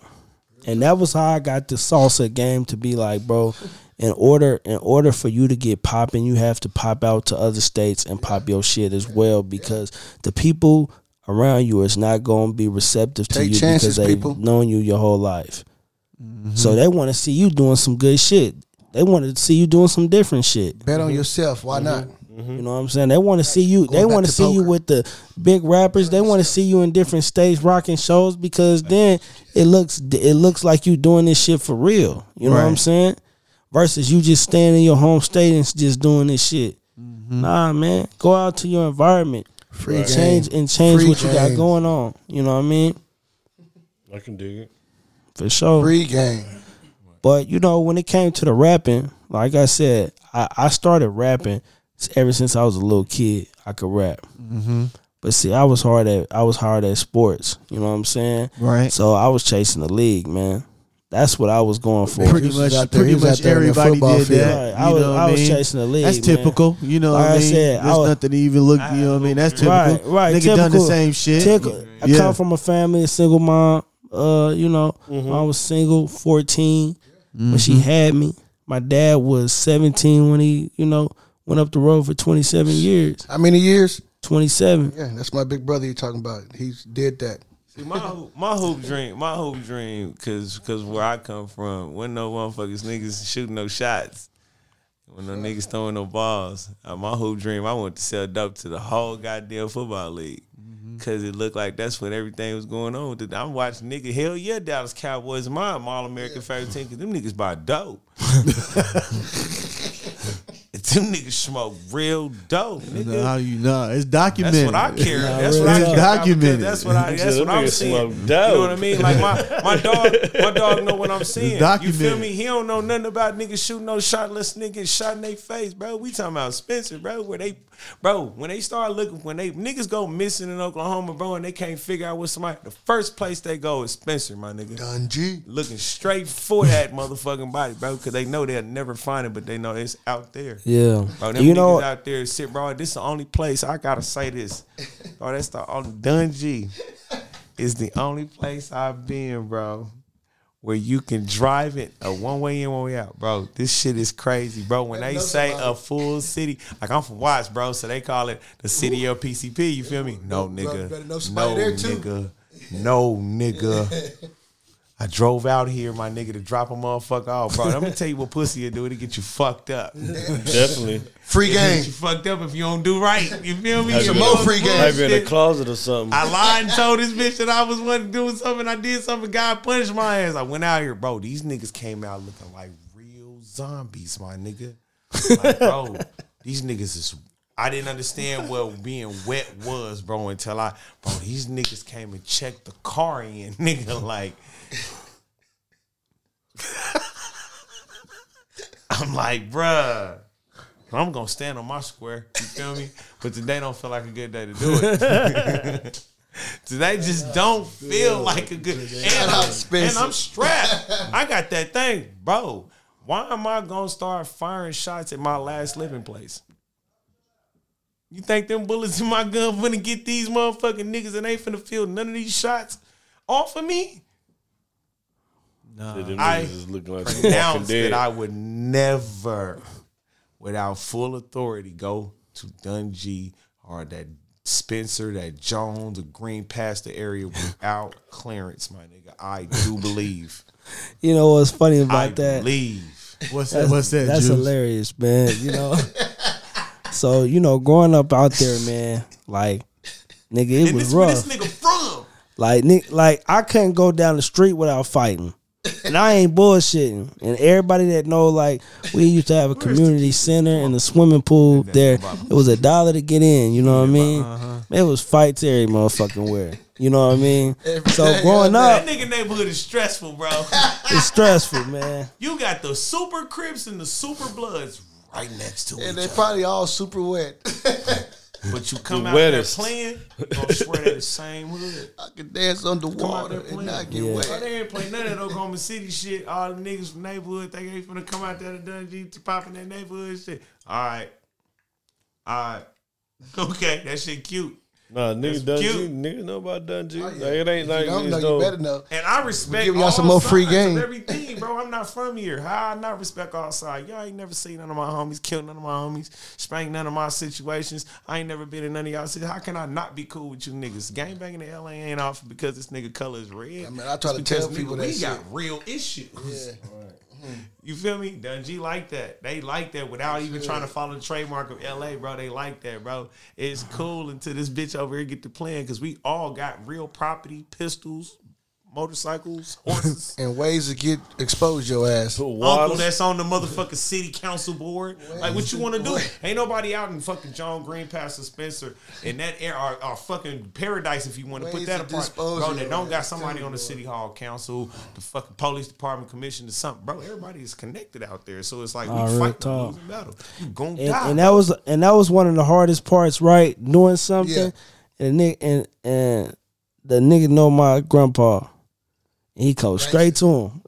Speaker 5: And that was how I got the salsa game to be like, bro, in order in order for you to get popping, you have to pop out to other states and pop your shit as well because the people around you is not going to be receptive to you
Speaker 2: chances,
Speaker 5: because they've
Speaker 2: people.
Speaker 5: known you your whole life. So they want to see you doing some good shit. They want to see you doing some different shit.
Speaker 2: Bet on yourself. Why not? Mm-hmm.
Speaker 5: You know what I'm saying? They want to see you. They
Speaker 2: Going back
Speaker 5: want to
Speaker 2: to
Speaker 5: see you with the big rappers. They want to see you in different states rocking shows because then it looks it looks like you doing this shit for real. You know what I'm saying? Versus you just staying in your home state and just doing this shit. Mm-hmm. Nah, man, go out to your environment.
Speaker 2: Free
Speaker 5: and change and change
Speaker 2: Free
Speaker 5: what you got going on. You know what I mean?
Speaker 1: I can dig it.
Speaker 5: For sure.
Speaker 2: Free game.
Speaker 5: But you know, when it came to the rapping, like I said, I, I started rapping ever since I was a little kid. I could rap.
Speaker 4: Mm-hmm.
Speaker 5: But see, I was hard at I was hard at sports. You know what I'm saying?
Speaker 4: Right.
Speaker 5: So I was chasing the league, man. That's what I was going for.
Speaker 4: Pretty much,
Speaker 2: out there-
Speaker 4: pretty much
Speaker 2: out there
Speaker 4: everybody did
Speaker 2: field.
Speaker 4: that.
Speaker 5: Right. I was-
Speaker 4: know what
Speaker 5: I was chasing the league,
Speaker 4: That's
Speaker 5: man.
Speaker 4: typical. You know
Speaker 5: Like
Speaker 4: what I
Speaker 5: I
Speaker 4: mean?
Speaker 5: said, I
Speaker 4: There's
Speaker 5: was-
Speaker 4: nothing to even look. You know what I mean? That's typical.
Speaker 5: Right, right.
Speaker 4: Nigga done the same shit.
Speaker 5: Typical. I
Speaker 4: Yeah.
Speaker 5: come from a family, a single mom. Uh, you know, I was single, 14 when she had me. My dad was 17 when he, you know, went up the road for 27 years.
Speaker 2: How many years?
Speaker 5: 27.
Speaker 2: Yeah, that's my big brother you're talking about. He did that.
Speaker 7: See, my hoop, my hoop dream, my hoop dream, cause cause where I come from, when no motherfuckers niggas shooting no shots, when no niggas throwing no balls. Uh, my hoop dream, I want to sell dope to the whole goddamn football league, cause it looked like that's what everything was going on. with it. I'm watching nigga, hell yeah, Dallas Cowboys, my All American favorite team, cause them niggas buy dope. them niggas smoke real dope, nigga.
Speaker 4: How you know? It's documented.
Speaker 7: That's what I care. That's
Speaker 5: real
Speaker 7: what I
Speaker 5: talk.
Speaker 7: care. about because
Speaker 4: Documented.
Speaker 7: That's what I. That's what I'm seeing.
Speaker 1: smoke
Speaker 7: You know what I mean? Like my my dog, my dog know what I'm seeing. You feel me? He don't know nothing about niggas shooting no shot unless niggas shot in their face, bro. We talking about Spencer, bro. Where they, bro, when they start looking, when they niggas go missing in Oklahoma, bro, and they can't figure out what somebody, the first place they go is Spencer, my nigga
Speaker 2: Dunjee.
Speaker 7: looking straight for that motherfucking body, bro, because they know they'll never find it, but they know it's out there.
Speaker 5: Yeah.
Speaker 7: Bro, them
Speaker 5: you
Speaker 7: niggas
Speaker 5: know,
Speaker 7: out there sit, bro. This is the only place I gotta say this. oh, that's the only Dunjee is the only place I've been, bro, where you can drive it a one way in, one way out, bro. This shit is crazy, bro. When they say a full city, like I'm from Watts, bro, so they call it the city of PCP. You feel me? No, nigga. No,
Speaker 2: somebody there, too.
Speaker 7: nigga. No, nigga. I drove out here, my nigga, to drop a motherfucker off, bro. Let me tell you what pussy will do to get you fucked up.
Speaker 1: Definitely.
Speaker 2: Free
Speaker 7: Get
Speaker 2: game.
Speaker 7: you fucked up if you don't do right. You feel me?
Speaker 2: Some more free game.
Speaker 1: Maybe in the
Speaker 7: bullshit.
Speaker 1: closet or something.
Speaker 7: I lied and told this bitch that I was wanting to do something. I did something. God punished my ass. I went out here, bro. These niggas came out looking like real zombies, my nigga. Like, bro, these niggas is. I didn't understand what being wet was, bro, until I, bro, these niggas came and checked the car in, nigga. Like, I'm like, bruh. I'm gonna stand on my square. You feel me? But today don't feel like a good day to do it. today just don't feel like a good. And
Speaker 2: out
Speaker 7: I'm, and I'm strapped. I got that thing, bro. Why am I gonna start firing shots at my last living place? You think them bullets in my gun finna get these motherfucking niggas and ain't finna feel none of these shots off of me?
Speaker 1: That them
Speaker 7: I
Speaker 1: niggas is looking like some walking
Speaker 7: announced that I would never, without full authority, go to Dunjee or that Spencer, that Jones, or Green Pastures area without clearance, my nigga. I do believe.
Speaker 5: you know what's funny
Speaker 7: I
Speaker 5: about that?
Speaker 7: believe.
Speaker 4: What's that?
Speaker 5: That's,
Speaker 4: What's that?
Speaker 5: that's
Speaker 4: Juice?
Speaker 5: hilarious, man. You know. so you know, growing up out there, man, like nigga, it
Speaker 7: And
Speaker 5: was
Speaker 7: this where
Speaker 5: rough.
Speaker 7: this nigga from.
Speaker 5: Like, ni- like I couldn't go down the street without fighting. And I ain't bullshitting. And everybody that know, like, we used to have a community center and a swimming pool there. It was a dollar to get in. You know what I mean? Uh-huh. It was fights every motherfucking where. You know what I mean? So growing up, That
Speaker 7: nigga neighborhood is stressful, bro.
Speaker 5: it's stressful, man.
Speaker 7: you got the super crips and the super bloods right next to
Speaker 2: And
Speaker 7: each
Speaker 2: they
Speaker 7: other.
Speaker 2: probably all super wet.
Speaker 7: But you come
Speaker 1: The
Speaker 7: out
Speaker 1: wettest.
Speaker 7: there playing, you gonna swear they the same hood.
Speaker 2: I can dance underwater
Speaker 7: there
Speaker 2: and not get
Speaker 5: Yeah.
Speaker 7: Bro,
Speaker 2: wet.
Speaker 7: Oh, they ain't play none of that Oklahoma City shit. All the niggas from neighborhood think they ain't finna come out there to Dundee to pop in that neighborhood shit. All right. All right. Okay, that shit cute.
Speaker 1: Nah,
Speaker 7: That's
Speaker 1: niggas done
Speaker 7: cute.
Speaker 1: G. Niggas know about done G.
Speaker 2: Oh, yeah.
Speaker 1: Like, it ain't
Speaker 2: If
Speaker 1: like
Speaker 2: you don't
Speaker 1: it's
Speaker 2: know,
Speaker 1: no-
Speaker 2: you better know.
Speaker 7: And I respect
Speaker 2: Give y'all
Speaker 7: all
Speaker 2: some more free
Speaker 7: sides of
Speaker 2: game.
Speaker 7: Everything, bro. I'm not from here. How I not respect all sides? Y'all ain't never seen none of my homies, killed none of my homies, spanked none of my situations. I ain't never been in none of y'all cities. How can I not be cool with you niggas? Gang banging in LA ain't off because this nigga color is red.
Speaker 2: I mean, I try
Speaker 7: It's
Speaker 2: to tell people
Speaker 7: nigga,
Speaker 2: that
Speaker 7: we
Speaker 2: shit.
Speaker 7: got real issues. Mm. You feel me? Dunjee like that. They like that without even trying to follow the trademark of LA, bro. They like that, bro. It's cool until this bitch over here get to playing because we all got real property, pistols, motorcycles, horses.
Speaker 2: And ways to get expose your ass.
Speaker 1: Put
Speaker 7: Uncle that's on the motherfucking city council board. Like, what you want to do? Ain't nobody out in fucking John Green, Pastor Spencer, in that air or, or fucking paradise if you want to put that
Speaker 2: to
Speaker 7: apart. Bro,
Speaker 2: of
Speaker 7: that don't got somebody on the
Speaker 2: me,
Speaker 7: city hall council, the fucking police department commission, or something. Bro, everybody is connected out there. So it's like we
Speaker 5: Nah, real
Speaker 7: fight the
Speaker 5: talk.
Speaker 7: losing battle. You gonna
Speaker 5: and,
Speaker 7: die.
Speaker 5: and that was and that was one of the hardest parts, right? Doing something,
Speaker 2: Yeah.
Speaker 5: and the nigga and and the nigga know my grandpa, and he comes straight to him.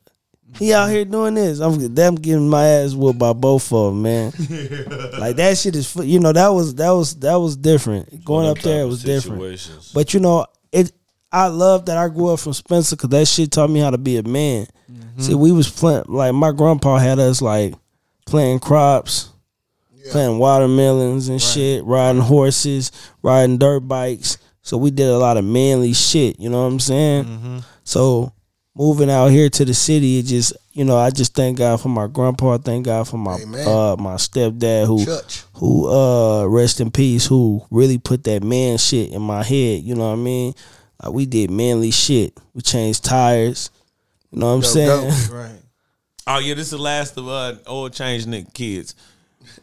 Speaker 5: He out here doing this. I'm them getting my ass whooped by both of them, man. like that shit is, you know, that was that was that was different. Going up there, it was different. But you know, it. I love that I grew up from Spencer because that shit taught me how to be a man. Mm-hmm. See, we was playing like my grandpa had us like planting crops, planting watermelons and shit, riding horses, riding dirt bikes. So we did a lot of manly shit. You know what I'm saying? Mm-hmm. So moving out here to the city, it just you know I just thank God for my grandpa. Thank God for my
Speaker 2: Amen.
Speaker 5: uh my stepdad who
Speaker 2: Church.
Speaker 5: who uh rest in peace who really put that man shit in my head you know what i mean like we did manly shit we changed tires you know what i'm
Speaker 2: Go,
Speaker 5: saying
Speaker 2: go.
Speaker 4: Right.
Speaker 7: Oh yeah, this is the last of uh old change nigga kids.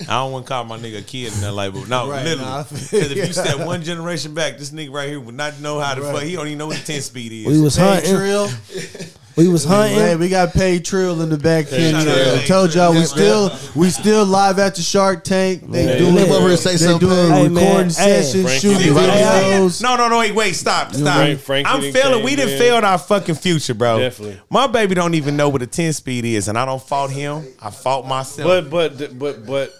Speaker 7: I don't want to call my nigga a kid in that label. No,
Speaker 4: Right,
Speaker 7: literally. Because
Speaker 4: feel-
Speaker 7: if you step one generation back, this nigga right here would not know how to fuck. He don't even know what the 10 speed is.
Speaker 5: we was
Speaker 4: Hey,
Speaker 5: hunting
Speaker 4: Trill.
Speaker 5: we was
Speaker 4: Hey,
Speaker 5: hunting
Speaker 4: we got paid Trill in the back. Kenny.
Speaker 7: Trill.
Speaker 4: I told y'all we still we still live at the Shark Tank. They
Speaker 5: Yeah.
Speaker 4: doing
Speaker 5: Come over
Speaker 2: here and say
Speaker 4: they
Speaker 2: something.
Speaker 4: doing
Speaker 5: Hey,
Speaker 4: recording
Speaker 5: man. Hey.
Speaker 4: sessions,
Speaker 1: Frankie
Speaker 4: shooting videos.
Speaker 7: No, no, no, wait, wait, stop, stop.
Speaker 1: Frank- Frankie
Speaker 7: I'm
Speaker 1: done
Speaker 7: failing. We
Speaker 1: didn't
Speaker 7: failed our fucking future, bro.
Speaker 1: Definitely.
Speaker 7: My baby don't even know what a 10 speed is, and I don't fault him. I fault myself.
Speaker 1: But but but but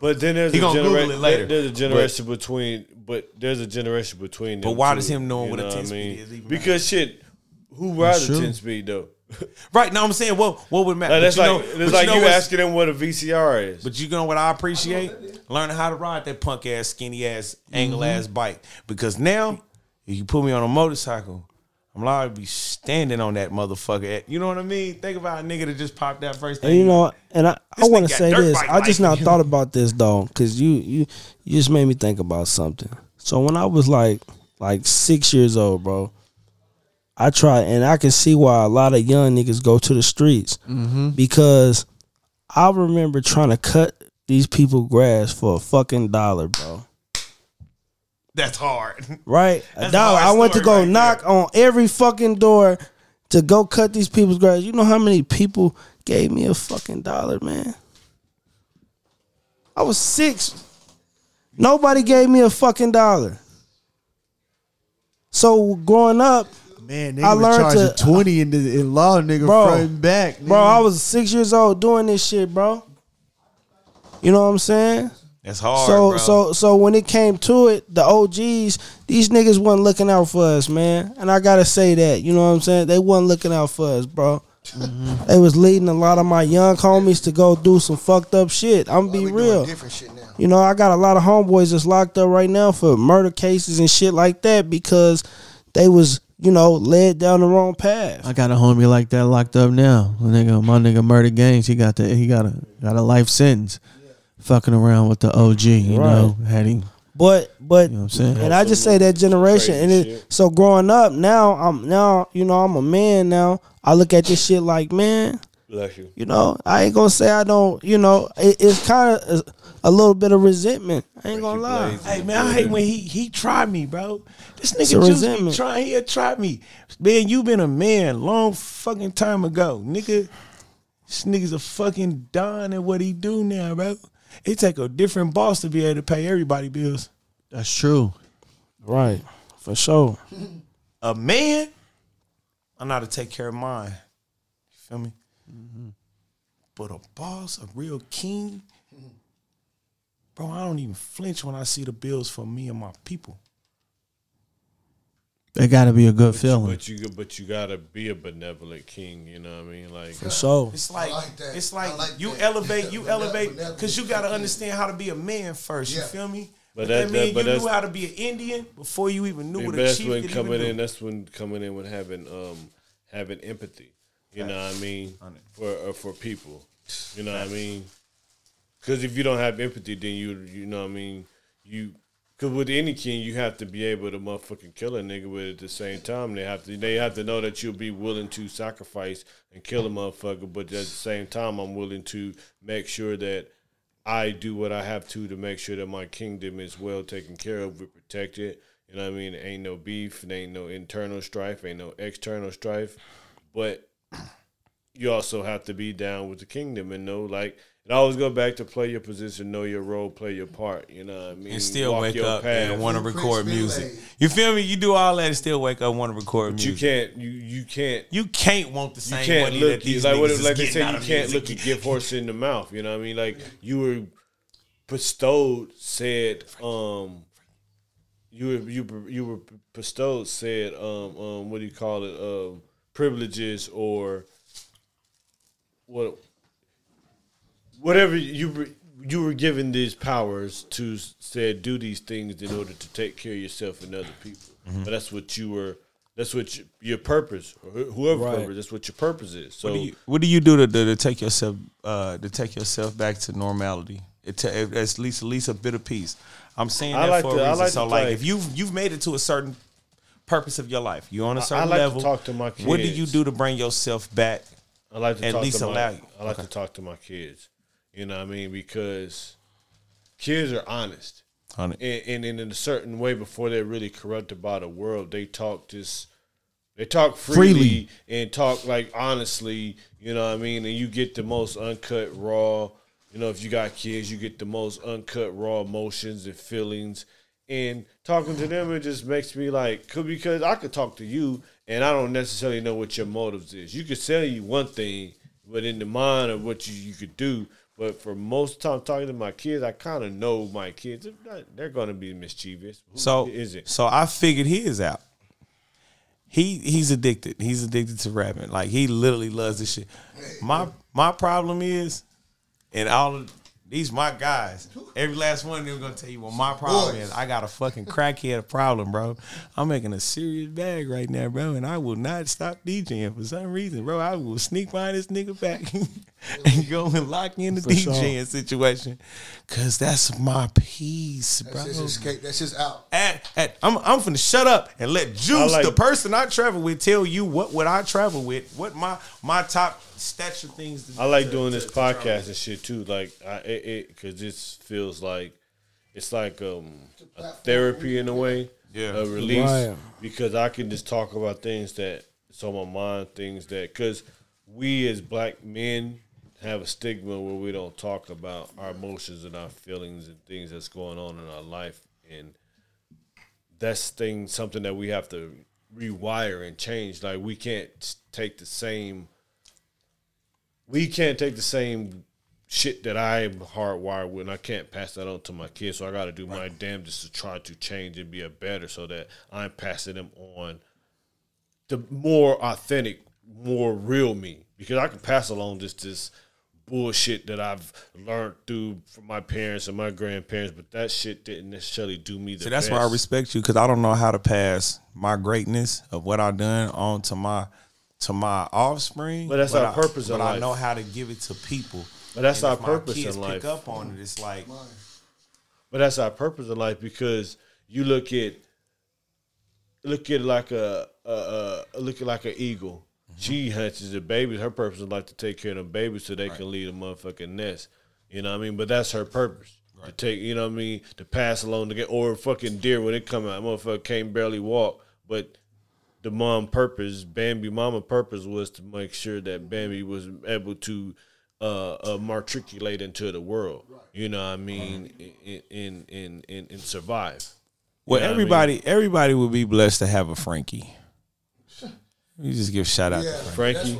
Speaker 1: but then there's
Speaker 7: He
Speaker 1: a
Speaker 7: gonna Google
Speaker 1: generation.
Speaker 7: it later.
Speaker 1: There's a generation between, but there's a generation between.
Speaker 7: But why
Speaker 1: two,
Speaker 7: does him knowing
Speaker 1: you
Speaker 7: what a
Speaker 1: know
Speaker 7: 10
Speaker 1: I
Speaker 7: speed
Speaker 1: mean?
Speaker 7: is even
Speaker 1: Because shit, who rides
Speaker 4: true.
Speaker 1: a ten speed though?
Speaker 7: right now, I'm saying, what what would matter?
Speaker 1: Like, that's
Speaker 7: you
Speaker 1: like
Speaker 7: know-
Speaker 1: it's
Speaker 7: but
Speaker 1: like
Speaker 7: know
Speaker 1: you asking them what a VCR is.
Speaker 7: But you know what I appreciate? Learning how to ride that punk ass, skinny ass, angle ass
Speaker 5: Mm-hmm.
Speaker 7: bike. Because now, if you put me on a motorcycle, I'm liable to be standing on that motherfucker. At, You know what I mean? Think about a nigga that just popped that first thing.
Speaker 5: and you know and i, I want to say this i just
Speaker 7: life.
Speaker 5: now thought about this though because you you you just made me think about something so when i was like like six years old bro i try and i can see why a lot of young niggas go to the streets mm-hmm. because I remember trying to cut these people grass for a fucking dollar, bro.
Speaker 7: That's hard.
Speaker 5: Right? A
Speaker 7: That's a
Speaker 5: dollar.
Speaker 7: hard
Speaker 5: I went to go
Speaker 7: right
Speaker 5: knock
Speaker 7: there.
Speaker 5: on every fucking door to go cut these people's grass. You know how many people gave me a fucking dollar, man? I was six. Nobody gave me a fucking dollar. So growing up,
Speaker 4: Man, nigga
Speaker 5: I
Speaker 4: was
Speaker 5: learned
Speaker 4: charging
Speaker 5: to- uh,
Speaker 4: twenty in the in law, nigga,
Speaker 5: Bro,
Speaker 4: front and back.
Speaker 5: bro. I was six years old doing this shit, bro. You know what I'm saying?
Speaker 7: That's hard.
Speaker 5: so
Speaker 7: bro.
Speaker 5: so so when it came to it, the OGs, these niggas wasn't looking out for us, man. And I gotta say that, you know what I'm saying? They wasn't looking out for us, bro. Mm-hmm. They was leading a lot of my young homies to go do some fucked up shit. I'm be
Speaker 2: We doing
Speaker 5: real.
Speaker 2: Different shit now.
Speaker 5: You know, I got a lot of homeboys that's locked up right now for murder cases and shit like that because they was, you know, led down the wrong path.
Speaker 4: I got a homie like that locked up now. My nigga, my nigga murder gangs. He got the he got a got a life sentence. Fucking around with the OG, you
Speaker 5: Right.
Speaker 4: know, had him
Speaker 5: But but you
Speaker 4: know what I'm saying?
Speaker 5: and I just say that generation and it, so growing up now I'm now you know I'm a man now. I look at this shit like man,
Speaker 1: Bless you.
Speaker 5: you know I ain't gonna say I don't you know it, it's kind of a, little bit of resentment. I ain't gonna lie.
Speaker 7: Hey man, I hate when he he tried me, bro. This nigga just be
Speaker 5: resentment.
Speaker 7: trying. He tried me, man. You been a man long fucking time ago, nigga. This nigga's a fucking don at what he do now, bro. It take a different boss to be able to pay everybody bills.
Speaker 4: That's true.
Speaker 5: Right, for sure.
Speaker 7: A man, I know how to take care of mine. You feel me? Mm-hmm. But a boss, a real king, bro. I don't even flinch when I see the bills for me and my people.
Speaker 4: That got to be a good feeling.
Speaker 1: But you but you gotta be a benevolent king. You know what I mean? Like
Speaker 5: For sure.
Speaker 7: It's like,
Speaker 2: like
Speaker 7: it's like,
Speaker 2: like
Speaker 7: you
Speaker 2: that.
Speaker 7: elevate, you elevate, because you got to understand how to be a man first. You feel me?
Speaker 1: But
Speaker 7: But
Speaker 1: that-
Speaker 7: that,
Speaker 1: that-
Speaker 7: means you
Speaker 1: that's-
Speaker 7: knew how to be an Indian before you even knew what a
Speaker 1: that's
Speaker 7: chief
Speaker 1: when
Speaker 7: could
Speaker 1: coming
Speaker 7: even
Speaker 1: in. That's when coming in with having um having empathy. You know what I mean for uh, for people. You know what I mean? Because if you don't have empathy, then you you know what I mean you. Because with any king, you have to be able to motherfucking kill a nigga, but at the same time, they have to they have to know that you'll be willing to sacrifice and kill a motherfucker. But at the same time, I'm willing to make sure that I do what I have to to make sure that my kingdom is well taken care of, we protect it. You know what I mean? Ain't no beef, ain't no internal strife, ain't no external strife. But you also have to be down with the kingdom and know like it always go back to play your position, know your role, play your part. You know what I mean?
Speaker 7: and still
Speaker 1: Walk
Speaker 7: wake up
Speaker 1: path.
Speaker 7: and want to record music. You feel me? You do all that and still wake up and want to record
Speaker 1: But you can't you you can't
Speaker 7: You can't want the same.
Speaker 1: you can't
Speaker 7: money
Speaker 1: look
Speaker 7: that these
Speaker 1: like what if- like they say you can't look a gift horse in the mouth. You know what I mean? Like you were bestowed said um you were you were- you were bestowed said um um what do you call it um privileges or what whatever you were you were given these powers to said do these things in order to take care of yourself and other people.
Speaker 7: Mm-hmm.
Speaker 1: But that's what you were. That's what you, your purpose, or whoever
Speaker 5: Right.
Speaker 1: purpose. That's what your purpose is. So
Speaker 7: What do you, what do you do to, to, to take yourself uh, to take yourself back to normality? It ta- at least at least a bit of peace. I'm saying
Speaker 1: I
Speaker 7: that
Speaker 1: like
Speaker 7: for
Speaker 1: to-
Speaker 7: a
Speaker 1: I
Speaker 7: reason.
Speaker 1: like
Speaker 7: so
Speaker 1: to
Speaker 7: like if you've you've made it to a certain purpose of your life, you're on a
Speaker 1: I
Speaker 7: certain
Speaker 1: like to
Speaker 7: level.
Speaker 1: talk to my kids.
Speaker 7: What do you do to bring yourself back?
Speaker 1: I like to
Speaker 7: At
Speaker 1: talk
Speaker 7: least
Speaker 1: to my,
Speaker 7: allow you.
Speaker 1: I like to talk to my kids. You know what I mean? Because kids are honest. And, and, and in a certain way before they're really corrupted by the world they talk just they talk freely,
Speaker 4: Freely.
Speaker 1: and talk like honestly you know what i mean and you get the most uncut raw you know if you got kids you get the most uncut raw emotions and feelings and talking to them it just makes me like could because i could talk to you and i don't necessarily know what your motives is you could say you one thing but in the mind of what you, you could do but for most time talking to my kids, I kind of know my kids. They're, going to be mischievous. Who
Speaker 7: So
Speaker 1: is it?
Speaker 7: So I figured his out. He he's addicted. He's addicted to rapping. Like he literally loves this shit. My my problem is, and all of these my guys. Every last one of them gonna tell you what my problem
Speaker 2: Boys.
Speaker 7: is. I got a fucking crackhead problem, bro. I'm making a serious bag right now, bro, and I will not stop DJing for some reason, bro. I will sneak behind this nigga back and go and lock in the
Speaker 5: For sure.
Speaker 7: Situation, cause that's my piece, bro.
Speaker 2: That's just escape. That's just out.
Speaker 7: At, at, I'm I'm finna shut up and let Juice,
Speaker 1: like-
Speaker 7: the person I travel with, tell you what what I travel with, what my my top stature things. To,
Speaker 1: I like
Speaker 7: to-
Speaker 1: doing
Speaker 7: to-
Speaker 1: this
Speaker 7: to
Speaker 1: podcast
Speaker 7: with.
Speaker 1: and shit too. Like, I it, it cause this feels like it's like um a therapy in a way,
Speaker 7: Yeah.
Speaker 1: a release
Speaker 5: Right.
Speaker 1: because I can just talk about things that it's on my mind, things that because we as black men have a stigma where we don't talk about our emotions and our feelings and things that's going on in our life and that's thing something that we have to rewire and change. Like we can't take the same we can't take the same shit that I'm hardwired with and I can't pass that on to my kids. So I gotta do my damnedest to try to change and be a better so that I'm passing them on the more authentic, more real me. Because I can pass along just this bullshit that I've learned through from my parents and my grandparents, but that shit didn't necessarily do me the
Speaker 7: So that's
Speaker 1: best.
Speaker 7: why I respect you because I don't know how to pass my greatness of what I've done on to my to my offspring.
Speaker 1: But that's our
Speaker 7: I-
Speaker 1: purpose
Speaker 7: But I
Speaker 1: life.
Speaker 7: know how to give it to people.
Speaker 1: But that's
Speaker 7: And
Speaker 1: our
Speaker 7: if my
Speaker 1: purpose
Speaker 7: kids
Speaker 1: in
Speaker 7: Pick
Speaker 1: life.
Speaker 7: up on it. It's like
Speaker 1: But that's our purpose in life because you look at look at like a, a, a look at like an eagle. She hatches the babies. Her purpose is like to take care of the babies so they can leave a motherfucking nest. You know what I mean? But that's her purpose. To take, you know what I mean, to pass along to get or fucking deer when it come out, motherfucker can't barely walk. But the mom purpose, Bambi mama purpose was to make sure that Bambi was able to uh, uh matriculate into the world. You know what I mean? In in in in, and survive.
Speaker 7: Well,
Speaker 1: You know what I
Speaker 7: everybody everybody would be blessed to have a Frankie. You just give a shout out to Frankie.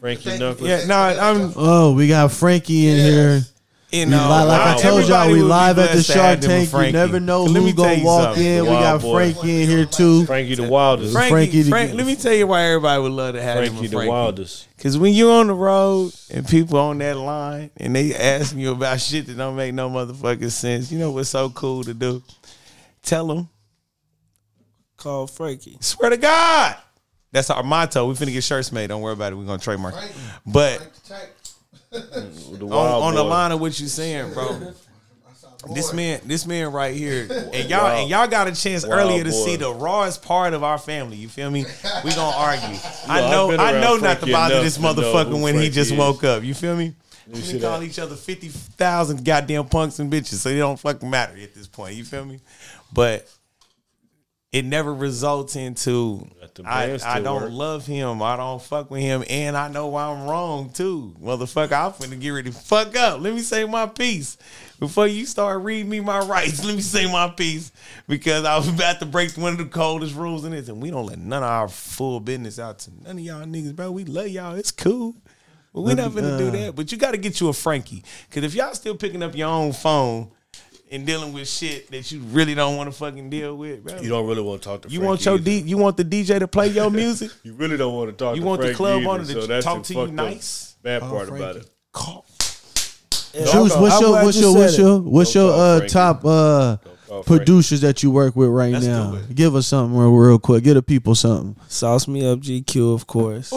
Speaker 1: Frankie, Frankie Knuckles.
Speaker 7: Yeah, no, I'm
Speaker 4: Oh, we got Frankie in here.
Speaker 7: you
Speaker 4: We
Speaker 7: know,
Speaker 4: li- like I told y'all, we live at the Shark
Speaker 7: have them a
Speaker 4: Tank. You never know
Speaker 7: Let me
Speaker 4: who
Speaker 7: tell
Speaker 4: gonna walk
Speaker 7: something.
Speaker 4: in. We
Speaker 1: Wild
Speaker 4: got
Speaker 1: boy.
Speaker 4: Frankie in here too.
Speaker 1: Frankie the wildest.
Speaker 7: Frankie,
Speaker 4: Frankie the-
Speaker 7: Frank, let me tell you why everybody would love to have him
Speaker 1: Frankie the
Speaker 7: Frankie.
Speaker 1: wildest.
Speaker 7: Cause when you're on the road and people on that line and they asking you about shit that don't make no motherfucking sense, you know what's so cool to do? Tell them,
Speaker 5: Call Frankie.
Speaker 7: swear to God. That's our motto. We finna get shirts made. Don't worry about it. We're gonna trademark. But
Speaker 1: The
Speaker 7: on, on the line of what you're saying, bro. This man, this man right here, and y'all, and y'all got a chance
Speaker 1: Wild
Speaker 7: earlier to
Speaker 1: boy.
Speaker 7: see the rawest part of our family. You feel me? We gonna argue. I
Speaker 1: I've
Speaker 7: know, I know not to bother this motherfucker
Speaker 1: who
Speaker 7: when he just
Speaker 1: is.
Speaker 7: woke up. You feel me? We
Speaker 1: see
Speaker 7: call
Speaker 1: that.
Speaker 7: each other fifty thousand goddamn punks and bitches, so it don't fucking matter at this point. You feel me? But it never results into I, I don't
Speaker 1: work.
Speaker 7: love him. I don't fuck with him, and I know I'm wrong too, motherfucker. I'm finna get ready to fuck up. Let me say my piece before you start reading me my rights. Let me say my piece because I was about to break one of the coldest rules in this, and we don't let none of our full business out to none of y'all niggas, bro. We love y'all. It's cool. But we not finna do that. But you got to get you a Frankie, because if y'all still picking up your own phone. And dealing with shit that you really don't want to fucking deal with, bro.
Speaker 1: You don't really want to talk to.
Speaker 7: You
Speaker 1: Frankie
Speaker 7: want your
Speaker 1: either.
Speaker 7: D, you want the DJ to play your music.
Speaker 1: You really don't want to talk.
Speaker 7: To you
Speaker 1: to
Speaker 7: want the club
Speaker 1: either,
Speaker 7: owner to
Speaker 1: so
Speaker 7: talk to you nice?
Speaker 1: Bad part about it.
Speaker 7: Call.
Speaker 4: Juice, what's
Speaker 5: I'm
Speaker 4: your what's
Speaker 5: you
Speaker 4: your what's
Speaker 5: it.
Speaker 4: your what's your uh
Speaker 1: Frankie.
Speaker 4: top uh producers that you work with right
Speaker 7: Let's
Speaker 4: now?
Speaker 7: do it.
Speaker 4: Give us something real, real quick. Get the people something.
Speaker 5: Sauce me up, GQ, of course.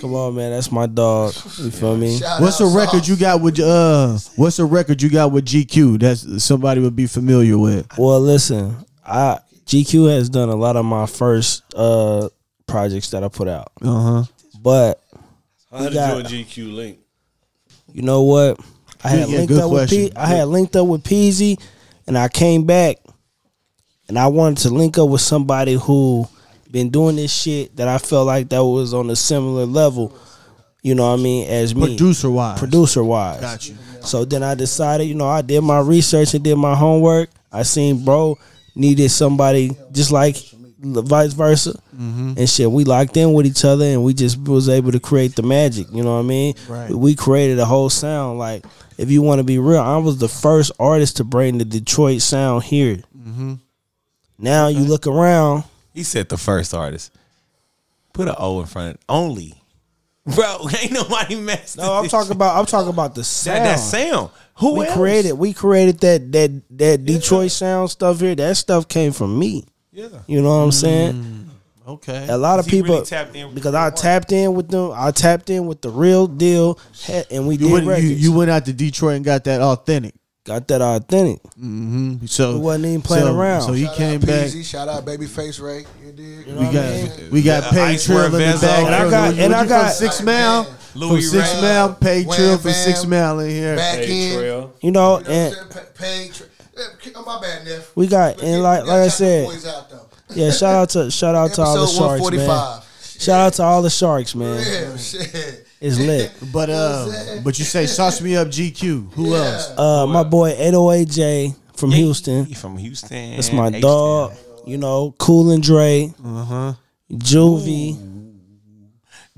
Speaker 5: Come on, man, that's my dog. You feel me?
Speaker 2: Shout
Speaker 4: What's a
Speaker 2: out
Speaker 4: record
Speaker 2: Sauce.
Speaker 4: you got with uh What's a record you got with GQ that somebody would be familiar with?
Speaker 5: Well, listen, I GQ has done a lot of my first uh projects that I put out,
Speaker 4: Uh huh.
Speaker 5: but
Speaker 1: How did
Speaker 5: got-
Speaker 1: you and GQ link?
Speaker 5: you know what? I had
Speaker 4: Yeah,
Speaker 5: linked
Speaker 4: good
Speaker 5: up with P-
Speaker 4: question.
Speaker 5: I had linked up with Peezy, and I came back, and I wanted to link up with somebody who been doing this shit that I felt like that was on a similar level. You know what I mean? As me,
Speaker 4: Producer wise.
Speaker 5: producer wise.
Speaker 4: Got you.
Speaker 5: So then I decided, you know, I did my research and did my homework. I seen bro needed somebody just like vice versa,
Speaker 4: Mm-hmm.
Speaker 5: and shit. We locked in with each other, and we just was able to create the magic. You know what I mean?
Speaker 4: Right.
Speaker 5: We created a whole sound. Like, if you want to be real, I was the first artist to bring the Detroit sound here.
Speaker 4: Mm-hmm.
Speaker 5: Now you look around.
Speaker 7: He said the first artist. Put an O in front. of Only. Bro, ain't nobody messed. Up.
Speaker 5: No, I'm talking about. I'm talking about the sound.
Speaker 7: that, that sound. Who
Speaker 5: we
Speaker 7: else?
Speaker 5: created we created that that that Detroit sound stuff here. That stuff came from me.
Speaker 7: Yeah.
Speaker 5: You know what I'm saying?
Speaker 4: Mm, okay.
Speaker 5: A lot of people
Speaker 7: really tapped in
Speaker 5: because I
Speaker 7: real
Speaker 5: tapped in with them. I tapped in with the real deal, and we
Speaker 4: You
Speaker 5: did
Speaker 4: went, you, you went out to Detroit and got that authentic.
Speaker 5: Got that authentic.
Speaker 4: Mm-hmm. So
Speaker 5: We wasn't even playing
Speaker 4: so,
Speaker 5: around.
Speaker 4: So he
Speaker 2: Shout
Speaker 4: came
Speaker 2: out
Speaker 4: back.
Speaker 2: Peezy, shout out Babyface Ray. You dig?
Speaker 5: You know
Speaker 4: We
Speaker 5: what I mean?
Speaker 4: got we got
Speaker 7: The
Speaker 4: paid Trill in the back.
Speaker 7: And
Speaker 5: I got- and I got-
Speaker 4: six mile.
Speaker 7: Louie
Speaker 4: from six
Speaker 7: Ray.
Speaker 4: mile, paid
Speaker 2: Wham
Speaker 4: Trill for six mile in here.
Speaker 2: Back
Speaker 1: Hey,
Speaker 2: in.
Speaker 1: Trail.
Speaker 5: You know,
Speaker 2: You know
Speaker 5: and
Speaker 2: what I'm saying? Pa- Paid Tra- oh, my bad, Neff.
Speaker 5: we got and like like I
Speaker 2: gotta shout the
Speaker 5: said,
Speaker 2: boys out, though.
Speaker 5: yeah. Shout out to shout out to all the sharks, man. Shout out to all the sharks, man.
Speaker 2: Yeah, shit.
Speaker 5: It's lit.
Speaker 4: But uh, but you say sauce me up GQ. Who else?
Speaker 5: Uh, my boy 808J from Houston.
Speaker 7: He from Houston.
Speaker 5: That's my
Speaker 7: H-Town.
Speaker 5: dog. You know, Cool and Dre,
Speaker 4: Uh huh.
Speaker 5: Juvie.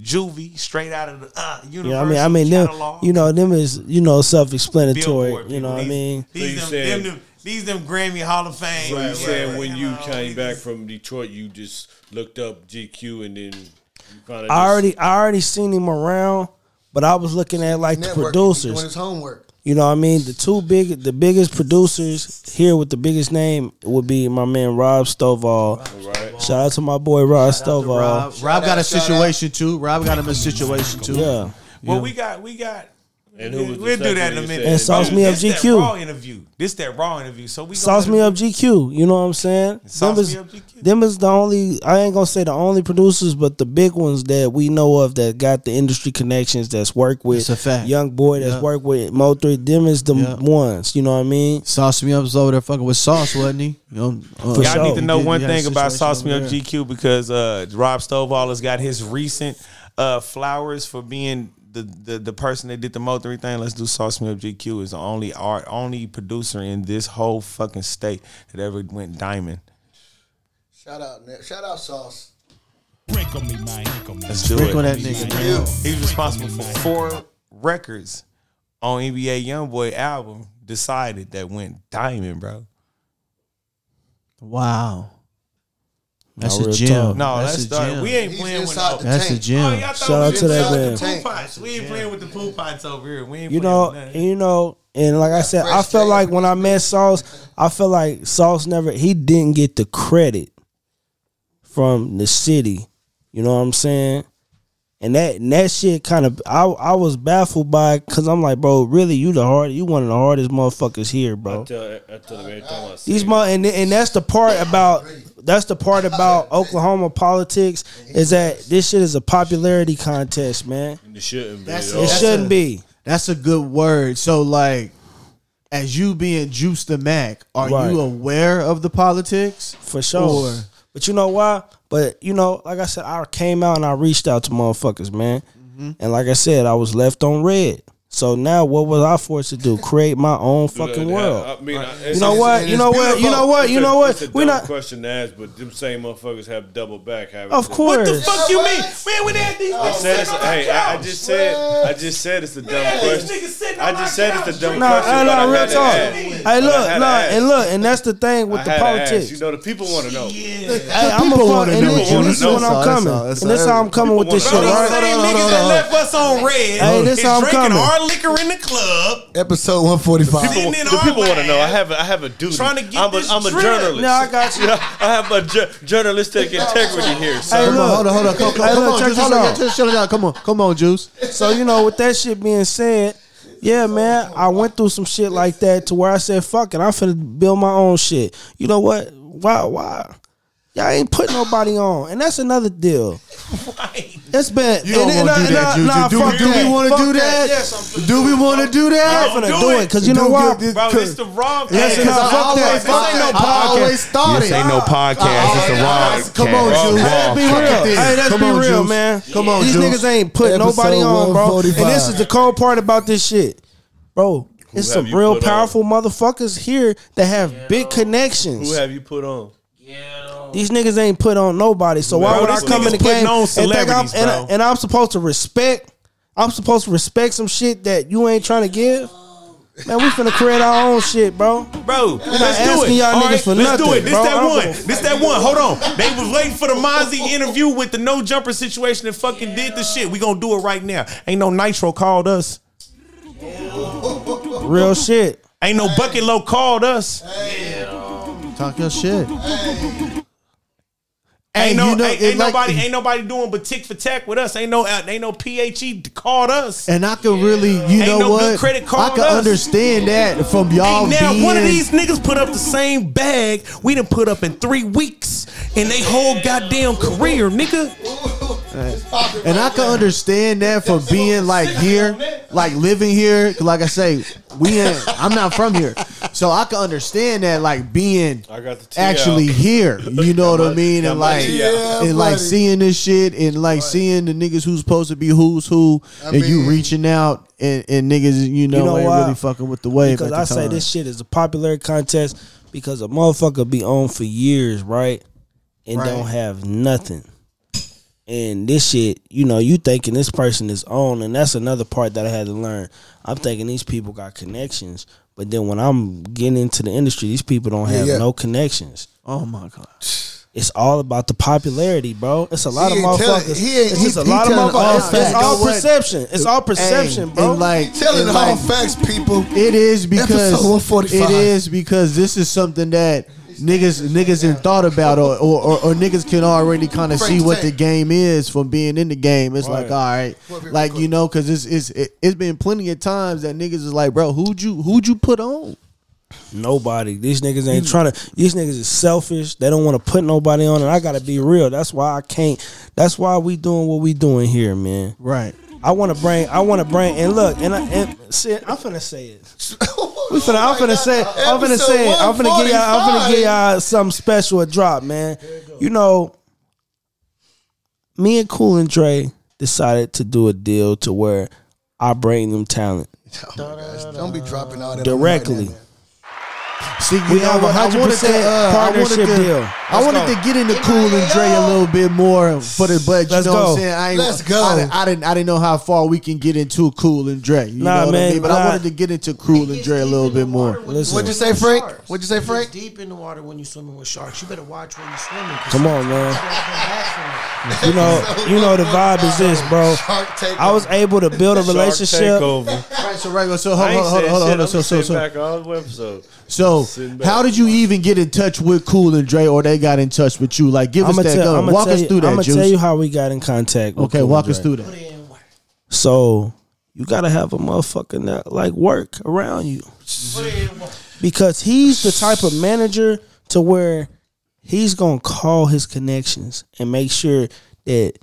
Speaker 7: Juvie, straight out of the uh, Universal
Speaker 5: You know, I mean, I mean, them, you know, them is you know self-explanatory.
Speaker 7: Billboard
Speaker 5: You know
Speaker 7: people.
Speaker 5: what I mean?
Speaker 7: These,
Speaker 1: So you
Speaker 7: them,
Speaker 1: saying-
Speaker 7: them, them, these them Grammy Hall of Fame.
Speaker 1: So you
Speaker 7: Yeah,
Speaker 1: saying when you
Speaker 7: know,
Speaker 1: came back from Detroit, you just looked up GQ and then you kind of.
Speaker 5: I already, I already seen him around, but I was looking at like the
Speaker 2: Network,
Speaker 5: producers.
Speaker 2: Doing his homework.
Speaker 5: You know what I mean? The two big, the biggest producers here with the biggest name would be my man Rob Stovall.
Speaker 1: Right.
Speaker 5: Shout out to my boy Rob Stovall.
Speaker 4: Rob, Rob got a
Speaker 2: out, shout
Speaker 4: situation too. Rob got him a situation too.
Speaker 5: Yeah.
Speaker 7: Well, we got we got
Speaker 1: And who was the
Speaker 7: we'll do that in a minute.
Speaker 5: And Sauce Me Up
Speaker 7: this that
Speaker 5: GQ.
Speaker 7: raw interview. This that raw interview. So we
Speaker 5: Sauce me up GQ. You know what I'm saying?
Speaker 7: Sauce
Speaker 5: them is,
Speaker 7: Me Up GQ.
Speaker 5: them is the only. I ain't gonna say the only producers, but the big ones that we know of that got the industry connections. That's worked with
Speaker 4: It's a fact.
Speaker 5: Young Boy. That's
Speaker 4: Yeah.
Speaker 5: worked with Mo Three. Them is the
Speaker 4: Yeah.
Speaker 5: ones. You know what I mean?
Speaker 4: Sauce me up was over there fucking with sauce, wasn't he? You know, uh,
Speaker 5: For
Speaker 7: Y'all
Speaker 5: sure.
Speaker 7: need to know
Speaker 4: He
Speaker 7: one
Speaker 4: he
Speaker 7: thing about Sauce Me Up
Speaker 4: there.
Speaker 7: GQ because uh, Rob Stovall has got his recent uh, flowers for being the, the the person that did the Mo three thing. Let's do Sauce Me Up GQ is the only art only producer in this whole fucking state that ever went diamond.
Speaker 2: Shout out, Nick. shout out, Sauce.
Speaker 8: Sprinkle me, man. Sprinkle me.
Speaker 7: Let's do
Speaker 4: Sprinkle
Speaker 7: it.
Speaker 4: that nigga, man.
Speaker 7: He's responsible for four records on NBA YoungBoy album. Decided that went diamond, bro.
Speaker 4: Wow. That's a
Speaker 5: gym.
Speaker 7: No,
Speaker 4: that's
Speaker 7: let's
Speaker 4: a
Speaker 7: start.
Speaker 4: gem.
Speaker 7: We ain't
Speaker 2: He's
Speaker 7: playing with
Speaker 2: inside
Speaker 7: no.
Speaker 2: the
Speaker 4: That's a
Speaker 2: tank.
Speaker 7: Oh,
Speaker 4: gem.
Speaker 7: y'all thought
Speaker 5: Shout
Speaker 7: we
Speaker 5: out to that man.
Speaker 7: the Poo pots. We ain't playing with the poo pots over here. We ain't
Speaker 5: You know,
Speaker 7: with that.
Speaker 5: you know, and like I said, I
Speaker 2: fresh
Speaker 5: felt
Speaker 2: J
Speaker 5: like when I met Sauce, I felt like Sauce never he didn't get the credit from the city. You know what I'm saying? And that and that shit kind of I I was baffled by because I'm like, bro, really, you the hard, you one of the hardest motherfuckers here,
Speaker 1: I
Speaker 5: bro.
Speaker 1: tell, I tell them every time I see
Speaker 5: These
Speaker 1: him.
Speaker 5: mo and and that's the part about that's the part about Oklahoma politics is that this shit is a popularity contest, man.
Speaker 1: It shouldn't be.
Speaker 4: That's
Speaker 1: at
Speaker 5: It.
Speaker 4: That's
Speaker 5: shouldn't
Speaker 4: a-
Speaker 5: be.
Speaker 4: That's a good word. So like as you being Juice the Mac, are
Speaker 5: Right.
Speaker 4: you aware of the politics?
Speaker 5: for sure.
Speaker 4: Or-
Speaker 5: but you know why? But you know, like I said, I came out and I reached out to motherfuckers, man. Mm-hmm. And like I said, I was left on red. So now, what was I forced to do? Create my own fucking world.
Speaker 1: I mean,
Speaker 5: You know what? You know what? You know what? You know what?
Speaker 1: It's a
Speaker 5: We
Speaker 1: dumb
Speaker 5: not.
Speaker 1: question to ask, but them same motherfuckers have double back. Having
Speaker 5: Of course.
Speaker 7: What the fuck you mean? Man, when they had these
Speaker 1: I
Speaker 7: niggas
Speaker 1: said it's
Speaker 7: sitting
Speaker 1: a,
Speaker 7: on
Speaker 1: hey,
Speaker 7: the
Speaker 1: I, I just said, I just said it's a dumb
Speaker 7: Yeah, these
Speaker 1: question.
Speaker 7: niggas sitting
Speaker 1: I
Speaker 7: on
Speaker 1: just said it's
Speaker 7: couch.
Speaker 1: a dumb
Speaker 5: Nah,
Speaker 1: question.
Speaker 5: nah,
Speaker 1: but I
Speaker 5: nah,
Speaker 1: had
Speaker 5: real
Speaker 1: to
Speaker 5: talk.
Speaker 1: ask.
Speaker 5: Hey,
Speaker 1: But I
Speaker 5: look,
Speaker 1: to
Speaker 5: nah,
Speaker 1: ask.
Speaker 5: and look, and that's the thing with
Speaker 1: I
Speaker 5: the
Speaker 1: had to ask.
Speaker 5: politics.
Speaker 1: You know, the people want to know.
Speaker 5: Hey, I'm
Speaker 4: People
Speaker 5: a fuck,
Speaker 4: wanna
Speaker 5: and,
Speaker 4: know.
Speaker 5: this- and this is
Speaker 1: wanna
Speaker 5: when
Speaker 1: know.
Speaker 5: I'm
Speaker 4: That's all,
Speaker 5: coming,
Speaker 4: that's
Speaker 5: and
Speaker 4: all.
Speaker 5: this how I'm coming with this shit,
Speaker 7: Bro,
Speaker 1: wanna
Speaker 7: these
Speaker 5: right?
Speaker 7: same
Speaker 2: Hold on,
Speaker 7: niggas
Speaker 2: hold
Speaker 7: that
Speaker 2: on.
Speaker 7: left us on red
Speaker 5: Hey, this
Speaker 7: is
Speaker 5: how I'm coming.
Speaker 7: Our liquor in the club.
Speaker 2: Episode 145.
Speaker 1: People, the people want to know. I have a, I have a duty.
Speaker 7: trying to get
Speaker 1: I'm a,
Speaker 7: this
Speaker 1: I'm a
Speaker 7: drip.
Speaker 1: journalist.
Speaker 5: Yeah, I got you.
Speaker 1: I have a ju- journalistic integrity here,
Speaker 5: Hey,
Speaker 1: sir.
Speaker 4: Come
Speaker 5: look.
Speaker 4: on, hold on, hold on. Come, come,
Speaker 5: Hey,
Speaker 4: come
Speaker 5: look,
Speaker 4: on, Juice. Hold on, just shut it down. Come on, come on, Juice.
Speaker 5: So you know, with that shit being said, yeah, man, I went through some shit like that to where I said, "Fuck it, I'm finna build my own shit." You know what? Why? Why? Y'all ain't put nobody on, and that's another deal. It's been
Speaker 4: You don't
Speaker 5: and-
Speaker 4: want to do that,
Speaker 5: and-
Speaker 4: Juice.
Speaker 5: nah,
Speaker 4: do
Speaker 5: fuck
Speaker 4: do we want to do that?
Speaker 5: Yes, I'm finna
Speaker 4: do we want to do that?
Speaker 5: I'm
Speaker 4: that?
Speaker 5: finna
Speaker 7: do
Speaker 5: do
Speaker 7: it.
Speaker 5: it because you know
Speaker 4: Do
Speaker 5: why?
Speaker 7: Bro, it's the wrong
Speaker 5: Listen,
Speaker 7: podcast.
Speaker 5: nah, fuck that. This ain't no
Speaker 4: that. I always
Speaker 5: podcast.
Speaker 4: thought
Speaker 7: This ain't no podcast. It's the wrong.
Speaker 4: Come on,
Speaker 7: podcast.
Speaker 4: Juice.
Speaker 7: Wrong
Speaker 4: Let's be
Speaker 5: Be
Speaker 4: real.
Speaker 5: Hey, let's be real, man.
Speaker 4: Come on,
Speaker 5: These niggas ain't put nobody on, bro. And this is the cold part about this shit, bro. It's some real powerful motherfuckers here that have big connections.
Speaker 1: Who have you put on?
Speaker 5: These niggas ain't put on nobody. So why
Speaker 7: Bro,
Speaker 5: would I come in the game?
Speaker 7: On
Speaker 5: and, think I'm,
Speaker 7: celebrities,
Speaker 5: and,
Speaker 7: bro.
Speaker 5: and I'm supposed to respect? I'm supposed to respect some shit that you ain't trying to give. Man, we finna create our own shit, bro.
Speaker 7: Bro, let's do it.
Speaker 5: y'all
Speaker 7: All
Speaker 5: niggas for
Speaker 7: let's do it. This
Speaker 5: bro.
Speaker 7: That one. This that one. Hold on. They was waiting for the Mozzy interview with the no jumper situation and fucking did the shit. We gonna do it right now. Ain't no Nitro called us.
Speaker 5: Real shit.
Speaker 7: Ain't no Bucket Low called us.
Speaker 4: Talk your shit.
Speaker 7: Ain't
Speaker 4: Hey,
Speaker 7: no,
Speaker 4: you know,
Speaker 7: ain't, ain't
Speaker 4: like-
Speaker 7: nobody, ain't nobody doing but tick for tack with us. Ain't no, uh, ain't no PHE called us.
Speaker 4: And I can really, you
Speaker 7: Ain't
Speaker 4: know
Speaker 7: no good
Speaker 4: what?
Speaker 7: credit
Speaker 4: I can
Speaker 7: us.
Speaker 4: understand that from y'all
Speaker 7: Ain't now
Speaker 4: being.
Speaker 7: one of these niggas put up the same bag we done put up in three weeks in they whole goddamn career, nigga.
Speaker 4: And I can understand that for being like here, like living here. Like I say, we ain't, I'm not from here, so I can understand that like being
Speaker 1: I got the
Speaker 4: actually here. You know what I mean? And like
Speaker 1: tea out.
Speaker 2: Yeah,
Speaker 4: and like seeing this shit and like seeing the niggas who's supposed to be who's who, and you reaching out and, and niggas you know,
Speaker 5: know
Speaker 4: ain't
Speaker 5: why?
Speaker 4: really fucking with the wave.
Speaker 5: Because
Speaker 4: at
Speaker 5: I
Speaker 4: the
Speaker 5: say this shit is a popularity contest because a motherfucker be on for years, right? And
Speaker 4: Right.
Speaker 5: don't have nothing. And this shit, you know, you thinking this person is on, and that's another part that I had to learn. I'm thinking these people got connections, but then when I'm getting into the industry, these people don't have
Speaker 2: yeah.
Speaker 5: no connections.
Speaker 4: Oh my god.
Speaker 5: It's all about the popularity, bro. It's a lot
Speaker 2: He
Speaker 5: of
Speaker 2: ain't telling-
Speaker 5: motherfuckers.
Speaker 2: he ain't-
Speaker 5: it's just
Speaker 2: he-
Speaker 5: a
Speaker 2: he
Speaker 5: lot of
Speaker 2: telling all
Speaker 5: motherfuckers. It's, it's all
Speaker 4: You know
Speaker 5: perception. It's all perception,
Speaker 4: Hey,
Speaker 5: bro.
Speaker 4: And like
Speaker 2: Telling
Speaker 4: and
Speaker 2: all
Speaker 4: like,
Speaker 2: facts, people.
Speaker 4: It is because
Speaker 2: Episode 145.
Speaker 4: it is because this is something that niggas niggas ain't thought about or or, or, or niggas can already kind of see what the game is from being in the game. It's like all right,
Speaker 2: What if it
Speaker 4: like you know, because it's it's it, it's been plenty of times that niggas is like, bro, who'd you who'd you put on?
Speaker 5: Nobody. These niggas ain't hmm. trying to. These niggas is selfish. They don't want to put nobody on, and I gotta be real. That's why I can't. That's why we doing what we doing here, man.
Speaker 4: Right.
Speaker 5: I want to bring. I want to bring. And look, and, I, and see, I'm finna say it. We finna. I'm finna say. it. I'm finna say it. I'm finna give y'all. I'm finna give y'all something special a drop, man. You know, me and Cool and Dre decided to do a deal to where I bring them talent
Speaker 2: Don't be dropping all that
Speaker 5: directly.
Speaker 4: See, you
Speaker 5: We
Speaker 4: know,
Speaker 5: have a
Speaker 4: I wanted
Speaker 5: 100%
Speaker 4: to, uh, I wanted
Speaker 5: partnership
Speaker 4: to,
Speaker 5: deal.
Speaker 4: I
Speaker 5: Let's
Speaker 4: wanted
Speaker 5: go.
Speaker 4: to get into Cool and Dre a little bit more for the, but you
Speaker 5: Let's
Speaker 4: know what. I'm saying? I ain't,
Speaker 2: Let's go.
Speaker 4: I, didn't- I didn't, I didn't know how far we can get into Cool and Dre. You
Speaker 5: Nah,
Speaker 4: know what I
Speaker 5: man,
Speaker 4: mean? But
Speaker 5: nah.
Speaker 4: I wanted to get into Cool and Dre a little bit more.
Speaker 5: Listen.
Speaker 2: What'd you say, Frank? What'd you say,
Speaker 9: It gets
Speaker 2: Frank?
Speaker 9: deep in the water when you're swimming with sharks. You better watch where you're swimming. 'cause
Speaker 5: Come on, man.
Speaker 9: you gotta come back from it.
Speaker 5: You know, you know the vibe is this, bro. I was able to build a relationship.
Speaker 1: Takeover.
Speaker 4: Right, so right, so
Speaker 1: I
Speaker 4: hold,
Speaker 1: ain't
Speaker 4: hold, hold,
Speaker 1: said
Speaker 4: hold,
Speaker 1: shit.
Speaker 4: hold,
Speaker 1: I'm
Speaker 4: so,
Speaker 1: just
Speaker 4: so,
Speaker 1: sitting
Speaker 4: so,
Speaker 1: back all the episode.
Speaker 4: so, how did you even get in touch with Cool and Dre, or they got in touch with you? Like, give us
Speaker 5: I'ma
Speaker 4: that.
Speaker 5: tell,
Speaker 4: go.
Speaker 5: I'ma
Speaker 4: Walk
Speaker 5: tell
Speaker 4: us
Speaker 5: you,
Speaker 4: through that,
Speaker 5: I'ma
Speaker 4: Juice.
Speaker 5: tell you how we got in contact. With
Speaker 4: okay,
Speaker 5: Cool
Speaker 4: walk
Speaker 5: and
Speaker 4: us
Speaker 5: Dre.
Speaker 4: through that.
Speaker 5: So you gotta have a motherfucking that, like work around you, because he's the type of manager to where he's gonna call his connections and make sure that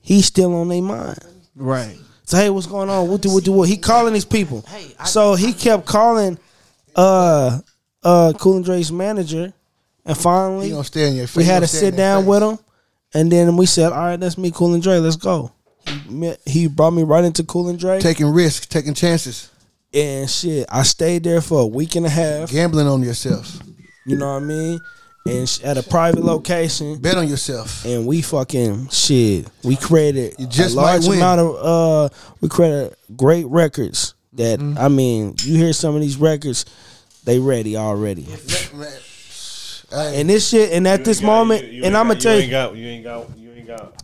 Speaker 5: he's still on their mind.
Speaker 4: Right.
Speaker 5: So hey, what's going on? What do what do what? He calling these people. So he kept calling uh uh Cool and Dre's manager, and
Speaker 2: He
Speaker 5: finally
Speaker 2: gonna stay in your face.
Speaker 5: we had
Speaker 2: gonna
Speaker 5: sit down with him, and then we said, all right, let's meet Cool and Dre. Let's go. He met, he brought me right into Cool and Dre,
Speaker 2: Taking risks, taking chances,
Speaker 5: and shit, I stayed there for a week and a half.
Speaker 2: gambling on yourself.
Speaker 5: You know what I mean? And sh- at a private location.
Speaker 2: Bet on yourself.
Speaker 5: and we fucking shit. We created
Speaker 2: You just
Speaker 5: a large
Speaker 2: might win.
Speaker 5: amount of uh we created great records that
Speaker 2: Mm-hmm.
Speaker 5: I mean, you hear some of these records, they ready already. And this shit and at this
Speaker 1: You ain't
Speaker 5: moment,
Speaker 1: you- you
Speaker 5: and I'm gonna tell
Speaker 1: you
Speaker 5: you,
Speaker 1: ain't got, you ain't got, you ain't got.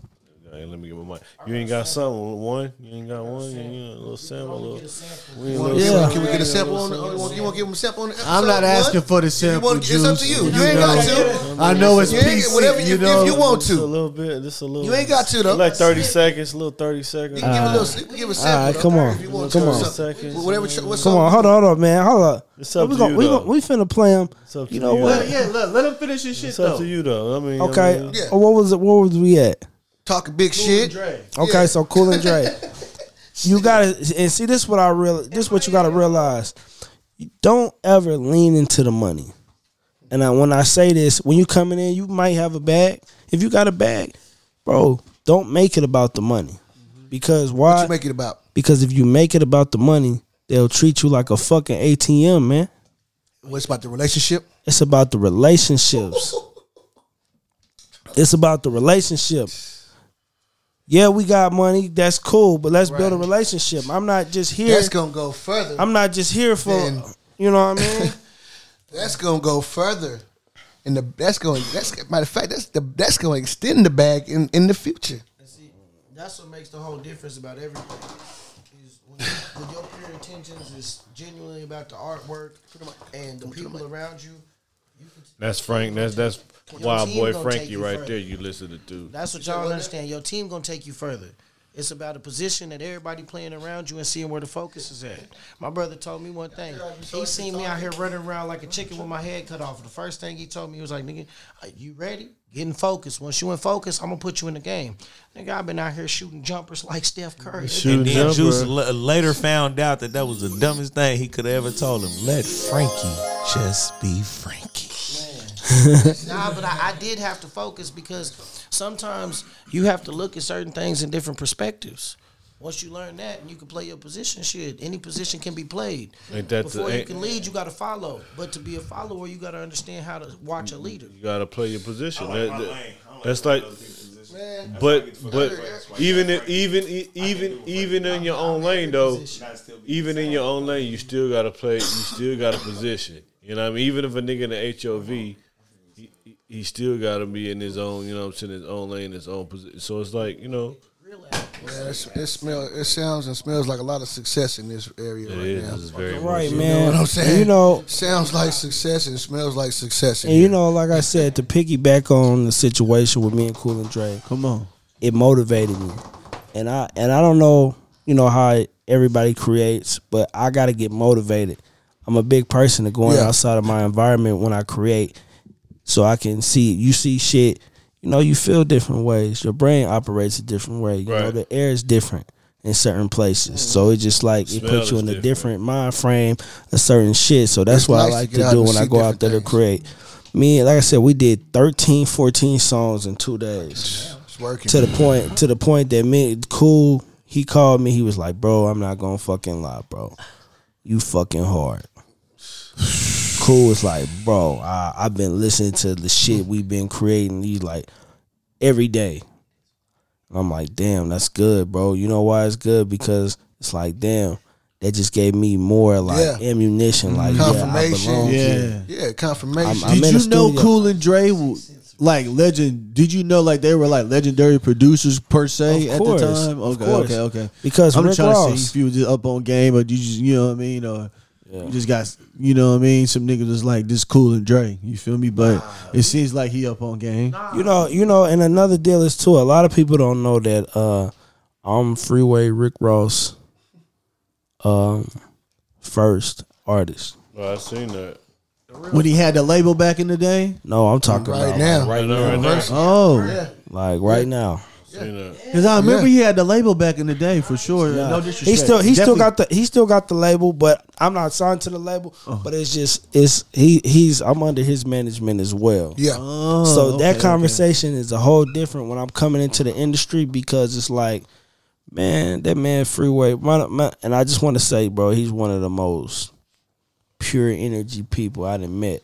Speaker 1: Hey, let me get my mic. You ain't got something. One, you ain't got one. You ain't got a little sample. A little, we ain't
Speaker 2: Wanna
Speaker 1: little
Speaker 2: give-
Speaker 5: Yeah.
Speaker 2: Can we get a sample on?
Speaker 1: little
Speaker 2: The, you want to give him a sample on the episode?
Speaker 4: I'm not asking for the
Speaker 2: You
Speaker 4: sample,
Speaker 2: wanna- It's up to you. You
Speaker 4: You
Speaker 2: ain't got to.
Speaker 4: I know it's
Speaker 2: You ain't-
Speaker 4: PC.
Speaker 2: whatever you-
Speaker 4: you
Speaker 2: if you want
Speaker 1: Just a little bit. Just a little.
Speaker 2: You ain't got to, though.
Speaker 1: Like thirty seconds. A Little thirty seconds.
Speaker 2: You can give a little. You give a sample.
Speaker 5: Alright, come on.
Speaker 2: If you want
Speaker 5: Come on.
Speaker 1: Seconds.
Speaker 2: Whatever. What's
Speaker 5: come on, hold on, hold on, man, hold up.
Speaker 1: It's up
Speaker 5: we
Speaker 1: to
Speaker 5: gonna,
Speaker 1: you,
Speaker 5: we, gonna, we finna play him.
Speaker 1: It's up to
Speaker 5: You know
Speaker 1: you.
Speaker 5: what?
Speaker 4: Yeah, let, let him finish his shit
Speaker 1: It's up
Speaker 4: though.
Speaker 1: to you though. I mean, I
Speaker 5: Okay,
Speaker 1: mean,
Speaker 2: Yeah.
Speaker 5: Oh, what was it? Where was we at?
Speaker 2: Talking big shit.
Speaker 5: Okay,
Speaker 2: Yeah.
Speaker 5: so Cool and Dre. you gotta and see this what I real this what you gotta realize. You don't ever lean into the money. And I, when I say this, when you coming in, you might have a bag. If you got a bag, bro, don't make it about the money. Mm-hmm. Because
Speaker 2: What
Speaker 5: why?
Speaker 2: you make it about?
Speaker 5: because if you make it about the money, they'll treat you like a fucking ATM, man.
Speaker 2: What's about the relationship?
Speaker 5: It's about the relationships. It's about the relationship. Yeah, we got money. That's cool, but let's build a relationship. I'm not just here.
Speaker 2: That's gonna go further.
Speaker 5: I'm not just here for.
Speaker 2: Then-
Speaker 5: You know what I mean?
Speaker 2: That's gonna go further. And the that's going that's matter of fact that's the that's gonna extend the bag in in the future.
Speaker 9: See, that's what makes the whole difference about everything. Is when, when your pure intentions is genuinely about the artwork and the people around you.
Speaker 1: that's Frank. That's that's
Speaker 9: Your
Speaker 1: wild
Speaker 9: team
Speaker 1: boy Frankie
Speaker 9: you
Speaker 1: right
Speaker 9: further.
Speaker 1: there. You listen to. dude.
Speaker 9: That's what y'all understand. Your team gonna take you further. It's about a position that everybody playing around you and seeing where the focus is at. My brother told me one thing. He seen me out here running around like a chicken with my head cut off. The first thing he told me he was like, "Nigga, are you ready? Getting focused. Once you in focus, I'm gonna put you in the game." Nigga, I've been out here shooting jumpers like Steph Curry.
Speaker 1: Shooting
Speaker 10: And then
Speaker 1: jumper.
Speaker 10: Juice l- later found out that that was the dumbest thing he could have ever told him. Let Frankie just be Frankie.
Speaker 9: Nah, but I, I did have to focus because sometimes you have to look at certain things in different perspectives. Once you learn that and you can play your position, shit, any position can be played.
Speaker 1: Ain't that the-
Speaker 9: Before you can lead, you got to follow. But to be a follower, you got to understand how to watch a leader.
Speaker 1: You gotta play your position. That- that- that's like, but but even if, even even even in your own lane though, even in your own lane, you still gotta play. You still got a position. You know what I mean? Even if a nigga in the HOV, he, he- he still gotta be in his own. You know what I'm saying? His own lane, his own position. So it's like you know,
Speaker 2: Yeah, it's, it smell. It sounds and smells like a lot of success in this area
Speaker 1: It
Speaker 2: right
Speaker 1: is.
Speaker 2: now.
Speaker 1: It's very
Speaker 5: Right,
Speaker 1: much-
Speaker 5: man.
Speaker 2: what I'm saying?
Speaker 5: You know,
Speaker 2: Sounds like success and smells like success. in
Speaker 5: and you know, like I said, to piggyback on the situation with me and Cool and Dre,
Speaker 4: Come on.
Speaker 5: it motivated me. And I and I don't know, you know, how everybody creates, but I gotta get motivated. I'm a big person to going
Speaker 2: Yeah.
Speaker 5: outside of my environment when I create. So I can see you see shit, you know, you feel different ways. Your brain operates a different way. You know,
Speaker 1: Right.
Speaker 5: the air is different in certain places. So it just like it puts you
Speaker 1: is
Speaker 5: in a
Speaker 1: different.
Speaker 5: different mind frame a certain shit. So that's
Speaker 2: It's
Speaker 5: what
Speaker 2: nice
Speaker 5: I like
Speaker 2: get
Speaker 5: to do when I go out there
Speaker 2: different
Speaker 5: to create. Me, like I said, we did 13, 14 songs in two days
Speaker 2: it's working.
Speaker 5: to the point to the point that me cool he called me he was like bro i'm not gonna fucking lie bro you fucking hard cool It's like bro I, i've been listening to the shit we've been creating he's like every day i'm like damn that's good bro you know why it's good because it's like damn that just gave me more like
Speaker 2: Yeah.
Speaker 5: ammunition like yeah, I
Speaker 2: Confirmation.
Speaker 5: belong here.
Speaker 4: Yeah.
Speaker 2: yeah, confirmation.
Speaker 5: I'm- I'm
Speaker 4: Did you know
Speaker 5: studio.
Speaker 4: Cool and Dre, like legend? Did you know like they were like legendary producers per se
Speaker 5: Of
Speaker 4: at the time? Okay,
Speaker 5: course.
Speaker 4: okay, okay.
Speaker 5: because
Speaker 4: I'm
Speaker 5: Rick
Speaker 4: trying to see if you were just up on game, or you just you know what I mean, or you just got you know what I mean. Some niggas was like this Cool and Dre. You feel me? But it seems like he up on game.
Speaker 5: You know, you know, and another deal is too. A lot of people don't know that uh I'm Freeway Rick Ross, um, first artist.
Speaker 1: Oh, I seen that.
Speaker 4: When he had the label back in the day.
Speaker 5: No, I'm talking
Speaker 2: Right
Speaker 5: about
Speaker 2: now.
Speaker 5: like, right now,
Speaker 1: right now.
Speaker 4: Oh,
Speaker 5: like right now.
Speaker 1: Seen that.
Speaker 4: because I remember he had the label back in the day for sure. No disrespect.
Speaker 5: He still he still
Speaker 4: Definitely-
Speaker 5: got the he still got the label, but I'm not signed to the label.
Speaker 4: Oh.
Speaker 5: But it's just it's he he's I'm under his management as well.
Speaker 2: yeah,
Speaker 4: Oh,
Speaker 5: so
Speaker 4: okay,
Speaker 5: that
Speaker 4: okay.
Speaker 5: conversation is a whole different when I'm coming into the industry because it's like, man, that man Freeway, my, my, and I just want to say, bro, he's one of the most pure energy people I done met.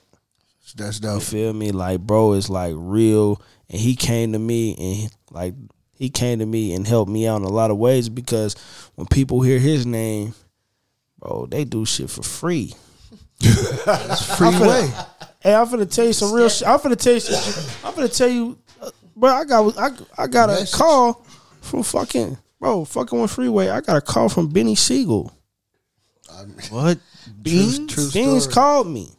Speaker 2: that's
Speaker 5: You
Speaker 2: dope.
Speaker 5: feel me? Like, bro, is like real, and he came to me and he, like he came to me and helped me out in a lot of ways because when people hear his name, bro, they do shit for free.
Speaker 2: Freeway.
Speaker 5: Hey, I'm finna tell you some real shit. I'm finna tell you some. I'm gonna tell you, uh, bro. I got I, I got a
Speaker 2: Message.
Speaker 5: call from fucking bro, fucking with Freeway. I got a call from Beanie Sigel.
Speaker 4: what beans?
Speaker 2: True, true
Speaker 5: Beans called me.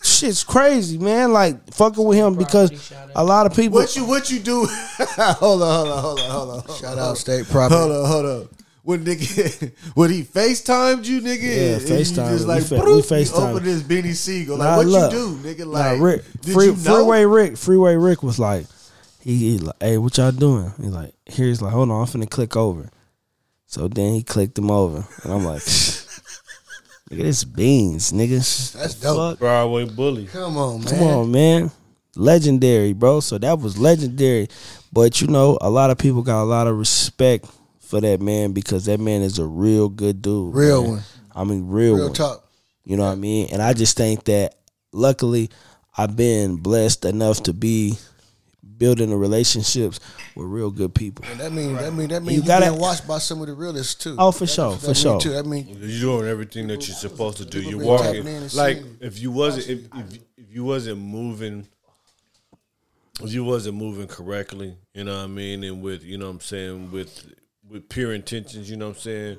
Speaker 5: Shit's crazy, man. Like fucking with him because a lot of people.
Speaker 4: What you what you do? hold on, hold on, hold on, hold on.
Speaker 2: Shout out state property.
Speaker 4: Hold on, hold on. When nigga, when he FaceTimed you, nigga,
Speaker 5: Yeah,
Speaker 4: and you
Speaker 5: FaceTime.
Speaker 4: just
Speaker 5: We
Speaker 4: like
Speaker 5: fa- we FaceTime.
Speaker 4: open this Beanie Sigel. Like
Speaker 5: Nah,
Speaker 4: what
Speaker 5: look.
Speaker 4: you do, nigga?
Speaker 5: Nah,
Speaker 4: Like
Speaker 5: Rick,
Speaker 4: did
Speaker 5: free,
Speaker 4: you know?
Speaker 5: Freeway Rick, Freeway Rick was like, he, he like, hey, what y'all doing? He's like, here's like, hold on, I'm finna click over. So then he clicked him over, and I'm like, nigga, this beans, nigga.
Speaker 2: That's dope.
Speaker 5: Fuck.
Speaker 1: Broadway bully.
Speaker 2: Come on, man.
Speaker 5: Come on, man. Legendary, bro. So that was legendary. But you know, a lot of people got a lot of respect for that man because that man is a real good dude.
Speaker 2: Real
Speaker 5: man.
Speaker 2: one.
Speaker 5: I mean, real,
Speaker 2: Real
Speaker 5: one.
Speaker 2: talk.
Speaker 5: You know what I mean? And I just think that luckily I've been blessed enough to be building the relationships with real good people.
Speaker 2: And that mean that mean that mean
Speaker 5: You
Speaker 2: you,
Speaker 5: gotta-
Speaker 2: been watched by some of the realists too.
Speaker 5: Oh, for
Speaker 2: That-
Speaker 5: sure,
Speaker 2: that
Speaker 5: for
Speaker 2: mean
Speaker 5: sure.
Speaker 2: Too. That mean
Speaker 1: You're doing everything that you're supposed to do. You're
Speaker 2: been
Speaker 1: walking
Speaker 2: tapping in and
Speaker 1: like if you wasn't if, if if you wasn't moving if you wasn't moving correctly, you know what I mean, and with you know what I'm saying with with pure intentions, you know what I'm saying,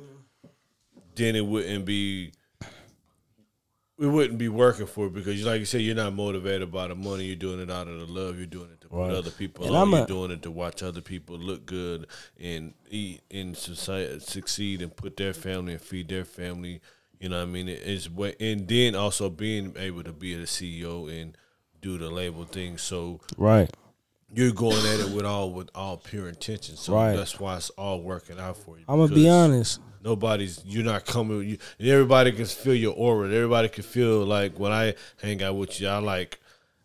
Speaker 1: then it wouldn't be we wouldn't be working for it because, like you said, you're not motivated by the money. You're doing it out of the love. You're doing it put other people
Speaker 5: And. I'm a-
Speaker 1: doing it to watch other people look good and eat and society succeed and put their family and feed their family. You know what I mean? It's and then also being able to be a CEO and do the label thing. So
Speaker 5: Right.
Speaker 1: you're going at it with all with all pure intention. So
Speaker 5: Right.
Speaker 1: that's why it's all working out for you.
Speaker 5: I'm gonna be honest.
Speaker 1: Nobody's you're not coming. You, and everybody can feel your aura. Everybody can feel like when I hang out with you, I like.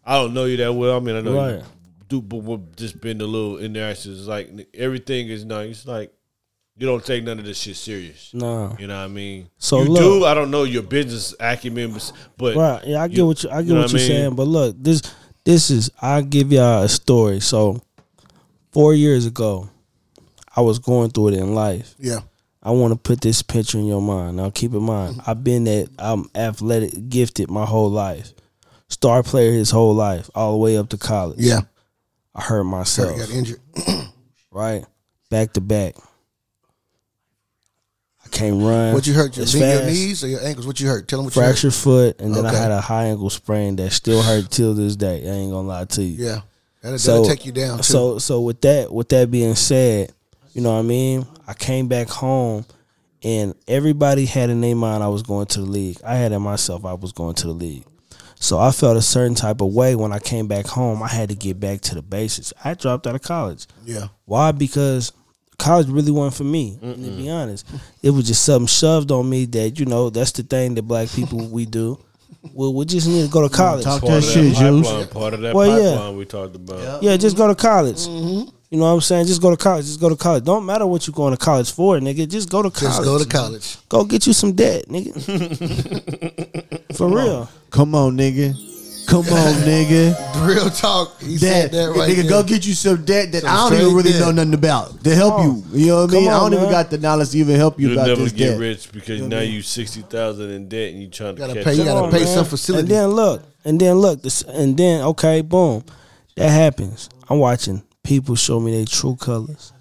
Speaker 1: I don't know you that well. I mean, I know
Speaker 5: Right.
Speaker 1: You do, but we've just been a little in interactions. It's like everything is nice. It's like you don't take none of this shit serious.
Speaker 5: No.
Speaker 1: You know what I mean?
Speaker 5: So
Speaker 1: you
Speaker 5: look-
Speaker 1: do. I don't know your business acumen, but
Speaker 5: Right. Yeah, I get
Speaker 1: you-
Speaker 5: what you. I get
Speaker 1: you know
Speaker 5: what,
Speaker 1: what
Speaker 5: you're
Speaker 1: mean?
Speaker 5: saying. But look, this this is I'll give y'all a story. So four years ago, I was going through it in life.
Speaker 2: yeah.
Speaker 5: I want to put this picture in your mind. Now keep in mind, mm-hmm. I've been that I'm athletic gifted my whole life. Star player his whole life, all the way up to college.
Speaker 2: Yeah.
Speaker 5: I hurt myself.
Speaker 2: Got injured.
Speaker 5: right? back to back. I can't run.
Speaker 2: What you hurt? Your,
Speaker 5: as
Speaker 2: knee, your
Speaker 5: fast.
Speaker 2: knees or your ankles? What you hurt? Tell them what
Speaker 5: Fractured foot, and then I had a high ankle sprain that still hurt till this day. I ain't gonna lie to you.
Speaker 2: you hurt. Yeah, that'll,
Speaker 5: So
Speaker 2: that'll take you down too.
Speaker 5: So so with that with that being said, you know what I mean. I came back home, and everybody had in their mind I was going to the league. I had in myself I was going to the league. So I felt a certain type of way when I came back home. I had to get back to the basics. I dropped out of college.
Speaker 2: yeah,
Speaker 5: Why? Because college really wasn't for me. To be honest, it was just something shoved on me that you know that's the thing that black people we do. Well, we just need to go to college.
Speaker 4: Talk
Speaker 1: Part
Speaker 4: that
Speaker 1: of
Speaker 4: shit,
Speaker 1: that
Speaker 4: Juice.
Speaker 1: pipeline, part of that
Speaker 5: Well, yeah.
Speaker 1: pipeline we talked about.
Speaker 5: Yeah, just go to college. Mm-hmm. You know what I'm saying? Just go to college. Just go to college. Don't matter what you're going to college for, nigga. Just go to college.
Speaker 2: just go to college.
Speaker 5: Go get you some debt, nigga. for real.
Speaker 4: Come on, nigga. Come on, nigga.
Speaker 2: Real talk. He said
Speaker 4: That,
Speaker 2: that right
Speaker 4: nigga,
Speaker 2: there.
Speaker 4: go get you some debt that
Speaker 2: Some
Speaker 4: I don't even
Speaker 2: straight
Speaker 4: really
Speaker 2: debt.
Speaker 4: know nothing about to help you. You know what I
Speaker 5: Come
Speaker 4: mean? I
Speaker 5: on,
Speaker 4: don't even
Speaker 5: man.
Speaker 4: got the knowledge to even help you
Speaker 1: You'll
Speaker 4: about
Speaker 1: never
Speaker 4: this
Speaker 1: get
Speaker 4: debt.
Speaker 1: rich because now you sixty thousand in debt and you trying to
Speaker 2: Gotta
Speaker 1: catch
Speaker 2: pay- you
Speaker 1: up.
Speaker 2: gotta
Speaker 5: Come on,
Speaker 2: pay
Speaker 5: man.
Speaker 2: some facility.
Speaker 5: And then look, and then look, this, and then okay, boom, that happens. I'm watching people show me their true colors.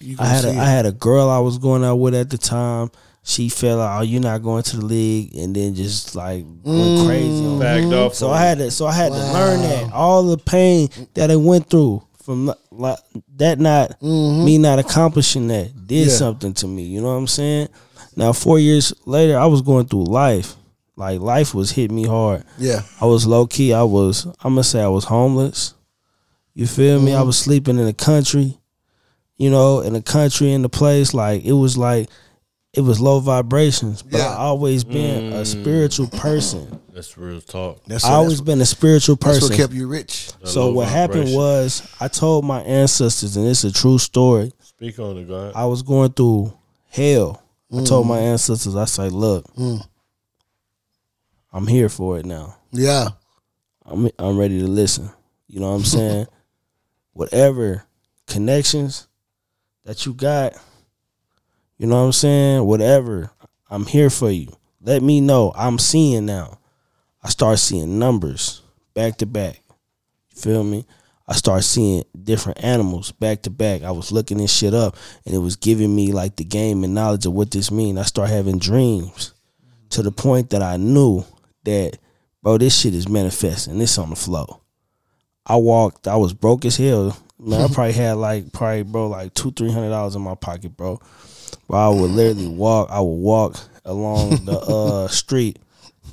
Speaker 2: You
Speaker 5: I
Speaker 2: gonna
Speaker 5: had a,
Speaker 2: see
Speaker 5: I had a girl I was going out with at the time. She felt like, oh, you're not going to the league, and then just like went crazy. On mm-hmm. me.
Speaker 1: Backed off.
Speaker 5: So
Speaker 1: on
Speaker 5: I had to, so I had to learn that all the pain that I went through from like that not mm-hmm. me not accomplishing that did
Speaker 2: Yeah.
Speaker 5: something to me. You know what I'm saying? Now four years later, I was going through life. Like life was hitting me hard.
Speaker 2: Yeah,
Speaker 5: I was low key. I was. I'm gonna say I was homeless. You feel me? I mm-hmm. was sleeping in the country. You know, in the country, in the place. Like it was like it was low vibrations. But
Speaker 2: Yeah.
Speaker 5: I always been a mm. spiritual person.
Speaker 1: That's real talk.
Speaker 2: that's,
Speaker 5: I always
Speaker 2: that's,
Speaker 5: been a spiritual
Speaker 2: that's
Speaker 5: person.
Speaker 2: what kept you rich.
Speaker 5: so
Speaker 1: low
Speaker 5: what happened was I told my ancestors, and it's a true story.
Speaker 1: Speak on it, God.
Speaker 5: I was going through hell. I mm. told my ancestors, I say, look, mm. I'm here for it now.
Speaker 2: Yeah,
Speaker 5: I'm I'm ready to listen. You know what I'm saying? Whatever connections that you got, you know what I'm saying? Whatever, I'm here for you. Let me know. I'm seeing now. I start seeing numbers back to back. You feel me? I start seeing different animals back to back. I was looking this shit up and it was giving me like the game and knowledge of what this mean. I start having dreams to the point that I knew that bro, this shit is manifesting. This on the flow. I walked. I was broke as hell. Man, I probably had like probably bro like two three hundred dollars in my pocket, bro. Bro, I would literally walk. I would walk along the uh street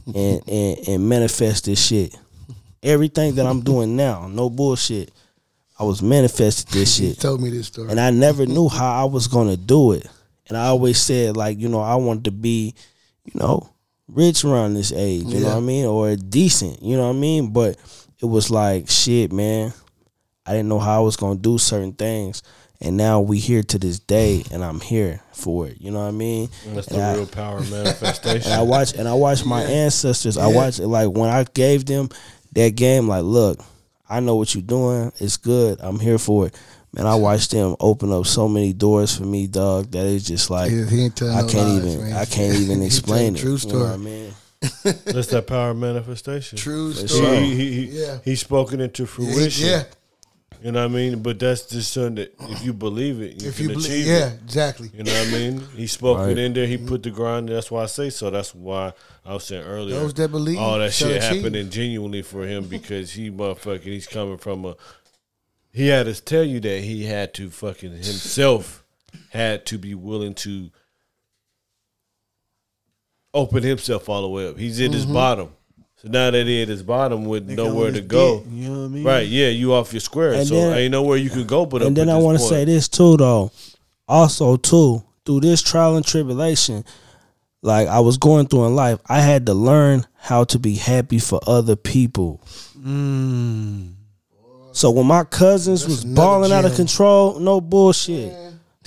Speaker 5: and and and manifest this shit. Everything that I'm doing now, no bullshit. I was manifested this shit.
Speaker 2: told me this story.
Speaker 5: And I never knew how I was gonna do it. And I always said, like, you know, I wanted to be, you know, rich around this age, you know what I mean? Or decent, you know what I mean? But it was like, shit, man. I didn't know how I was gonna do certain things. And now we here to this day and I'm here for it. You know what I mean?
Speaker 1: That's
Speaker 5: And
Speaker 1: the
Speaker 5: I-
Speaker 1: real power manifestation.
Speaker 5: and I watch and I watch my ancestors. I watch it like when I gave them that game. Like, look, I know what you're doing. It's good. I'm here for it. Man, I watched them open up so many doors for me, dog. That it's just like
Speaker 2: Yeah, he ain't
Speaker 5: I can't
Speaker 2: lies,
Speaker 5: even.
Speaker 2: man.
Speaker 5: I can't even explain it.
Speaker 2: true
Speaker 5: You know what
Speaker 2: story.
Speaker 5: I mean?
Speaker 1: That's that power manifestation.
Speaker 2: True story.
Speaker 1: He, he, he,
Speaker 2: Yeah.
Speaker 1: he's spoken into fruition.
Speaker 2: Yeah,
Speaker 1: You know what I mean? But that's just something that if you believe it, you
Speaker 2: if
Speaker 1: can
Speaker 2: you believe,
Speaker 1: achieve
Speaker 2: yeah,
Speaker 1: it.
Speaker 2: exactly.
Speaker 1: You know what I mean? He spoke
Speaker 5: Right.
Speaker 1: it in there. He put the grind. That's why I say so. That's why I was saying earlier.
Speaker 2: Those that believe
Speaker 1: all that shit
Speaker 2: achieve.
Speaker 1: happening genuinely for him because he motherfucking he's coming from a. He had to tell you that he had to fucking himself had to be willing to open himself all the way up. He's in his mm-hmm. bottom. So now that he at his bottom with nowhere to go.
Speaker 4: You know what I mean?
Speaker 1: Right, yeah, you off your square.
Speaker 5: And
Speaker 1: so
Speaker 5: then-
Speaker 1: ain't nowhere you could go but
Speaker 5: and then I want to say this too, though. Also, too, through this trial and tribulation, like I was going through in life, I had to learn how to be happy for other people. Mm. So when my cousins was
Speaker 2: another
Speaker 5: balling out of control, no bullshit.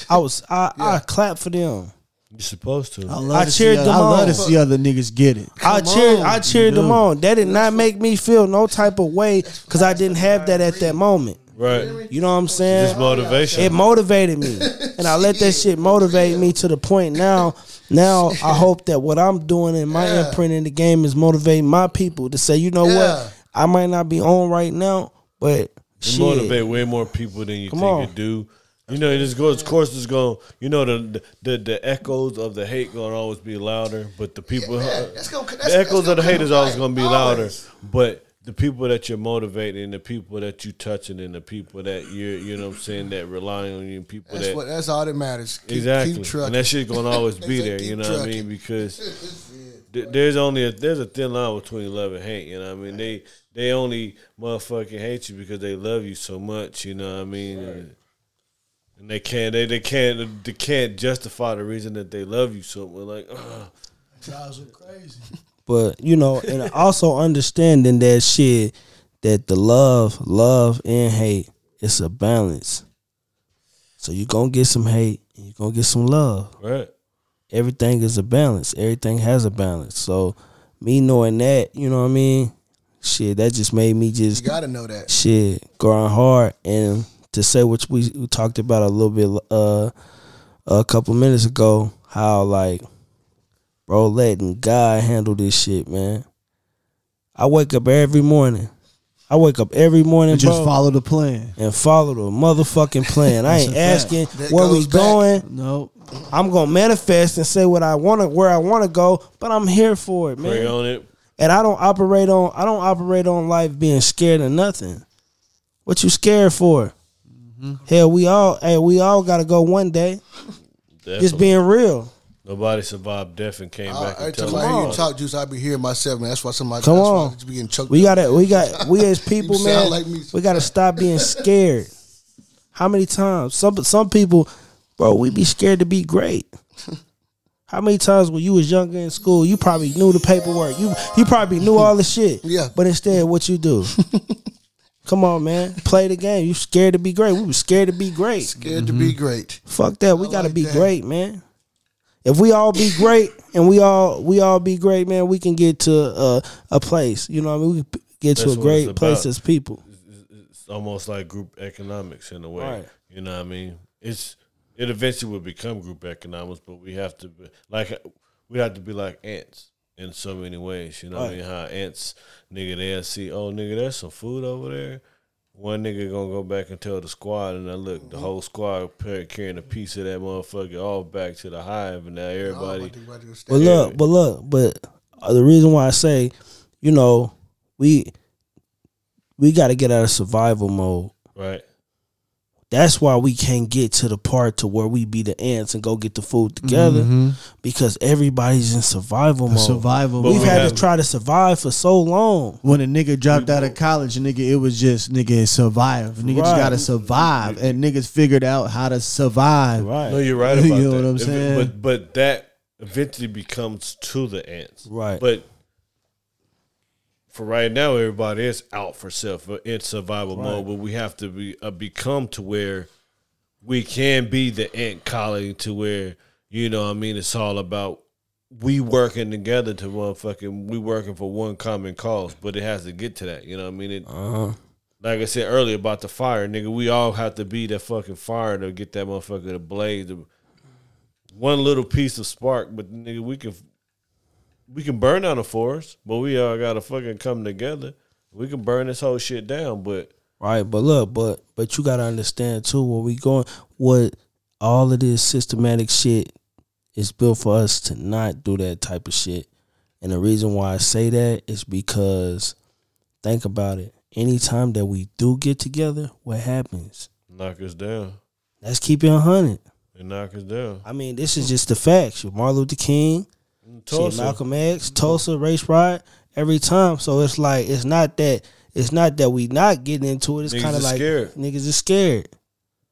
Speaker 5: I was I I clapped for them.
Speaker 1: You're supposed to.
Speaker 4: I, love
Speaker 5: I
Speaker 4: to
Speaker 5: cheered
Speaker 4: see,
Speaker 5: on.
Speaker 4: I love
Speaker 5: on.
Speaker 4: to see other niggas get it.
Speaker 5: I cheered I cheered them on. That did not make me feel no type of way because I didn't have that at that moment.
Speaker 1: Right.
Speaker 5: You know what I'm saying?
Speaker 1: Just motivation.
Speaker 5: It motivated me, and I let that shit motivate me to the point now. Now I hope that what I'm doing in my
Speaker 2: Yeah.
Speaker 5: imprint in the game is motivating my people to say, you know
Speaker 2: Yeah.
Speaker 5: what, I might not be on right now, but
Speaker 1: You
Speaker 5: shit,
Speaker 1: motivate way more people than you
Speaker 5: Come
Speaker 1: think
Speaker 5: on.
Speaker 1: you do. You know, it just goes. Of course, it's going. You know, the, the the echoes of the hate going to always be louder, but the people,
Speaker 2: Yeah, that's gonna-
Speaker 1: the
Speaker 2: that's-
Speaker 1: echoes
Speaker 2: that's
Speaker 1: of the hate is always going to be louder.
Speaker 2: Always.
Speaker 1: But the people that you're motivating, and the people that you touching, and the people that you're, you know, what I'm saying that relying on you, people
Speaker 2: That's
Speaker 1: that
Speaker 2: what. That's all that matters. Keep,
Speaker 1: exactly,
Speaker 2: Keep trucking.
Speaker 1: and that shit going to always be there. You know what I mean? Because th- there's only a, there's a thin line between love and hate. You know what I mean? They they only motherfucking hate you because they love you so much. You know what I mean? And, and they can't they, they can't they can't justify the reason that they love you so much. Like, ugh.
Speaker 2: Drives them crazy.
Speaker 5: But you know, and also understanding that shit that the love, love and hate, it's a balance. So you gonna get some hate and you gonna get some love.
Speaker 1: right?
Speaker 5: Everything is a balance. Everything has a balance. So me knowing that, you know what I mean? Shit, that just made me
Speaker 2: You
Speaker 5: just
Speaker 2: gotta know that.
Speaker 5: shit grind hard and to say what we, we talked about a little bit uh a couple minutes ago how like bro letting god handle this shit man i wake up every morning i wake up every morning
Speaker 4: And just
Speaker 5: bro,
Speaker 4: follow the plan.
Speaker 5: and follow the motherfucking plan i ain't
Speaker 4: That's a fact.
Speaker 5: asking
Speaker 2: That
Speaker 5: where we
Speaker 2: back.
Speaker 5: going
Speaker 4: No.
Speaker 5: i'm gonna manifest and say what i want to where i want to go but i'm here for it man
Speaker 1: Pray on it.
Speaker 5: and I don't operate on I don't operate on life being scared of nothing. What you scared for? Mm-hmm. Hell, we all hey, we all gotta go one day. Just being real.
Speaker 1: Nobody survived death and came
Speaker 2: I,
Speaker 1: back
Speaker 2: every
Speaker 1: and
Speaker 2: time
Speaker 1: tell
Speaker 2: I hear you talk, juice, I be hearing myself, man. That's why somebody.
Speaker 5: Come on.
Speaker 2: Why be getting choked
Speaker 5: We
Speaker 2: up.
Speaker 5: gotta we got we as people, man.
Speaker 2: sound like me.
Speaker 5: We gotta stop being scared. How many times? Some some people, bro, we be scared to be great. How many times when you was younger in school, you probably knew the paperwork. You you probably knew all the shit.
Speaker 2: Yeah.
Speaker 5: But instead, what you do? Come on, man. Play the game. You scared to be great. We were scared to be great.
Speaker 2: Scared to be mm-hmm. great.
Speaker 5: Fuck that. We
Speaker 2: I
Speaker 5: gotta
Speaker 2: like
Speaker 5: be
Speaker 2: that.
Speaker 5: great, man. If we all be great and we all we all be great, man, we can get to a, a place. You know what I mean? We can get to a great place as people.
Speaker 1: It's almost like group economics in a way.
Speaker 5: Right.
Speaker 1: You know what I mean? It's it eventually will become group economics, but we have to be like we have to be like ants in so many ways. You know what I mean? How ants nigga they'll see, oh nigga, there's some food over there. One nigga gonna go back and tell the squad, and then look, the whole squad par- carrying a piece of that motherfucker all back to the hive, and now everybody.
Speaker 5: But look, but look, but uh, the reason why I say, you know, we we got to get out of survival mode.
Speaker 1: Right.
Speaker 5: That's why we can't get to the part to where we be the ants and go get the food together mm-hmm. because everybody's in survival mode.
Speaker 4: Survival.
Speaker 5: We've
Speaker 1: we
Speaker 5: had
Speaker 1: have-
Speaker 5: to try to survive for so long.
Speaker 4: when a nigga dropped out of college, nigga, it was just nigga survive. Nigga just gotta survive, and niggas figured out how to survive.
Speaker 5: Right.
Speaker 1: No, you're right about
Speaker 4: You know
Speaker 1: that.
Speaker 4: what I'm
Speaker 1: If it-
Speaker 4: saying?
Speaker 1: But but that eventually becomes to the ants.
Speaker 5: Right.
Speaker 1: But for right now, everybody is out for self uh, in survival mode. But we have to be uh, become to where we can be the ant colony to where you know. what I mean, it's all about we working together to motherfucking we working for one common cause. But it has to get to that. You know what I mean? It,
Speaker 5: Uh-huh.
Speaker 1: like I said earlier about the fire, nigga, we all have to be that fucking fire to get that motherfucker to blaze. One little piece of spark, but nigga, we can we can burn down the forest, but we all gotta fucking come together. We can burn this whole shit down, but
Speaker 5: Right, but look, but but you gotta understand too where we going. What all of this systematic shit is built for us to not do that type of shit. And the reason why I say that is because think about it. Anytime that we do get together, what happens?
Speaker 1: knock us down.
Speaker 5: Let's keep it a hundred.
Speaker 1: And knock us down.
Speaker 5: I mean, this is just the facts. Martin Luther King, shit,
Speaker 1: Tulsa.
Speaker 5: Malcolm X, Tulsa, race riot, every time. So it's like it's not that it's not that we not getting into it. It's kind of like
Speaker 1: scared.
Speaker 5: niggas is scared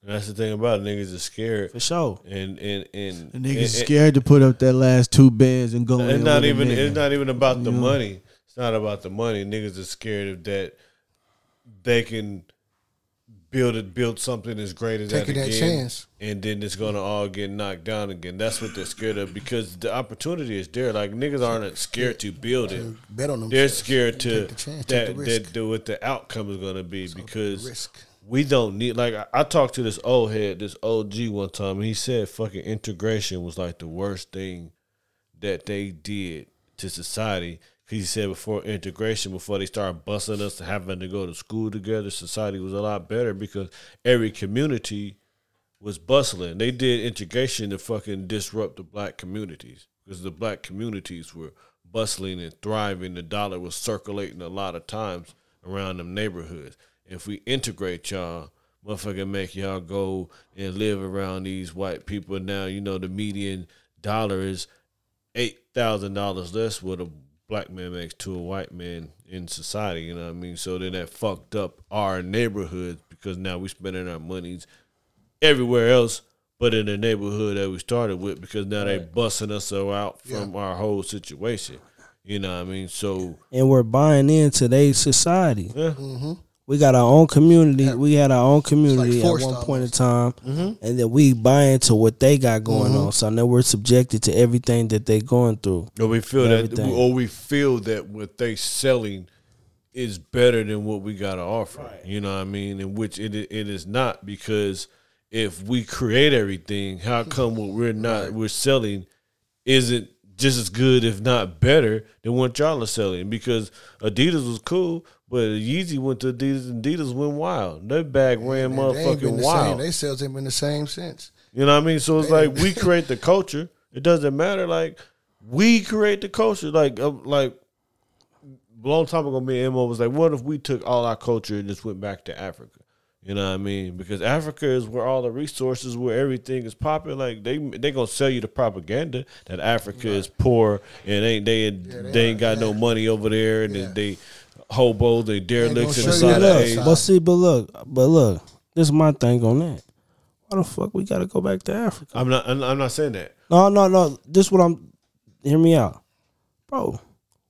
Speaker 1: And that's the thing about it. Niggas are scared.
Speaker 5: for sure.
Speaker 1: And and and,
Speaker 4: The niggas
Speaker 1: and-
Speaker 4: scared to put up that last two bands and go.
Speaker 1: It's
Speaker 4: in
Speaker 1: not even. It's not even about the
Speaker 4: You know?
Speaker 1: money. It's not about the money. Niggas are scared of that. They can build it, build something as great as
Speaker 2: Taking
Speaker 1: that again,
Speaker 2: chance.
Speaker 1: and then it's gonna all get knocked down again. That's what they're scared of because the opportunity is there. Like niggas aren't scared to build it.
Speaker 2: Bet on them.
Speaker 1: They're scared to
Speaker 2: Take the chance, take
Speaker 1: that that the, what the outcome is gonna be because
Speaker 2: risk.
Speaker 1: we don't need like I, I talked to this old head, this OG one time, and he said fucking integration was like the worst thing that they did to society. He said before integration, before they started busing us to having to go to school together, society was a lot better because every community was bustling. They did integration to fucking disrupt the black communities because the black communities were bustling and thriving. The dollar was circulating a lot of times around them neighborhoods. If we integrate y'all, motherfucker make y'all go and live around these white people. Now you know the median dollar is eight thousand dollars less what a black man makes to a white man in society. You know what I mean? So then that fucked up our neighborhoods because now we're spending our monies everywhere else but in the neighborhood that we started with because now they busting us out from our whole situation. You know what I mean? So
Speaker 5: and we're buying into today's society.
Speaker 1: yeah. Mm-hmm.
Speaker 5: We got our own community. We had our own community at one point in time,
Speaker 1: Mm-hmm.
Speaker 5: and then we buy into what they got going on. So now we're subjected to everything that they're going through.
Speaker 1: Or we feel that,
Speaker 5: Everything.
Speaker 1: or we feel that what they selling is better than what we got to offer. You know what I mean? In which it it is not because if we create everything, how come what we're not we're selling isn't just as good, if not better, than what y'all are selling? Because Adidas was cool, but Yeezy went to Adidas, and Adidas went wild. That bag ran
Speaker 2: Man, they ain't been
Speaker 1: motherfucking
Speaker 2: the
Speaker 1: wild.
Speaker 2: same. They sales ain't been the same since.
Speaker 1: You know what I mean? So it's like we create the culture. It doesn't matter. Like we create the culture. Like uh, like a long time ago, me and Mo was like, what if we took all our culture and just went back to Africa? You know what I mean? Because Africa is where all the resources, where everything is popping. Like they they gonna sell you the propaganda that Africa is poor and ain't they they, ain't got no money over there and
Speaker 2: Yeah.
Speaker 1: they, they hobos, they derelicts in
Speaker 2: show
Speaker 1: the
Speaker 2: you
Speaker 1: side of
Speaker 2: outside.
Speaker 5: But see, but look, but look, this is my thing on that. Why the fuck we got to go back to Africa?
Speaker 1: I'm not I'm I'm not saying that.
Speaker 5: No, no, no. This what I'm. Hear me out, bro.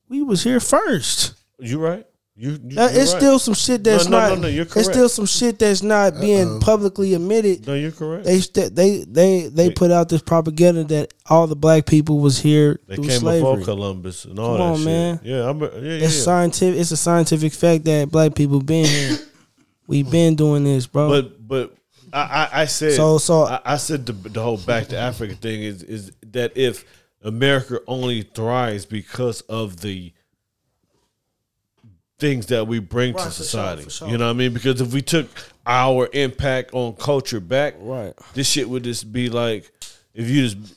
Speaker 5: We was here first.
Speaker 1: You right. You, you you're
Speaker 5: it's
Speaker 1: right.
Speaker 5: still some shit that's
Speaker 1: No, no,
Speaker 5: not.
Speaker 1: no, no, you're
Speaker 5: It's still some shit that's not being publicly admitted.
Speaker 1: No, you're correct.
Speaker 5: They st- they they they put out this propaganda that all the black people was here
Speaker 1: They
Speaker 5: through
Speaker 1: came
Speaker 5: slavery.
Speaker 1: before Columbus and all
Speaker 5: Come
Speaker 1: that
Speaker 5: on,
Speaker 1: shit.
Speaker 5: man.
Speaker 1: Yeah, I'm. Yeah, yeah.
Speaker 5: It's scientific. It's a scientific fact that black people been here. we been doing this, bro.
Speaker 1: But but I I, I said
Speaker 5: So- so-
Speaker 1: I, I said the the whole back to Africa thing is is that if America only thrives because of the things that we bring
Speaker 5: Right,
Speaker 1: to
Speaker 5: for sure,
Speaker 1: society.
Speaker 5: for sure.
Speaker 1: You know what I mean? Because if we took our impact on culture back,
Speaker 5: Right.
Speaker 1: this shit would just be like if you just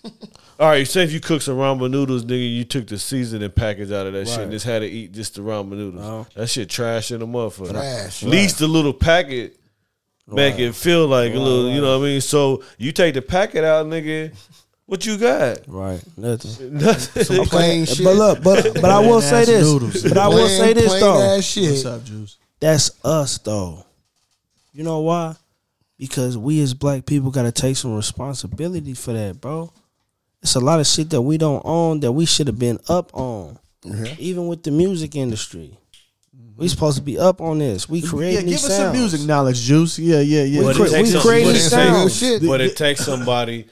Speaker 1: all right, say if you cook some ramen noodles, nigga, you took the seasoning package out of that shit and just had to eat just the ramen noodles.
Speaker 5: Oh.
Speaker 1: That shit trash in the motherfucker.
Speaker 2: Trash,
Speaker 1: At least the little packet make it feel like a little, you know what I mean? So you take the packet out, nigga. What you got?
Speaker 5: right, nothing.
Speaker 1: Nothing.
Speaker 2: Plain shit.
Speaker 5: But look, but but I will say this.
Speaker 4: noodles.
Speaker 5: But I will
Speaker 2: Plain-
Speaker 5: say this
Speaker 2: plain
Speaker 5: though.
Speaker 2: ass
Speaker 4: What's up, Juice?
Speaker 5: That's us though. You know why? Because we as black people got to take some responsibility for that, bro. It's a lot of shit that we don't own that we should have been up on. Even with the music industry, we supposed to be up on this. We create
Speaker 4: Yeah,
Speaker 5: creating
Speaker 4: give
Speaker 5: these
Speaker 4: us some music knowledge, Juice. Yeah, yeah, yeah.
Speaker 5: We
Speaker 1: But
Speaker 5: cre-
Speaker 1: takes
Speaker 5: we
Speaker 1: some-
Speaker 5: creating
Speaker 1: but it
Speaker 2: takes-
Speaker 5: sounds.
Speaker 1: But it takes somebody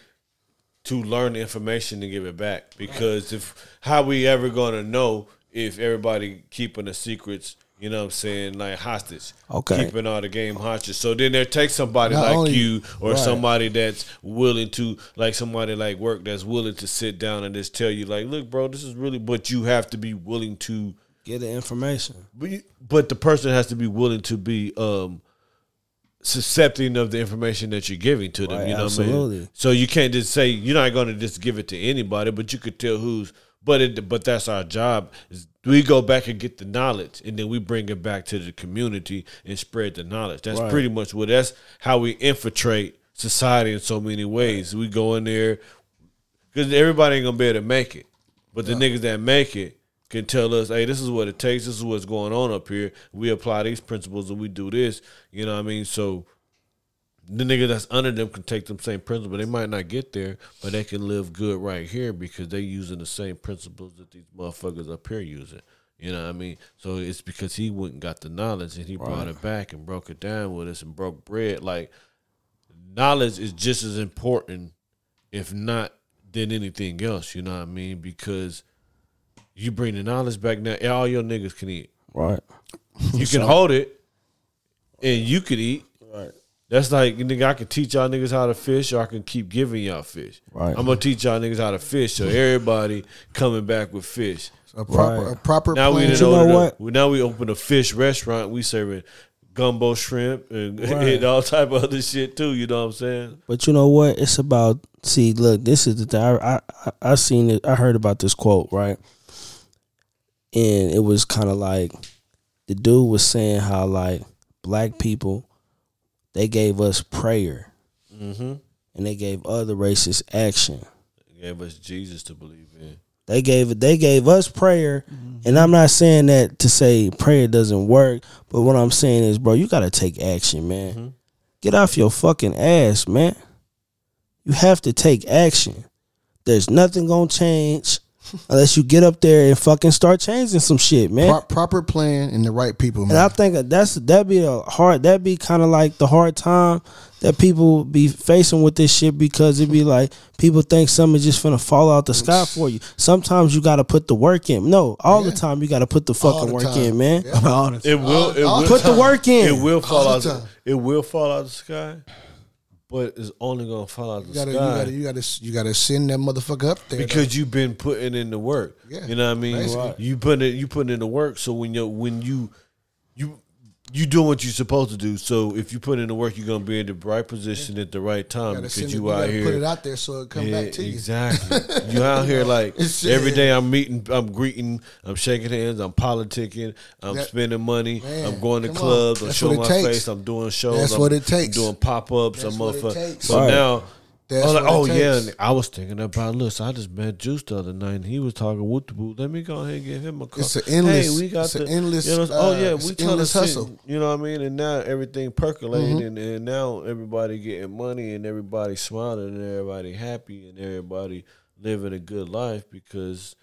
Speaker 1: to learn the information to give it back. Because if how we ever gonna know if everybody keeping the secrets, you know what I'm saying, like hostage.
Speaker 5: Okay.
Speaker 1: Keeping all the game hostage. So then there takes somebody
Speaker 2: Not
Speaker 1: like
Speaker 2: only-
Speaker 1: you or
Speaker 2: right.
Speaker 1: somebody that's willing to like somebody like work that's willing to sit down and just tell you like, look, bro, this is really but you have to be willing to
Speaker 5: Get the information.
Speaker 1: but, you, but the person has to be willing to be um suscepting of the information that you're giving to them.
Speaker 5: Right,
Speaker 1: you know what I mean? So you can't just say you're not going to just give it to anybody, but you could tell who's. But it, but that's our job. Is we go back and get the knowledge, and then we bring it back to the community and spread the knowledge. That's
Speaker 5: Right.
Speaker 1: pretty much what. That's how we infiltrate society in so many ways. We go in there because everybody ain't gonna be able to make it, but the niggas that make it can tell us, hey, this is what it takes. This is what's going on up here. We apply these principles and we do this. You know what I mean? So the nigga that's under them can take them same principles. They might not get there, but they can live good right here because they using the same principles that these motherfuckers up here using. You know what I mean? So it's because he went and got the knowledge and he brought it back and broke it down with us and broke bread. Like knowledge is just as important, if not than anything else. You know what I mean? Because you bring the knowledge back now, all your niggas can eat.
Speaker 5: Right.
Speaker 1: You can hold it, and you could eat.
Speaker 5: Right.
Speaker 1: That's like nigga. I can teach y'all niggas how to fish, or I can keep giving y'all fish.
Speaker 5: Right.
Speaker 1: I'm gonna teach y'all niggas how to fish, so everybody coming back with fish.
Speaker 2: A proper,
Speaker 5: Right.
Speaker 2: a proper
Speaker 1: Now we
Speaker 2: plan.
Speaker 1: done
Speaker 5: You know what?
Speaker 1: A, now we open a fish restaurant. We serving gumbo shrimp and,
Speaker 5: Right.
Speaker 1: and all type of other shit too. You know what I'm saying?
Speaker 5: But you know what? It's about see. Look, this is the thing. I I I, I seen it. I heard about this quote right, and it was kind of like the dude was saying how like black people they gave us prayer,
Speaker 1: Mm-hmm.
Speaker 5: and they gave other races action.
Speaker 1: they Gave us Jesus to believe in.
Speaker 5: They gave they gave us prayer, and I'm not saying that to say prayer doesn't work, but what I'm saying is, bro, you got to take action, man. Get off your fucking ass, man. You have to take action. There's nothing gonna change unless you get up there and fucking start changing some shit, man.
Speaker 2: Pro- proper plan and the right people, man.
Speaker 5: And I think that that's that'd be a hard that'd be kind of like the hard time that people be facing with this shit because it'd be like people think something just gonna fall out the sky for you. Sometimes you gotta put the work in. No, all the time you gotta put the fucking
Speaker 2: the
Speaker 5: work
Speaker 2: time.
Speaker 5: in, man.
Speaker 2: Yeah.
Speaker 1: It will. It
Speaker 2: all
Speaker 1: will
Speaker 5: Put the work in.
Speaker 1: It will fall
Speaker 2: All
Speaker 1: out.
Speaker 2: the
Speaker 1: The,
Speaker 2: time.
Speaker 1: it will fall out the sky, but it's only gonna fall out
Speaker 2: You
Speaker 1: the
Speaker 2: gotta, you gotta, you gotta, you gotta send that motherfucker up there.
Speaker 1: because you've been putting in the work.
Speaker 2: Yeah,
Speaker 1: you know what I mean.
Speaker 2: basically.
Speaker 1: You put it. You put in the work. So when you when you you you doing what you're supposed to do. So if you put in the work, you're gonna be in the right position at the right time
Speaker 2: gotta
Speaker 1: because
Speaker 2: send it-
Speaker 1: you
Speaker 2: you
Speaker 1: out here.
Speaker 2: put it out there so it come
Speaker 1: Yeah,
Speaker 2: back to you.
Speaker 1: Exactly. you out here like every day. I'm meeting. I'm greeting. I'm shaking hands. I'm politicking. I'm
Speaker 2: That-
Speaker 1: spending money.
Speaker 2: Man,
Speaker 1: I'm going to
Speaker 2: come on.
Speaker 1: clubs. I'm
Speaker 2: That's
Speaker 1: showing my
Speaker 2: takes.
Speaker 1: face. I'm doing shows.
Speaker 2: That's
Speaker 1: I'm,
Speaker 2: what it takes.
Speaker 1: I'm doing pop ups. I'm
Speaker 2: That's what it
Speaker 1: motherfucker. So
Speaker 5: Right.
Speaker 1: now.
Speaker 2: That's
Speaker 1: oh, like, oh yeah, I was thinking about listen. I just met Juice the other night, and he was talking whoop the boo. Let me go ahead and give him a call.
Speaker 2: It's an endless-
Speaker 1: Hey, we got
Speaker 2: it's
Speaker 1: the
Speaker 2: an endless,
Speaker 1: You know, oh
Speaker 2: uh,
Speaker 1: yeah, we
Speaker 2: an
Speaker 1: trying to
Speaker 2: endless hustle. Mm-hmm.
Speaker 1: You know what I mean? And now everything percolating, and, and now everybody getting money, and everybody smiling, and everybody happy, and everybody living a good life because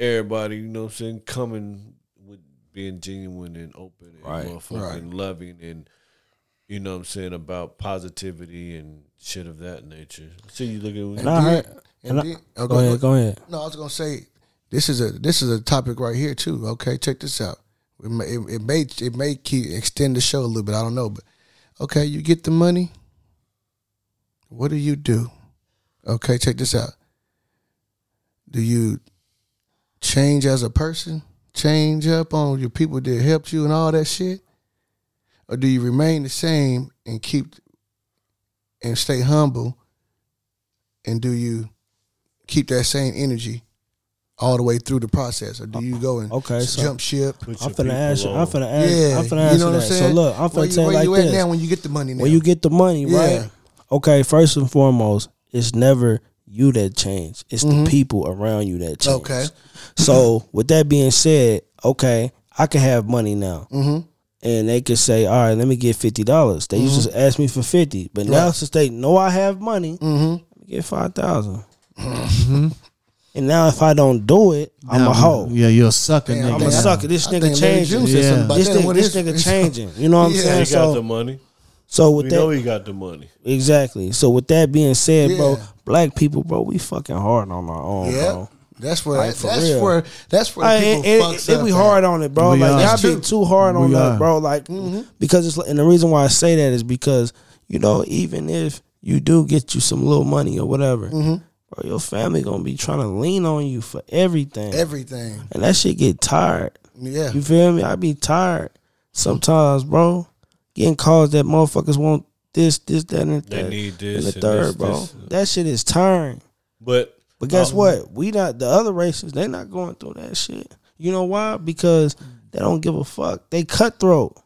Speaker 1: everybody, you know what I'm saying, coming with being genuine and open and
Speaker 5: Right.
Speaker 1: motherfucking
Speaker 2: Right.
Speaker 1: loving and you know what I'm saying about positivity and shit of that nature. See you looking
Speaker 5: And I heard.
Speaker 2: And
Speaker 5: And I,
Speaker 2: then- oh,
Speaker 5: go ahead. Go ahead.
Speaker 2: No, I was gonna say this is a this is a topic right here too. Okay, check this out. It may it, it may it may keep extend the show a little bit. I don't know, but okay, you get the money. What do you do? Okay, check this out. Do you change as a person? Change up on your people that helped you and all that shit? Or do you remain the same and keep and stay humble? And do you keep that same energy all the way through the process, or do you go and
Speaker 5: Okay, so-
Speaker 2: jump ship?
Speaker 5: I'm finna ask you. I'm finna ask.
Speaker 2: Yeah,
Speaker 5: I'm finna
Speaker 2: you know what I'm
Speaker 5: that. So look, I'm
Speaker 2: where
Speaker 5: finna
Speaker 2: you,
Speaker 5: tell you
Speaker 2: where
Speaker 5: like
Speaker 2: you at
Speaker 5: this.
Speaker 2: now when you get the money. Now?
Speaker 5: when you get the money,
Speaker 2: Yeah.
Speaker 5: right? Okay, first and foremost, it's never you that change. It's the people around you that change.
Speaker 2: Mm-hmm. Okay.
Speaker 5: So with that being said, okay, I can have money now.
Speaker 2: Mm-hmm.
Speaker 5: And they could say, all right, let me get fifty dollars. They used to ask me for fifty, but now since they know I have money,
Speaker 2: Mm-hmm.
Speaker 5: let me get five thousand. And now if I don't do it, I'm a hoe.
Speaker 4: Yeah, you're a sucker,
Speaker 2: Damn,
Speaker 4: nigga.
Speaker 5: I'm a
Speaker 2: Yeah.
Speaker 5: sucker. This
Speaker 2: I
Speaker 5: nigga changing.
Speaker 4: Yeah.
Speaker 5: This
Speaker 2: that.
Speaker 5: nigga, this
Speaker 2: is-
Speaker 5: nigga changing. You know what I'm saying?
Speaker 1: He got the
Speaker 5: So,
Speaker 1: money.
Speaker 5: so with
Speaker 1: We
Speaker 5: that,
Speaker 1: know he got the money.
Speaker 5: Exactly. So with that being said, bro, black people, bro, we fucking hard on our own,
Speaker 2: Yeah,
Speaker 5: bro.
Speaker 2: That's where
Speaker 5: Like, for
Speaker 2: that's
Speaker 5: real.
Speaker 2: where that's where
Speaker 5: Like,
Speaker 2: people
Speaker 5: it,
Speaker 2: fucks
Speaker 5: it, it
Speaker 2: up
Speaker 5: be
Speaker 2: at.
Speaker 5: hard on it, bro.
Speaker 4: We
Speaker 5: like
Speaker 4: are.
Speaker 5: y'all
Speaker 2: That's
Speaker 5: be too hard on
Speaker 4: We
Speaker 5: that, bro. Like mm-hmm. because it's and the reason why I say that is because you know even if you do get you some little money or whatever, mm-hmm. bro, your family gonna be trying to lean on you for everything,
Speaker 2: everything.
Speaker 5: and that shit get tired.
Speaker 2: Yeah,
Speaker 5: You feel me? I be tired sometimes, bro. Getting calls that motherfuckers want this, this, that, and the
Speaker 1: They
Speaker 5: third.
Speaker 1: need this
Speaker 5: and the
Speaker 1: and
Speaker 5: third,
Speaker 1: this,
Speaker 5: bro.
Speaker 1: this.
Speaker 5: That shit is tiring.
Speaker 1: But
Speaker 5: But guess
Speaker 1: Um,
Speaker 5: what? We not the other races. They not going through that shit. You know why? Because they don't give a fuck. They cutthroat.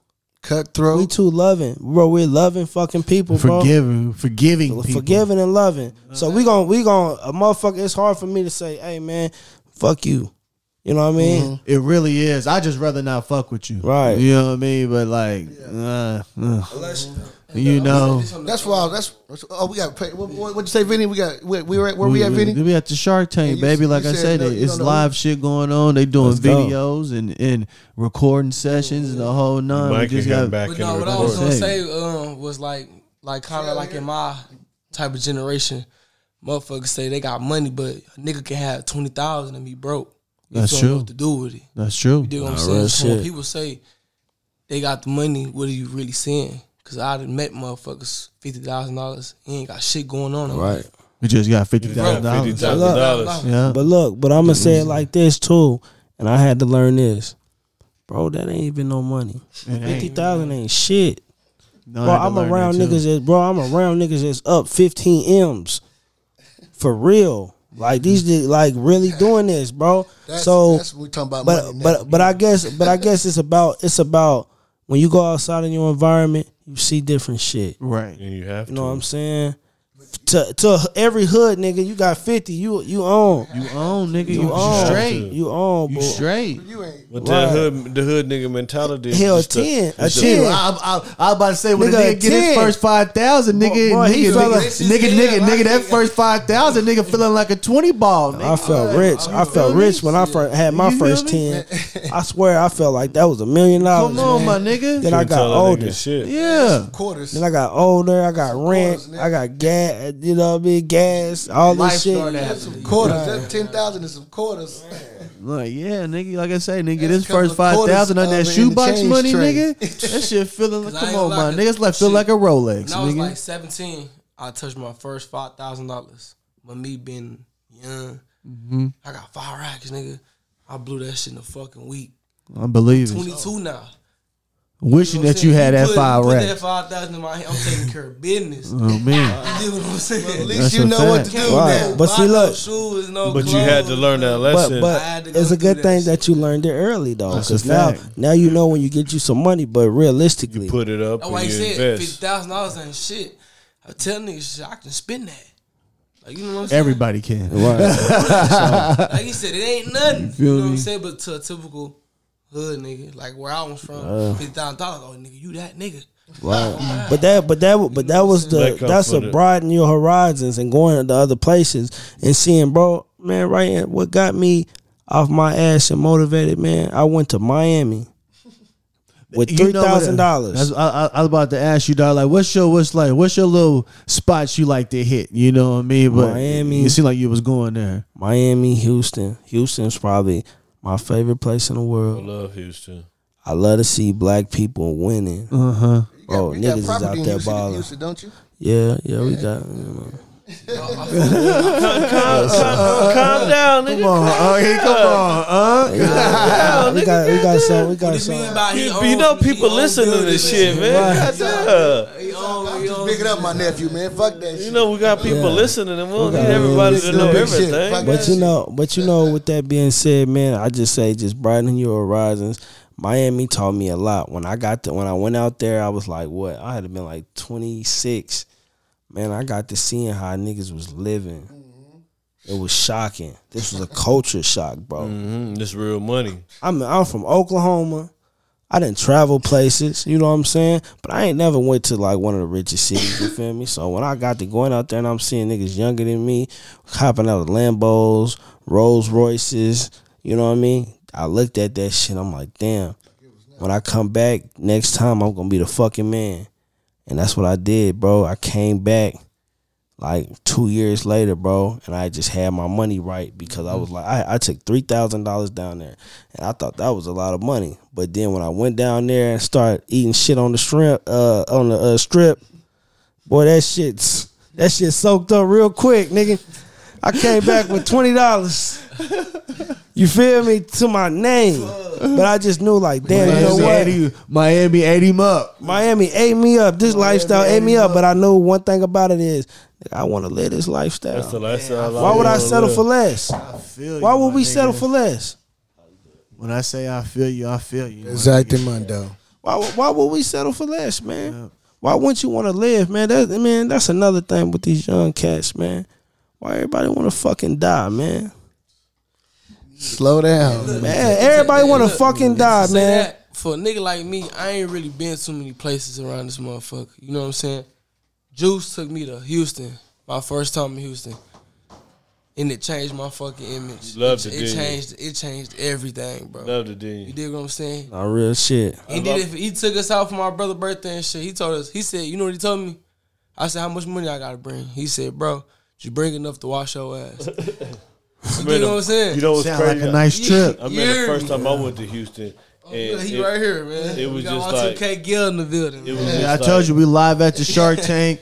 Speaker 2: cutthroat.
Speaker 5: We too loving, bro. We're loving fucking people, bro.
Speaker 4: Forgiving, forgiving people.
Speaker 5: Forgiving and loving. So we gon' we gon' a motherfucker. It's hard for me to say, hey man, fuck you. You know what I mean?
Speaker 4: It really is. I just rather not fuck with you.
Speaker 5: Right.
Speaker 4: You know what I mean? But like, uh, uh, you know,
Speaker 2: That's why. That's oh, we got. What, what, what'd you say, Vinny? We got. We, we were, where we at, Vinny?
Speaker 4: We at the Shark Tank,
Speaker 2: you-
Speaker 4: baby. Like I
Speaker 2: said
Speaker 4: said,
Speaker 2: no-
Speaker 4: it's
Speaker 2: don't know
Speaker 4: live shit going on. They doing
Speaker 5: Let's go.
Speaker 4: videos and, and recording sessions and the whole nine. We
Speaker 1: Mike
Speaker 4: just
Speaker 1: can come
Speaker 4: got
Speaker 1: back
Speaker 11: But
Speaker 1: and
Speaker 11: no, what I was gonna
Speaker 4: Say.
Speaker 11: say um, was like, like kind of like in my type of generation, motherfuckers say they got money, but a nigga can have twenty thousand and be broke. You
Speaker 4: That's
Speaker 11: don't know
Speaker 4: true.
Speaker 11: What to do with it?
Speaker 4: That's true.
Speaker 11: You dig what I'm saying? So when people say they got the money, what are you really saying? Cause I done met motherfuckers fifty thousand dollars. He ain't got shit going on.
Speaker 5: Right.
Speaker 11: life.
Speaker 4: We just got fifty thousand
Speaker 1: Fifty
Speaker 4: dollars.
Speaker 1: thousand
Speaker 5: Look.
Speaker 1: dollars.
Speaker 4: Yeah.
Speaker 5: But look, but I'm gonna say it like this too, and I had to learn this. bro, that ain't even no money.
Speaker 4: ain't.
Speaker 5: Fifty thousand ain't shit.
Speaker 4: No,
Speaker 5: bro,
Speaker 4: I had to
Speaker 5: I'm
Speaker 4: learn
Speaker 5: around
Speaker 4: that
Speaker 5: niggas that bro, I'm around niggas that's up 15 M's. For real. Like these like really doing this, bro.
Speaker 2: That's,
Speaker 5: so
Speaker 2: that's what we talking about.
Speaker 5: but
Speaker 2: money now.
Speaker 5: but but I guess but I guess it's about it's about when you go outside in your environment, you see different shit.
Speaker 4: Right.
Speaker 1: And you have
Speaker 5: You
Speaker 1: to.
Speaker 5: know what I'm saying? To to every hood nigga, you got 50, you you own.
Speaker 4: You own, nigga.
Speaker 5: You
Speaker 4: You,
Speaker 5: own.
Speaker 4: straight.
Speaker 5: You own,
Speaker 4: You straight.
Speaker 2: you ain't.
Speaker 1: But
Speaker 5: Right.
Speaker 1: the hood, the hood nigga mentality. is
Speaker 5: Hell,
Speaker 1: just
Speaker 5: 10, a
Speaker 1: is the-
Speaker 5: 10.
Speaker 4: Shit, I, I, I was about to say when
Speaker 5: Nigga,
Speaker 4: a nigga get his first five thousand, nigga,
Speaker 5: Boy, he
Speaker 4: nigga,
Speaker 5: felt
Speaker 4: nigga,
Speaker 5: like-
Speaker 4: nigga, nigga, nigga, that first five thousand, nigga feeling like a twenty ball. Nigga.
Speaker 5: I felt rich. I felt rich when I first had my
Speaker 4: You
Speaker 5: first ten. I swear, I felt like that was a million dollars.
Speaker 4: Come on,
Speaker 5: man.
Speaker 4: my nigga.
Speaker 5: Then I got older.
Speaker 1: Shit.
Speaker 4: Yeah,
Speaker 2: Quarters.
Speaker 5: Then I got older. I got rent. I got gas. You know, what I mean, gas. All
Speaker 4: life
Speaker 5: this shit.
Speaker 4: started happening.
Speaker 2: quarters. That ten thousand is some quarters.
Speaker 4: Like, yeah, nigga, like I say, nigga, this first
Speaker 2: of
Speaker 4: five
Speaker 2: quarters
Speaker 4: thousand on that
Speaker 2: it in the
Speaker 4: shoebox money,
Speaker 2: tray.
Speaker 4: nigga. That shit feeling like, come on,
Speaker 11: gonna
Speaker 4: my
Speaker 11: lie,
Speaker 4: nigga, it's like feel like a Rolex,
Speaker 11: When I was
Speaker 4: nigga.
Speaker 11: like 17, I touched my first five thousand dollars. But me being young,
Speaker 4: Mm-hmm.
Speaker 11: I got five racks, nigga. I blew that shit in a fucking week.
Speaker 4: I believe it.
Speaker 11: Twenty two now.
Speaker 4: Wishing
Speaker 11: know
Speaker 4: that
Speaker 11: I'm
Speaker 4: you had that
Speaker 11: put-
Speaker 4: five
Speaker 11: put
Speaker 4: racks.
Speaker 11: that five thousand in my hand. I'm taking care of business.
Speaker 4: Oh man,
Speaker 11: You know what I'm saying?
Speaker 2: At least
Speaker 4: That's
Speaker 2: you
Speaker 4: a
Speaker 2: know what to
Speaker 4: fact.
Speaker 2: do
Speaker 5: Right.
Speaker 2: now.
Speaker 5: But
Speaker 11: Buy
Speaker 5: see,
Speaker 11: no
Speaker 5: look.
Speaker 11: shoes, no
Speaker 1: But you had to learn that lesson.
Speaker 5: But but
Speaker 11: had to go
Speaker 5: it's a good
Speaker 11: that
Speaker 5: thing
Speaker 11: shit.
Speaker 5: that you learned it early though, because now now you know when you get you some money. But realistically,
Speaker 1: Put it up
Speaker 11: That's
Speaker 1: and
Speaker 11: why he
Speaker 1: you
Speaker 11: said fifty
Speaker 1: invest.
Speaker 11: thousand dollars ain't shit. I tell niggas shit, I can spend that. Like you know what I'm saying?
Speaker 4: everybody can.
Speaker 5: right.
Speaker 11: Like you said, it ain't nothing.
Speaker 4: feel
Speaker 11: You know what? I'm saying? But to a typical hood nigga, like where I was from, fifty thousand dollars. Oh nigga, you that nigga.
Speaker 5: Right. But that, but that, but that was the that's a
Speaker 1: the-
Speaker 5: broaden your horizons and going to other places and seeing, bro, man, right. here, What got me off my ass and motivated, man? I went to Miami with
Speaker 4: You
Speaker 5: three
Speaker 4: know what-
Speaker 5: thousand
Speaker 4: that's-
Speaker 5: dollars.
Speaker 4: I, I, I was about to ask you, dog. Like, what's your what's like? What's your little spots you like to hit? You know what I mean? But
Speaker 5: Miami.
Speaker 4: it seemed like you was going there.
Speaker 5: Miami, Houston. Houston's probably my favorite place in the world.
Speaker 1: I
Speaker 5: world.
Speaker 1: love Houston.
Speaker 5: I love to see black people winning.
Speaker 4: Uh huh.
Speaker 5: Bro,
Speaker 2: You got
Speaker 5: niggas is out there balling.
Speaker 2: Houston, don't you?
Speaker 5: Yeah, yeah, we got. You know.
Speaker 1: Calm down, nigga.
Speaker 4: Come on, oh, here, come on, uh.
Speaker 5: Yeah, we got, we got some, we got
Speaker 11: What
Speaker 5: some.
Speaker 11: mean by he
Speaker 1: You, you know people
Speaker 11: own
Speaker 1: listen to this shit,
Speaker 11: and
Speaker 1: man. Goddamn.
Speaker 11: He own, he own,
Speaker 2: Pick it up, my nephew, man. Fuck that shit.
Speaker 1: You know we got people
Speaker 5: Yeah.
Speaker 1: listening, and we don't
Speaker 5: got-
Speaker 1: need everybody to
Speaker 2: to
Speaker 1: know
Speaker 2: big shit.
Speaker 1: everything.
Speaker 2: Fuck
Speaker 5: But you know, but you know, with that being said, man, I just say just broaden your horizons. Miami taught me a lot. When I got to when I went out there, I was like, what? I had been like twenty six. Man, I got to seeing how niggas was living. It was shocking. This was a culture shock, bro.
Speaker 1: Mm-hmm. This real money.
Speaker 5: I'm I'm from Oklahoma. I didn't travel places, you know what I'm saying? But I ain't never went to like one of the richest cities, you feel me? So when I got to going out there and I'm seeing niggas younger than me, hopping out of Lambos, Rolls Royces, you know what I mean? I looked at that shit, I'm like, damn. When I come back next time, I'm gonna be the fucking man. And that's what I did, bro. I came back like two years later, bro, and I just had my money right because I was like, I, I took three thousand dollars down there, and I thought that was a lot of money. But then when I went down there and started eating shit on the shrimp, uh, on the uh, strip, boy, that shit's that shit soaked up real quick, nigga. I came back with twenty dollars. You feel me to my name, but I just knew like, damn, you know
Speaker 4: Miami
Speaker 5: what?
Speaker 4: ate him- Miami ate him up.
Speaker 5: Miami ate me up. This lifestyle ate me up. But I know one thing about it is, I want to live this lifestyle.
Speaker 1: That's the lifestyle.
Speaker 5: Why would I settle
Speaker 1: live.
Speaker 5: for less?
Speaker 4: I feel
Speaker 5: Why would we
Speaker 4: nigga.
Speaker 5: settle for less?
Speaker 4: When I say I feel you, I feel you. my
Speaker 2: Exactly,
Speaker 4: nigga.
Speaker 2: Mundo.
Speaker 5: Why why would we settle for less, man? Why wouldn't you want to live, man? That man, that's another thing with these young cats, man. Why everybody want to fucking die, man?
Speaker 2: Slow down.
Speaker 5: Man, everybody want to fucking die, man.
Speaker 11: that, for a nigga like me, I ain't really been too many places around this motherfucker. You know what I'm saying? Juice took me to Houston, my first time in Houston. And it changed my fucking image.
Speaker 1: Loved
Speaker 11: it,
Speaker 1: it,
Speaker 11: it changed it changed everything, bro.
Speaker 1: Loved it,
Speaker 11: You
Speaker 1: did
Speaker 11: dig what I'm saying?
Speaker 5: Not real shit.
Speaker 11: He did it. He took us out for my brother's birthday and shit. He told us. He said, "You know what he told me?" I said, "How much money I gotta bring?" He said, "Bro, you bring enough to wash your ass." you know what I'm saying?
Speaker 1: You know what's
Speaker 4: Sound
Speaker 1: crazy?
Speaker 4: like a nice trip.
Speaker 1: I remember the first time I went to Houston. Oh, and
Speaker 11: he
Speaker 1: it-
Speaker 11: right here, man.
Speaker 1: it was
Speaker 11: we got
Speaker 1: just
Speaker 11: my
Speaker 1: like-
Speaker 11: 2K Gill in the building.
Speaker 1: It was.
Speaker 4: Yeah, I
Speaker 1: just
Speaker 4: told
Speaker 1: like-
Speaker 4: you we live at the Shark Tank.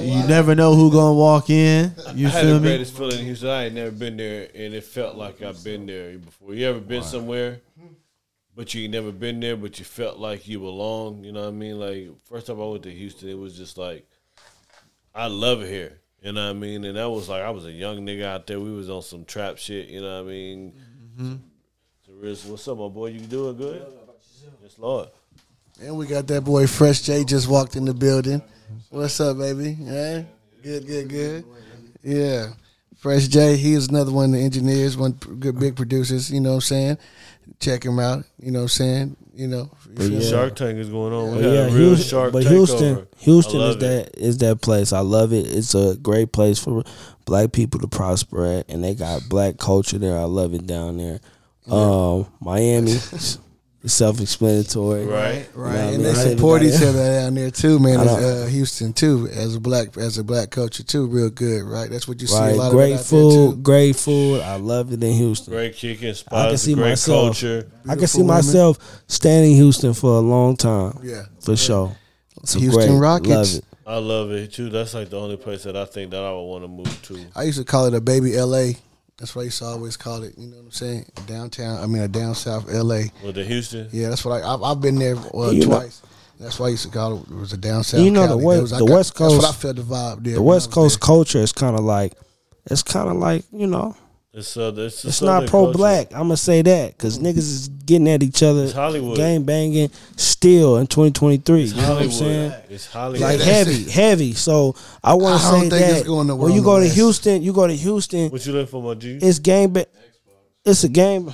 Speaker 4: You never know who gonna walk in. You
Speaker 1: I had
Speaker 4: feel
Speaker 1: the
Speaker 4: me?
Speaker 1: greatest feeling in Houston. I ain't never been there, and it felt like I've been there before. You ever been somewhere, but you ain't never been there, but you felt like you belong. You know what I mean? Like first time I went to Houston, it was just like I love it here. You know what I mean? And that was like I was a young nigga out there. We was on some trap shit. You know what I mean? So, Riz, what's up, my boy? You doing good? Yes, Lord.
Speaker 2: And we got that boy Fresh J just walked in the building. What's up, baby? Yeah, good, good, good. Yeah, Fresh J. He is another one of the engineers, one good big producers. You know what I'm saying? Check him out. You know what I'm saying? You know. you feel?
Speaker 1: Shark Tank is going on. We got
Speaker 5: yeah,
Speaker 1: a real
Speaker 5: Houston,
Speaker 1: Shark
Speaker 5: but Houston,
Speaker 1: over.
Speaker 5: Houston is
Speaker 1: it.
Speaker 5: that is that place. I love it. It's a great place for black people to prosper at, and they got black culture there. I love it down there. Um, Miami, it's self-explanatory,
Speaker 1: Right,
Speaker 5: You know what I
Speaker 2: And
Speaker 5: mean?
Speaker 2: they support each other down there too, man. As, uh, Houston too, as a black as a black culture too, real good, right? That's what you see a lot
Speaker 5: great
Speaker 2: of it out there,
Speaker 5: food,
Speaker 2: too.
Speaker 5: great food. I love it in Houston.
Speaker 1: Great kicking
Speaker 5: I can see
Speaker 1: great
Speaker 5: myself.
Speaker 1: culture.
Speaker 5: I can see
Speaker 2: women.
Speaker 5: myself staying in Houston for a long time.
Speaker 2: Yeah.
Speaker 5: for sure. It's
Speaker 2: Houston
Speaker 5: great-
Speaker 2: Rockets.
Speaker 5: Love it.
Speaker 1: I love it too. That's like the only place that I think that I would want to move to.
Speaker 2: I used to call it a baby LA. That's what I used to always call it. You know what I'm saying? Downtown. I mean, a down south LA.
Speaker 1: With the Houston,
Speaker 2: Yeah, that's what I. I've, I've been there uh,
Speaker 5: You know-
Speaker 2: twice. that's why I used to call it. It was a down south.
Speaker 5: You know, the
Speaker 2: Cali.
Speaker 5: West-
Speaker 2: That was- I
Speaker 5: the
Speaker 2: got-
Speaker 5: West
Speaker 2: That's what I felt the vibe there.
Speaker 5: The West
Speaker 2: was
Speaker 5: Coast culture is kind of like, it's kind of like you know,
Speaker 1: it's uh, it's,
Speaker 5: it's not pro black. I'm gonna say that because niggas is getting at each other,
Speaker 1: It's Hollywood.
Speaker 5: gang banging, still in 2023.
Speaker 1: It's
Speaker 5: you know what I'm
Speaker 1: Hollywood.
Speaker 5: saying?
Speaker 1: It's Hollywood.
Speaker 5: Like
Speaker 2: that's
Speaker 5: heavy, heavy. So I want to say
Speaker 2: think it's
Speaker 5: that
Speaker 2: going nowhere
Speaker 5: when you go to Houston, you go to Houston.
Speaker 1: what you looking for, my G?
Speaker 5: It's game, ba- it's a game.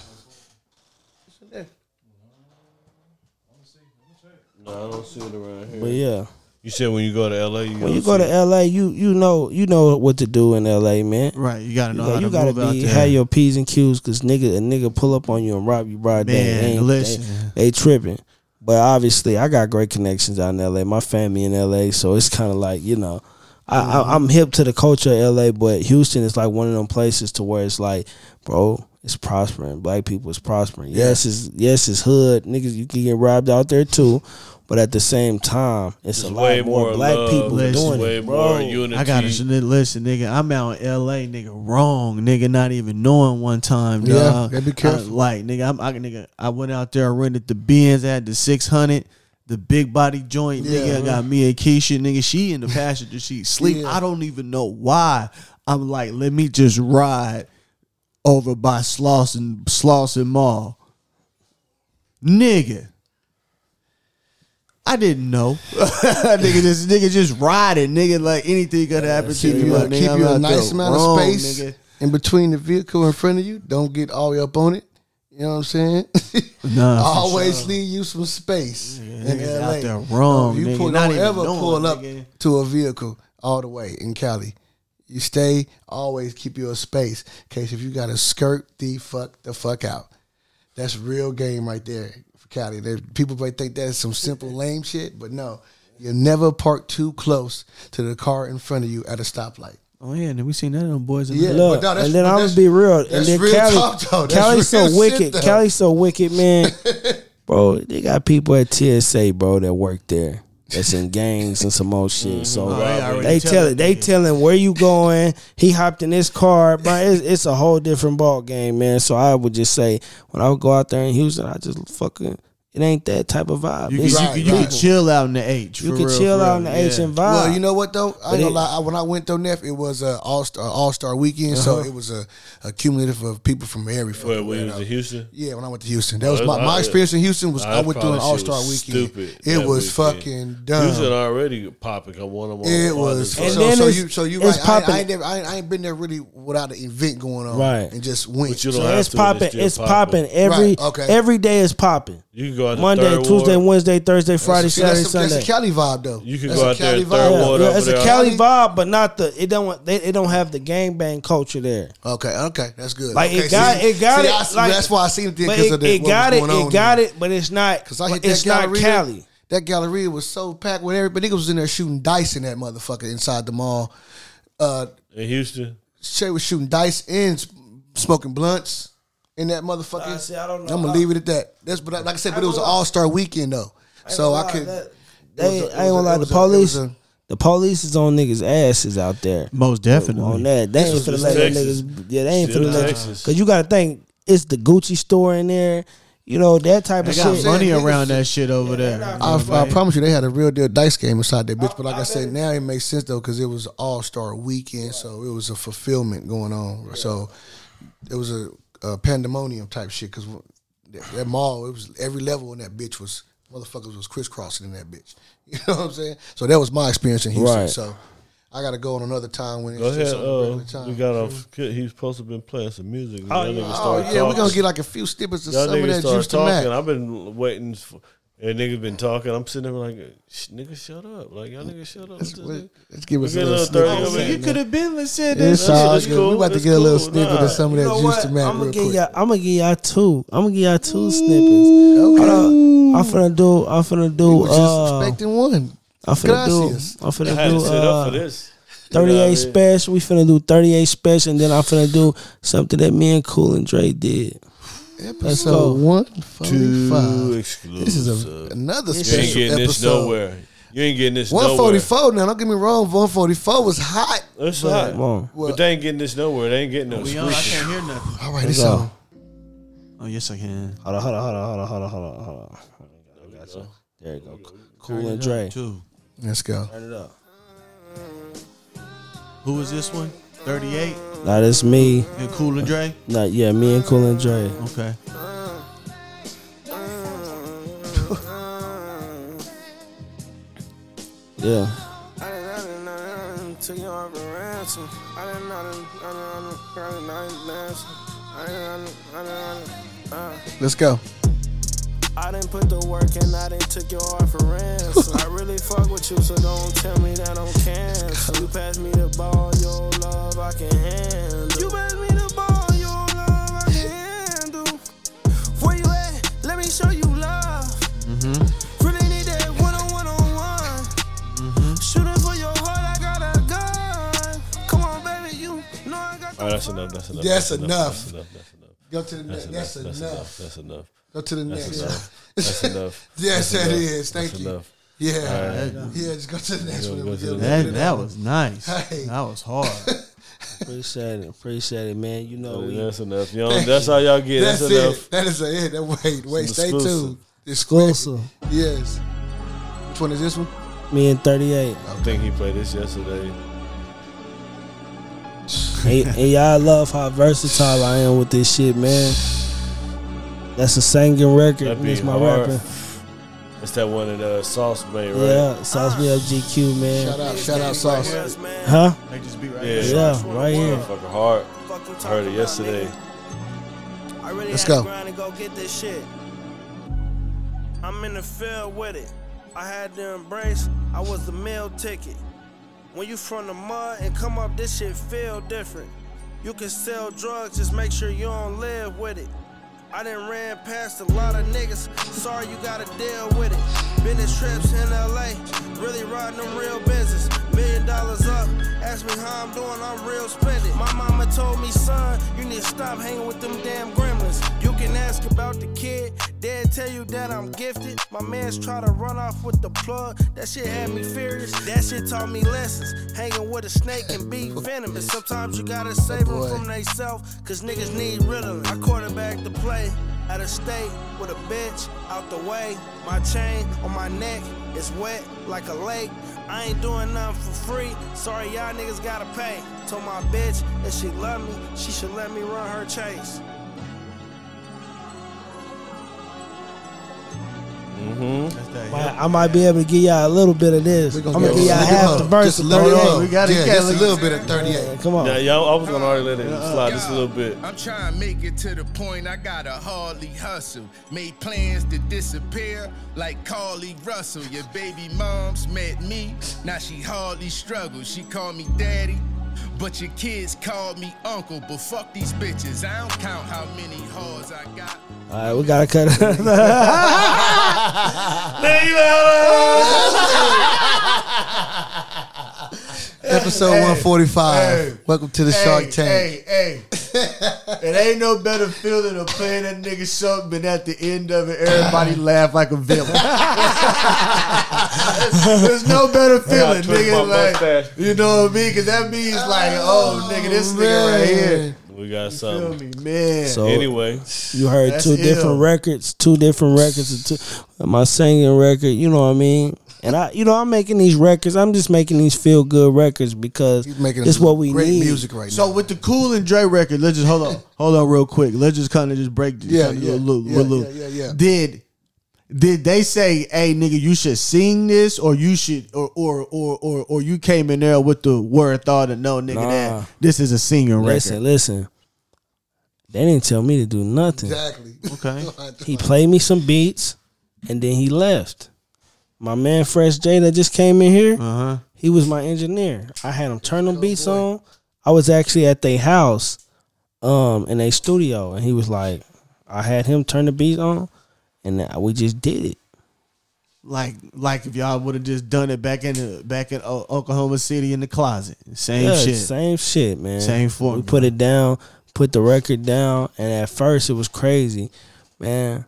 Speaker 1: no, I don't see it around here.
Speaker 5: But yeah,
Speaker 1: You said when you go to LA, you
Speaker 5: when you go to LA, you you know you know what to do in LA, man.
Speaker 4: Right, you gotta
Speaker 5: You,
Speaker 4: know
Speaker 5: got,
Speaker 4: how
Speaker 5: you
Speaker 4: to
Speaker 5: gotta
Speaker 4: move out
Speaker 5: be
Speaker 4: there.
Speaker 5: have your p's and q's because nigga a nigga pull up on you and rob you broad day.
Speaker 4: Man,
Speaker 5: They ain't-
Speaker 4: listen.
Speaker 5: they, they tripping. But obviously, I got great connections out in LA. My family in LA, so it's kind of like you know, I, I, mm-hmm. I'm hip to the culture of LA. But Houston is like one of them places to where it's like, bro, it's prospering. Black people is prospering. Yes, it's yes, it's hood. Niggas, you can get robbed out there too. But at the same time, it's a lot more,
Speaker 1: more
Speaker 5: black
Speaker 1: love,
Speaker 5: people
Speaker 4: Listen,
Speaker 5: doing
Speaker 1: way
Speaker 5: it,
Speaker 1: more
Speaker 5: bro.
Speaker 1: unity.
Speaker 4: I gotta sh- listen, nigga. I'm out in L.A., nigga. Wrong, nigga. Not even knowing one time,
Speaker 2: Yeah,
Speaker 4: dog.
Speaker 2: gotta be careful.
Speaker 4: I- like, nigga, I'm, I, nigga. I went out there, I rented the Benz, I had the 600, the big body joint, nigga.
Speaker 2: Yeah.
Speaker 4: I got me and Keisha, nigga. She in the passenger seat, sleep.
Speaker 2: Yeah.
Speaker 4: I don't even know why. I'm like, let me just ride over by Slauson, Slauson Mall, nigga. I didn't know. nigga just nigga just riding, nigga, like anything could happen to
Speaker 2: Keep you, a,
Speaker 4: nigga.
Speaker 2: keep
Speaker 4: I'm
Speaker 2: you a nice amount
Speaker 4: wrong,
Speaker 2: of space
Speaker 4: nigga.
Speaker 2: in between the vehicle in front of you. Don't get all the way up on it. You know what I'm saying?
Speaker 4: Nah,
Speaker 2: Always
Speaker 4: sure.
Speaker 2: leave you some space. in
Speaker 4: niggas out there wrong,
Speaker 2: you
Speaker 4: nigga.
Speaker 2: pull,
Speaker 4: Not
Speaker 2: don't
Speaker 4: even
Speaker 2: ever
Speaker 4: knowing,
Speaker 2: pull up
Speaker 4: nigga.
Speaker 2: to a vehicle all the way in Cali. You stay, always keep you a space. In case if you got to skirt the fuck the fuck out. That's real game right there Cali. There, people might think that's some simple lame shit, but no. You never park too close to the car in front of you at a stoplight.
Speaker 4: Oh yeah, and we seen that on boys. In
Speaker 2: Yeah.
Speaker 4: the
Speaker 5: Look,
Speaker 2: no,
Speaker 5: and then I'm gonna be real. And then
Speaker 2: real
Speaker 5: Cali,
Speaker 2: talk, though. That's
Speaker 5: Cali's so
Speaker 2: shit,
Speaker 5: wicked. Cali's so wicked, man. bro, they got people at TSA, bro, that work there. That's in gangs and some old shit. So
Speaker 4: Oh, they
Speaker 5: they
Speaker 4: tell it.
Speaker 5: They
Speaker 4: nigga.
Speaker 5: tell him where you going. He hopped in his car, but it's, it's a whole different ball game, man. So I would just say when I would go out there in Houston, I just fucking it ain't that type of vibe.
Speaker 4: You,
Speaker 5: It's-
Speaker 4: can,
Speaker 2: Right,
Speaker 4: you, you
Speaker 2: right.
Speaker 4: can chill out in the H.
Speaker 5: you
Speaker 4: for
Speaker 5: can
Speaker 4: real,
Speaker 5: chill out
Speaker 4: real,
Speaker 5: in the
Speaker 4: yeah.
Speaker 5: H and vibe.
Speaker 2: Well, you know what though? I
Speaker 5: But
Speaker 2: ain't gonna lie. I- When I went though, Neff, it was a all star all star weekend, so
Speaker 5: Uh-huh.
Speaker 2: it was a, a cumulative of people from every.
Speaker 1: Where,
Speaker 2: fucking
Speaker 1: when you
Speaker 2: where,
Speaker 1: was in Houston?
Speaker 2: Yeah, when I went to Houston, that was
Speaker 1: Oh,
Speaker 2: my, my experience in Houston. Was I
Speaker 1: That
Speaker 2: went through an all star weekend.
Speaker 1: Stupid.
Speaker 2: It was
Speaker 1: weekend.
Speaker 2: fucking dumb.
Speaker 1: Houston already popping. I want them on.
Speaker 2: It was
Speaker 1: this
Speaker 2: so,
Speaker 5: And then
Speaker 2: so
Speaker 5: it's-
Speaker 2: you so you
Speaker 5: it's
Speaker 2: right. I, I,
Speaker 5: popping.
Speaker 2: ain't never I, ain't- I ain't been there really without an event going on,
Speaker 5: Right.
Speaker 2: And just went.
Speaker 1: But you don't
Speaker 5: So
Speaker 1: have
Speaker 5: it's popping. It's popping every
Speaker 2: okay.
Speaker 5: every day is popping.
Speaker 1: You can go out to
Speaker 5: Monday,
Speaker 1: Third
Speaker 5: Tuesday,
Speaker 1: Ward.
Speaker 5: Wednesday, Thursday, Friday,
Speaker 2: See,
Speaker 5: Saturday,
Speaker 2: that's, a, that's a Cali vibe though.
Speaker 1: You can
Speaker 2: That's
Speaker 1: go out there
Speaker 2: Cali
Speaker 1: and throw
Speaker 2: vibe.
Speaker 1: Ward
Speaker 5: yeah,
Speaker 1: over
Speaker 5: it's a
Speaker 1: there.
Speaker 5: Cali vibe, but not the. It don't. They, it don't have the gangbang culture there.
Speaker 2: Okay, okay, that's good.
Speaker 5: Like
Speaker 2: okay,
Speaker 5: it got,
Speaker 2: see,
Speaker 5: it got
Speaker 2: see,
Speaker 5: it.
Speaker 2: I see-
Speaker 5: like,
Speaker 2: that's why I seen it
Speaker 5: But
Speaker 2: because of the,
Speaker 5: it got it. It got
Speaker 2: there.
Speaker 5: it, but it's not.
Speaker 2: Cause I hit
Speaker 5: it's
Speaker 2: that
Speaker 5: not
Speaker 2: gallery.
Speaker 5: Cali.
Speaker 2: That galleria was so packed with everybody. Niggas was in there shooting dice in that motherfucker inside the mall. Uh,
Speaker 1: in Houston.
Speaker 2: Shay was shooting dice and smoking blunts in that motherfucker.
Speaker 5: Nah, see, I don't know.
Speaker 2: I'm gonna leave it at that. That's but like I said, but it was an all star weekend though. So I could.
Speaker 5: That, they,
Speaker 2: was a- it
Speaker 5: I ain't
Speaker 2: was
Speaker 5: gonna lie.
Speaker 2: it
Speaker 5: The
Speaker 2: was a- it
Speaker 5: police, the police is on niggas' asses out there.
Speaker 4: Most definitely.
Speaker 5: on that. They ain't
Speaker 1: was
Speaker 5: finna
Speaker 1: just
Speaker 5: let niggas. Yeah, they ain't
Speaker 1: Still
Speaker 5: finna let Cause you got to think it's the Gucci store in there. you know that type
Speaker 4: They
Speaker 5: of
Speaker 4: got
Speaker 5: shit.
Speaker 4: money
Speaker 2: niggas-
Speaker 4: around that shit over there.
Speaker 2: I, I promise you, they had a real deal dice game inside that bitch. But like I said, now it makes sense though because it was All Star Weekend, so it was a fulfillment going on. So it was a, a pandemonium type shit because that, that mall, it was every level in that bitch was motherfuckers was crisscrossing in that bitch. You know what I'm saying? So that was my experience in Houston.
Speaker 5: Right.
Speaker 2: So I got to go on another time when it's
Speaker 1: Go ahead.
Speaker 2: just on the
Speaker 1: Uh,
Speaker 2: time.
Speaker 1: we got off. He's supposed to have been playing some music.
Speaker 5: Oh, yeah.
Speaker 2: Oh yeah, we're gonna get like a few snippets of
Speaker 1: Y'all
Speaker 2: some of that juice to
Speaker 1: talking.
Speaker 2: Mac.
Speaker 1: I've been waiting. For, and niggas been talking. I'm sitting there like, "Sh- nigga, shut up! Like y'all niggas, shut up.
Speaker 2: Let's,
Speaker 1: Let's,
Speaker 2: let- let's give us a
Speaker 1: get a
Speaker 2: little
Speaker 1: little
Speaker 2: snippet.
Speaker 1: of
Speaker 2: of
Speaker 1: it.
Speaker 2: that,
Speaker 4: You could have been said
Speaker 2: It's
Speaker 4: that.
Speaker 2: all
Speaker 1: that's
Speaker 2: good.
Speaker 1: cool.
Speaker 2: We about to
Speaker 1: That's
Speaker 2: get a little
Speaker 1: cool.
Speaker 2: snippet
Speaker 1: Nah.
Speaker 2: of some of
Speaker 5: You
Speaker 2: that
Speaker 5: know
Speaker 2: Juice The Mac
Speaker 5: I'm gonna
Speaker 2: real
Speaker 5: give
Speaker 2: quick.
Speaker 5: y'all. I'm gonna give y'all two. I'm gonna give y'all two snippets. Hold on. I'm finna do. I'm finna
Speaker 2: We
Speaker 5: do.
Speaker 2: was just
Speaker 5: Uh,
Speaker 2: expecting one.
Speaker 5: I'm finna
Speaker 2: Gracias.
Speaker 5: do. I'm
Speaker 1: I
Speaker 5: finna
Speaker 1: had
Speaker 5: do.
Speaker 1: to sit up for
Speaker 5: Uh,
Speaker 1: this. You know I
Speaker 5: 38
Speaker 1: mean?
Speaker 5: special. We finna do 38 special, and then I'm finna do something that me and Cool and Dre did. Let's go.
Speaker 2: Episode one
Speaker 1: Too
Speaker 2: forty five.
Speaker 1: exclusive.
Speaker 2: This is a, another
Speaker 5: This
Speaker 1: you ain't
Speaker 2: special
Speaker 1: getting this nowhere. You ain't getting this
Speaker 2: One
Speaker 1: nowhere.
Speaker 2: forty four. Now, don't get me wrong. One forty four was hot.
Speaker 1: That's
Speaker 2: But-
Speaker 1: hot.
Speaker 2: Well,
Speaker 1: but they ain't getting this nowhere. They ain't getting no
Speaker 4: We on, I can't hear nothing.
Speaker 2: all right, it's on.
Speaker 4: Oh yes, I can.
Speaker 5: Hold on, hold on, hold on, hold on, hold on, hold on, hold on. I got. There you go. Cool and Dre.
Speaker 4: Two.
Speaker 2: Let's go.
Speaker 5: Turn it up.
Speaker 4: Who is this one? Thirty-eight.
Speaker 5: Now that's me.
Speaker 4: And Cool and Dre.
Speaker 5: Not yeah, me and Cool and Dre.
Speaker 4: Okay.
Speaker 5: Yeah.
Speaker 2: Let's go.
Speaker 6: I didn't put the work in, I didn't took your heart for ransom. I really fuck with you, so don't tell me that I'm cancel. You pass me the ball, your love I can handle. You pass me the ball, your love I can handle. Where you at? Let me show you love. Mm-hmm. Really need that one on one mm-hmm. on one. Shooting for your heart, I got a gun. Come on, baby, you know I got
Speaker 1: Oh, that's enough. That's enough.
Speaker 2: That's
Speaker 1: That's enough.
Speaker 2: enough.
Speaker 1: That's enough. That's enough.
Speaker 2: Go to the next.
Speaker 1: That's
Speaker 2: That's,
Speaker 1: enough. That's
Speaker 2: enough.
Speaker 1: enough. That's enough.
Speaker 2: Go to the
Speaker 1: That's
Speaker 2: next.
Speaker 1: enough. That's enough.
Speaker 2: yes,
Speaker 1: That's
Speaker 2: that
Speaker 1: enough.
Speaker 2: is. Thank
Speaker 1: That's
Speaker 2: you.
Speaker 1: enough.
Speaker 2: Yeah.
Speaker 1: Alright.
Speaker 2: Yeah, just go to the next one.
Speaker 1: go
Speaker 2: We'll
Speaker 1: to
Speaker 2: get
Speaker 1: the
Speaker 2: a
Speaker 4: That that was nice.
Speaker 2: Hey.
Speaker 4: That was hard.
Speaker 5: Appreciate it. Appreciate it, man. You know we
Speaker 1: That's enough. You know, that's how y'all get.
Speaker 2: That's,
Speaker 1: That's,
Speaker 2: it.
Speaker 1: enough.
Speaker 2: That is a, it. That- Wait, wait,
Speaker 1: Some
Speaker 2: stay
Speaker 1: exclusive.
Speaker 2: tuned.
Speaker 5: exclusive.
Speaker 2: Yes. Which one is this one?
Speaker 5: Me and 38.
Speaker 1: I think he played this yesterday.
Speaker 5: and, and y'all love how versatile I am with this shit, man. That's a singing record.
Speaker 1: That be
Speaker 5: That's my
Speaker 1: hard.
Speaker 5: rapping.
Speaker 1: It's that one that uh, Sauce made, right?
Speaker 5: Yeah, Sauce Me Up GQ, man.
Speaker 2: Shout out, shout out, Sauce.
Speaker 5: Huh?
Speaker 4: They just be right
Speaker 1: Yeah,
Speaker 5: Yeah, right here.
Speaker 1: Motherfucker hard. I heard it yesterday.
Speaker 6: I really
Speaker 2: Let's go.
Speaker 6: to go get this shit. I'm in the field with it. I had to embrace, I was the meal ticket. When you from the mud and come up, this shit feel different. You can sell drugs, just make sure you don't live with it. I done ran past a lot of niggas, sorry you gotta deal with it. Business trips in LA, really riding them real business. Million dollars up, ask me how I'm doing, I'm real splendid. My mama told me, son, you need to stop hanging with them damn gremlins. You can ask about the kid, they'll tell you that I'm gifted. My mans try to run off with the plug, that shit had me furious. That shit taught me lessons, hanging with a snake and be venomous. Sometimes you gotta save them from they self, cause niggas need riddling. I quarterback the play at a state with a bitch out the way. My chain on my neck is wet like a lake. I ain't doing nothing for free. Sorry, y'all niggas gotta pay. Told my bitch if she love me, she should let me run her chase.
Speaker 4: That's that.
Speaker 5: Might- I might be able to give y'all a little bit of this.
Speaker 2: We
Speaker 5: I'm gonna give y'all half the verse
Speaker 2: Just a
Speaker 5: of
Speaker 2: little,
Speaker 5: 38.
Speaker 4: We gotta
Speaker 2: yeah, just a little bit of 38.
Speaker 5: Come on.
Speaker 1: Now, y'all, I was gonna already let it uh, slide just a little bit.
Speaker 12: I'm trying to make it to the point I gotta hardly hustle. Made plans to disappear like Carlee Russell. Your baby mom's met me, now she hardly struggles. She called me daddy, but your kids called me uncle. But fuck these bitches, I don't count how many whores I got.
Speaker 5: All right, we gotta cut it.
Speaker 2: Episode 145. Welcome to the Shark Tank.
Speaker 4: Hey, hey. it ain't no better feeling of playing that nigga Shark, but at the end of it, everybody laugh like a villain. There's no better feeling,
Speaker 1: twist
Speaker 4: nigga. Like,
Speaker 1: mustache.
Speaker 4: you know what I mean? Because that means like, oh, oh, nigga, this nigga right here.
Speaker 1: We got
Speaker 4: Feel
Speaker 1: something.
Speaker 4: me, man.
Speaker 5: So
Speaker 1: Anyway,
Speaker 5: you heard
Speaker 4: That's
Speaker 5: two
Speaker 4: ill.
Speaker 5: different records, two different records. Two, my singing record, you know what I mean. And I, you know, I'm making these records. I'm just making these feel good records because
Speaker 2: making
Speaker 5: it's what we
Speaker 2: great
Speaker 5: need.
Speaker 2: music right
Speaker 4: So
Speaker 2: now.
Speaker 4: with the Cool and Dre record, let's just hold on, hold on real quick. Let's just kind of just break.
Speaker 2: Yeah, yeah,
Speaker 4: do little-
Speaker 2: yeah,
Speaker 4: a little-
Speaker 2: yeah, yeah, yeah.
Speaker 4: Did did they say, "Hey, nigga, you should sing this," or you should, or or or or, or you came in there with the word thought and no, nigga,
Speaker 5: Nah.
Speaker 4: that this is a singing
Speaker 5: Listen,
Speaker 4: record.
Speaker 5: listen. They didn't tell me to do nothing.
Speaker 2: exactly.
Speaker 4: Okay.
Speaker 5: He played me some beats, and then he left. My man Fresh J that just came in here,
Speaker 4: Uh huh.
Speaker 5: he was my engineer. I had him turn them beats on. I was actually at their house, um, in a studio, and he was like, I had him turn the beats on, and we just did it.
Speaker 4: Like like if y'all would have just done it back in the, back in O- Oklahoma City in the closet, same
Speaker 5: Yeah,
Speaker 4: shit.
Speaker 5: Same shit, man.
Speaker 4: Same formula.
Speaker 5: We put it down, put the record down, and at first it was crazy, man.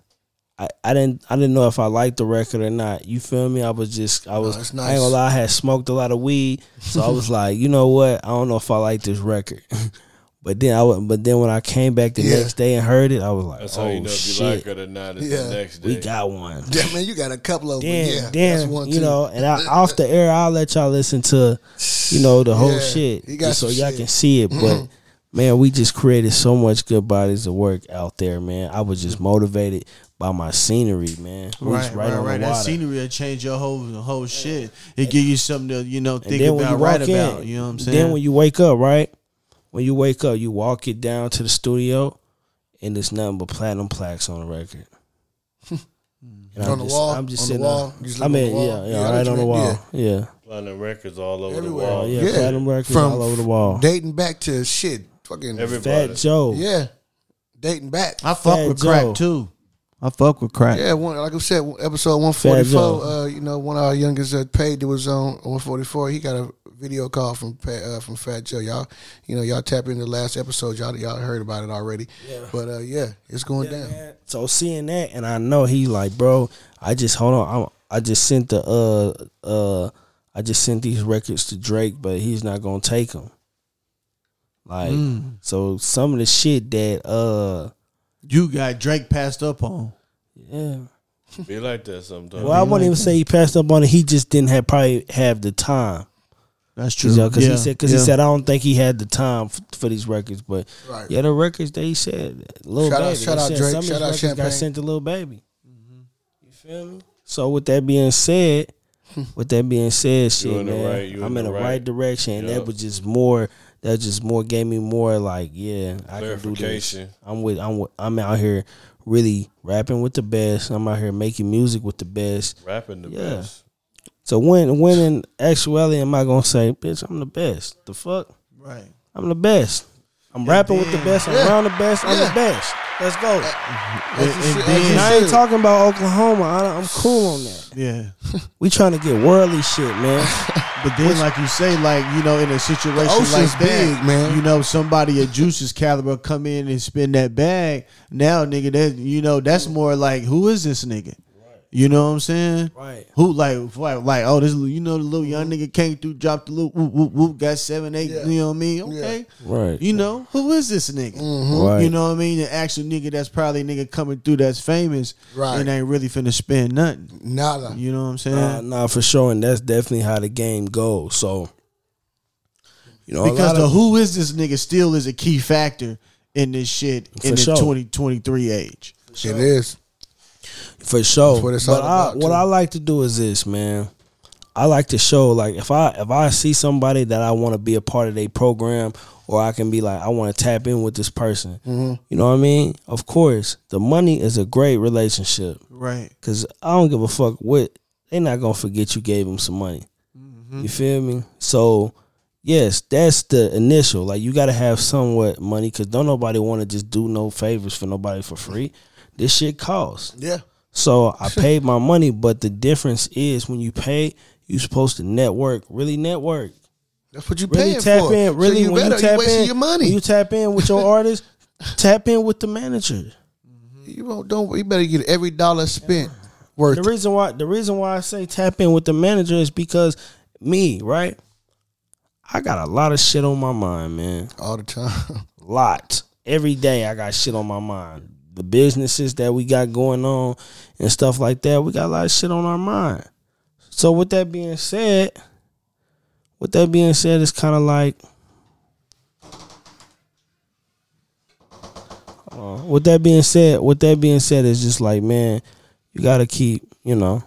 Speaker 5: I, I didn't I didn't know if I liked the record or not. You feel me? I was just I was
Speaker 2: it's
Speaker 5: I ain't gonna lie, I had smoked a lot of weed, so I was like, you know what? I don't know if I like this record. but then I wa- but then when I came back the
Speaker 2: Yeah.
Speaker 5: next day and heard it, I was like,
Speaker 1: that's
Speaker 5: oh
Speaker 1: how you know if
Speaker 5: shit,
Speaker 1: you like it or not. Is
Speaker 2: Yeah.
Speaker 1: the next day.
Speaker 5: we got one.
Speaker 2: Yeah, man, you got a couple of them.
Speaker 5: Then,
Speaker 2: yeah,
Speaker 5: then
Speaker 2: that's one
Speaker 5: you know, and I, off the air, I'll let y'all listen to, you know, the whole
Speaker 2: Yeah,
Speaker 5: shit,
Speaker 2: he got
Speaker 5: so y'all
Speaker 2: shit. Mm-hmm.
Speaker 5: can see it. But man, we just created so much good bodies of work out there, man. I was just motivated by my scenery, man.
Speaker 4: Right,
Speaker 5: right,
Speaker 4: right,
Speaker 5: on
Speaker 4: right.
Speaker 5: the
Speaker 4: That scenery will change your whole whole shit. It give you something to you know think about,
Speaker 5: you
Speaker 4: write
Speaker 5: walk
Speaker 4: about.
Speaker 5: in,
Speaker 4: You know what I'm saying?
Speaker 5: then when you wake up, right? When you wake up, you walk it down to the studio, and there's nothing but platinum plaques on the record. And
Speaker 2: On the wall? On the
Speaker 5: sitting
Speaker 2: wall?
Speaker 5: there-
Speaker 2: You just
Speaker 5: I
Speaker 2: on
Speaker 5: mean,
Speaker 2: the wall?
Speaker 5: yeah, yeah,
Speaker 2: Yeah, I know
Speaker 5: right on the wall.
Speaker 2: mean.
Speaker 5: Yeah.
Speaker 1: Platinum records all over
Speaker 2: Everywhere.
Speaker 1: the wall.
Speaker 5: Yeah, platinum records all over the wall.
Speaker 2: Dating back to shit, fucking
Speaker 1: Everybody.
Speaker 5: Fat Joe.
Speaker 2: Yeah, dating back.
Speaker 4: I fuck
Speaker 5: Fat
Speaker 4: with
Speaker 5: Joe.
Speaker 4: crack too. I fuck with crack.
Speaker 2: Yeah, one, like I said, episode one forty
Speaker 5: Fat
Speaker 2: four.
Speaker 5: Joe.
Speaker 2: Uh, you know, one of our youngest uh, paid that was on one forty four. He got a video call from uh, from Fat Joe. Y'all, you know, y'all tap into the last episode. Y'all, y'all heard about it already. Yeah. But uh, yeah, it's going down.
Speaker 5: So seeing that, and I know he like, bro. I just hold on. I, I just sent the uh uh. I just sent these records to Drake, but he's not gonna take them. Like, so some of the shit that uh,
Speaker 4: You got Drake passed up on.
Speaker 5: yeah.
Speaker 1: Be like that sometimes.
Speaker 5: Well, I wouldn't even say he passed up on it. He just didn't have probably have the time.
Speaker 4: That's true.
Speaker 5: Because
Speaker 4: Yeah,
Speaker 5: he said, because
Speaker 4: yeah.
Speaker 5: he said, I don't think he had the time f- for these records. But
Speaker 2: Right.
Speaker 5: yeah, the records that he said, little
Speaker 2: Shout out-
Speaker 5: baby.
Speaker 2: shout
Speaker 5: they
Speaker 2: out
Speaker 5: said
Speaker 2: Drake,
Speaker 5: Some
Speaker 2: shout out
Speaker 5: records
Speaker 2: Champagne.
Speaker 5: got sent to Lil Baby. You feel me? So with that being said, with that being said, shit, man,
Speaker 1: right-
Speaker 5: I'm
Speaker 1: in
Speaker 5: in
Speaker 1: the
Speaker 5: the
Speaker 1: right-
Speaker 5: right direction, and that was just more. That just more gave me more like, yeah, I can do this.
Speaker 1: Clarification.
Speaker 5: I'm with, I'm with, I'm out here really rapping with the best. I'm out here making music with the best.
Speaker 1: Rapping the
Speaker 5: Yeah.
Speaker 1: best.
Speaker 5: So when, when in actuality, am I gonna say, bitch, I'm the best? The fuck,
Speaker 4: Right.
Speaker 5: I'm the best. I'm rapping with the best. I'm around the best. I'm the best. Let's go.
Speaker 2: Uh, as you
Speaker 4: and
Speaker 2: should-
Speaker 4: then-
Speaker 5: And I ain't talking about Oklahoma. I, I'm cool on that.
Speaker 4: Yeah.
Speaker 5: We trying to get worldly shit, man.
Speaker 4: But then, like you say, like you know, in a situation
Speaker 2: ocean's
Speaker 4: like that,
Speaker 2: big, man.
Speaker 4: you know, somebody of Juice's caliber come in and spin that bag. Now, nigga, that you know, that's more like, who is this nigga? You know what I'm saying?
Speaker 5: Right.
Speaker 4: Who like like like oh this little- you know the little young mm-hmm. nigga came through dropped the little whoop whoop whoop got seven eight
Speaker 2: Yeah.
Speaker 4: you know what I mean okay
Speaker 5: Right.
Speaker 4: you know who is this nigga mm-hmm.
Speaker 5: Right.
Speaker 4: you know what I mean the actual nigga that's probably a nigga coming through that's famous
Speaker 2: Right.
Speaker 4: and ain't really finna spend nothing
Speaker 2: Nada.
Speaker 4: you know what I'm saying
Speaker 5: Nah, nah, for sure, and that's definitely how the game goes. So, you know,
Speaker 4: because the
Speaker 5: of-
Speaker 4: who is this nigga still is a key factor in this shit in
Speaker 5: For
Speaker 4: the
Speaker 5: sure.
Speaker 4: 2023 age.
Speaker 2: It is.
Speaker 5: For sure.
Speaker 2: What
Speaker 5: but I, what. I like to do is this, man. I like to show like if I if I see somebody that I want to be a part of their program, or I can be like I want to tap in with this person.
Speaker 2: Mm-hmm.
Speaker 5: You know what I mean? Of course, the money is a great relationship
Speaker 4: Right.
Speaker 5: because I don't give a fuck what they not gonna forget you gave them some money.
Speaker 2: Mm-hmm.
Speaker 5: You feel me? So yes, that's the initial. Like you got to have somewhat money because don't nobody want to just do no favors for nobody for free. This shit costs.
Speaker 2: Yeah.
Speaker 5: So I paid my money, but the difference is when you pay, you're supposed to network, really network,
Speaker 2: That's what you
Speaker 5: really
Speaker 2: paying
Speaker 5: tap
Speaker 2: for.
Speaker 5: in, really
Speaker 2: so you
Speaker 5: when
Speaker 2: better,
Speaker 5: you tap
Speaker 2: wasting
Speaker 5: in,
Speaker 2: your money.
Speaker 5: you tap in with your artist, tap in with the manager. Mm-hmm.
Speaker 2: You won't, don't. You better get every dollar spent worth.
Speaker 5: The reason why the reason why I say tap in with the manager is because me, right? I got a lot of shit on my mind, man.
Speaker 2: all the time.
Speaker 5: Lot. Every day I got shit on my mind. The businesses that we got going on and stuff like that, we got a lot of shit on our mind. So with that being said, with that being said, it's kind of like uh, with that being said, with that being said, it's just like man, you gotta keep you know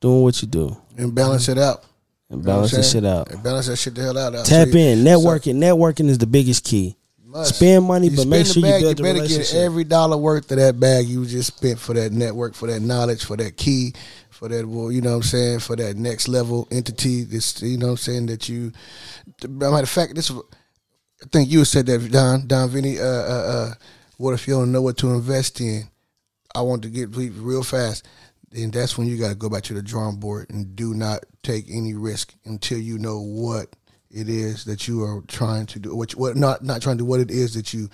Speaker 5: doing what you do
Speaker 2: and balance it out.
Speaker 5: and
Speaker 2: You know
Speaker 5: balance the shit out.
Speaker 2: And balance that shit the hell out. out.
Speaker 5: Tap
Speaker 2: So you-
Speaker 5: in,
Speaker 2: so-
Speaker 5: networking. networking is the biggest key.
Speaker 2: Must.
Speaker 5: Spend money,
Speaker 2: You
Speaker 5: but make sure
Speaker 2: the
Speaker 5: you build the
Speaker 2: better get every dollar worth of that bag you just spent for that network, for that knowledge, for that key, for that well, you know what I'm saying, for that next level entity. This you know what I'm saying that you. Matter of fact, this I think you said that Don Don Vinny. Uh, uh, uh, what if you don't know what to invest in? I want to get real fast. Then that's when you got to go back to the drawing board and do not take any risk until you know what it is that you are trying to do. What, you- what not not trying to do what it is that you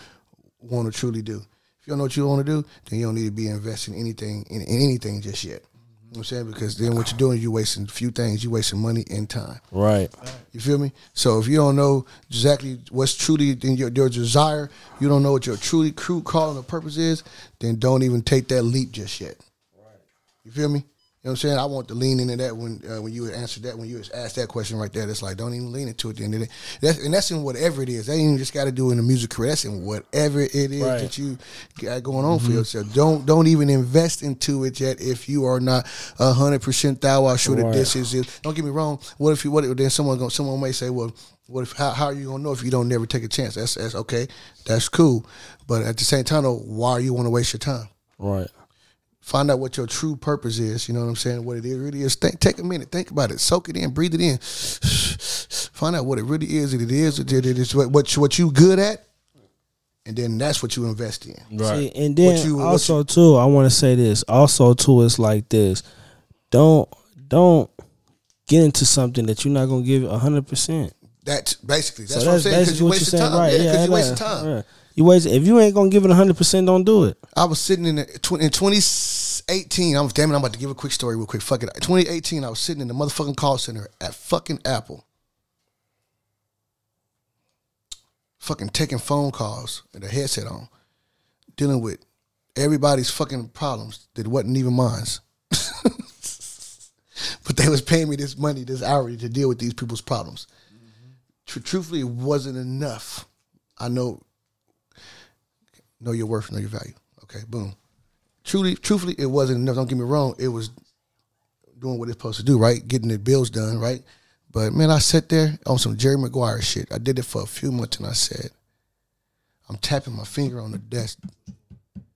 Speaker 2: want to truly do. If you don't know what you want to do, then you don't need to be investing anything in, in anything just yet. You know what I'm saying? Because then what you're doing, you're wasting a few things. You're wasting money and time.
Speaker 5: Right.
Speaker 2: You feel me? So if you don't know exactly what's truly in your, your desire, you don't know what your truly true calling or purpose is, then don't even take that leap just yet. Right. You feel me? You know what I'm saying? I want to lean into that when uh, when you answered that when you was asked that question right there. That's like don't even lean into it. Then it, that's, and that's in whatever it is. That ain't even just got to do in the music career. That's in whatever it is
Speaker 5: Right.
Speaker 2: that you got going on for yourself. Don't don't even invest into it yet if you are not hundred percent thou are sure that
Speaker 5: Right.
Speaker 2: this is it. Don't get me wrong. What if you what if, then someone going someone may say, well, what if how, how are you gonna know if you don't never take a chance? That's that's okay. That's cool. But at the same time, though, why are you want to waste your time?
Speaker 5: Right.
Speaker 2: Find out what your true purpose is. You know what I'm saying? What it is, really is. Think, take a minute, think about it, soak it in, breathe it in. Find out what it really is. That it is. That it is what what, what you good at, and then that's what you invest in.
Speaker 5: See, and then
Speaker 2: What you- what
Speaker 5: also too, I want to say this. Also too, it's like this. Don't don't get into something that you're not gonna give hundred percent.
Speaker 2: That's basically that's
Speaker 5: So
Speaker 2: what I'm saying. Because you wasted time.
Speaker 5: right?
Speaker 2: Yeah, because
Speaker 5: Yeah,
Speaker 2: you wasted time.
Speaker 5: yeah. You waste if you ain't gonna give it hundred percent, don't do it.
Speaker 2: I was sitting in the, in 2018. I was damn it. I'm about to give a quick story real quick. Fuck it. 2018. I was sitting in the motherfucking call center at fucking Apple, fucking taking phone calls with a headset on, dealing with everybody's fucking problems that wasn't even mine. but they was paying me this money, this hourly, to deal with these people's problems. Tr- truthfully, it wasn't enough. I know know your worth, know your value. Okay, boom. Truly, truthfully, it wasn't enough. Don't get me wrong. It was doing what it's supposed to do, right? Getting the bills done, right? But man, I sat there on some Jerry Maguire shit. I did it for a few months, and I said, I'm tapping my finger on the desk.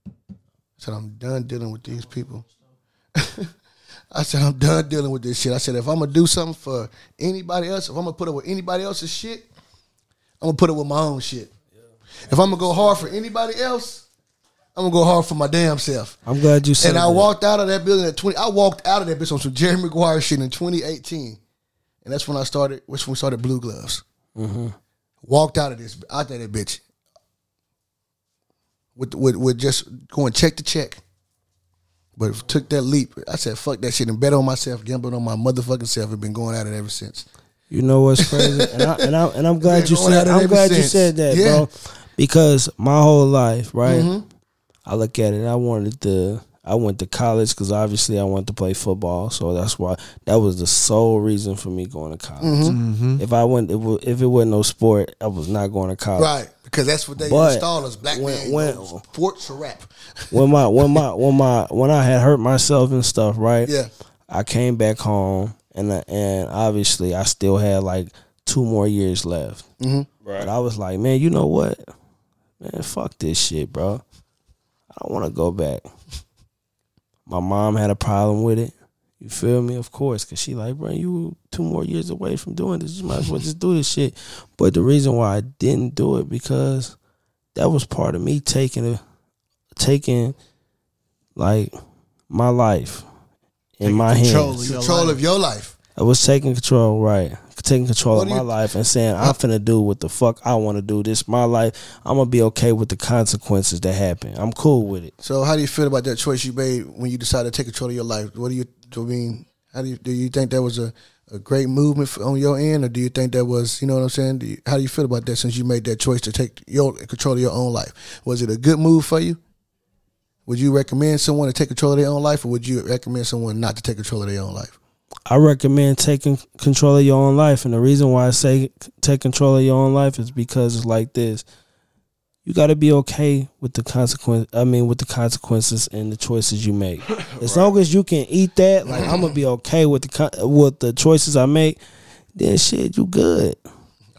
Speaker 2: I said, I'm done dealing with these people. I said, I'm done dealing with this shit. I said, if I'm gonna do something for anybody else, if I'm gonna put up with anybody else's shit, I'm gonna put it with my own shit. If I'm gonna go hard for anybody else, I'm gonna go hard for my damn self.
Speaker 5: I'm glad you said
Speaker 2: And I
Speaker 5: that.
Speaker 2: walked out of that building at 20. I walked out of that bitch on some Jerry Maguire shit in 2018. And that's when I started, which when we started Blue Gloves.
Speaker 5: Mhm.
Speaker 2: Walked out of this, out of that bitch. With, with, with just going check to check. But took that leap. I said, fuck that shit and bet on myself, gambled on my motherfucking self, and been going at it ever since.
Speaker 5: You know what's crazy, and I and I and I'm glad you said
Speaker 2: it
Speaker 5: I'm
Speaker 2: ever
Speaker 5: glad you said that,
Speaker 2: Yeah.
Speaker 5: bro. Because my whole life, right?
Speaker 2: Mhm.
Speaker 5: I look at it. I wanted to. I went to college because obviously I wanted to play football, so that's why that was the sole reason for me going to college.
Speaker 2: Mhm.
Speaker 5: If I went, if it- if it wasn't no sport, I was not going to college.
Speaker 2: Right. Because that's what they
Speaker 5: But
Speaker 2: install us. Black
Speaker 5: when-
Speaker 2: man
Speaker 5: when-
Speaker 2: goes sports rap.
Speaker 5: when my when my when my when I had hurt myself and stuff, right?
Speaker 2: Yeah.
Speaker 5: I came back home and I- and obviously I still had like two more years left.
Speaker 2: Mhm.
Speaker 5: Right. But I was like, man, you know what? Man, fuck this shit, bro. I don't want to go back. My mom had a problem with it. You feel me? Of course, cause she like, bro, you two more years away from doing this. You might as well just do this shit. But the reason why I didn't do it because that was part of me taking a taking like my life in my
Speaker 2: control
Speaker 5: hands.
Speaker 2: of your Control life. of your life.
Speaker 5: I was taking control, right? Taking control
Speaker 2: What
Speaker 5: of my
Speaker 2: you-
Speaker 5: life and saying I'm finna do what the fuck I want to do. This my life. I'm gonna be okay with the consequences that happen. I'm cool with it.
Speaker 2: So how do you feel about that choice you made when you decided to take control of your life? What do you I mean? How do you do you think that was a a great movement on your end, or do you think that was, you know what I'm saying? Do you, how do you feel about that since you made that choice to take your control of your own life? Was it a good move for you? Would you recommend someone to take control of their own life, or would you recommend someone not to take control of their own life?
Speaker 5: I recommend taking control of your own life, and the reason why I say take control of your own life is because it's like this: you got to be okay with the consequence. I mean, with the consequences and the choices you make. As long as you can eat that, like I'm gonna be okay with the con- with the choices I make. Then shit, you good.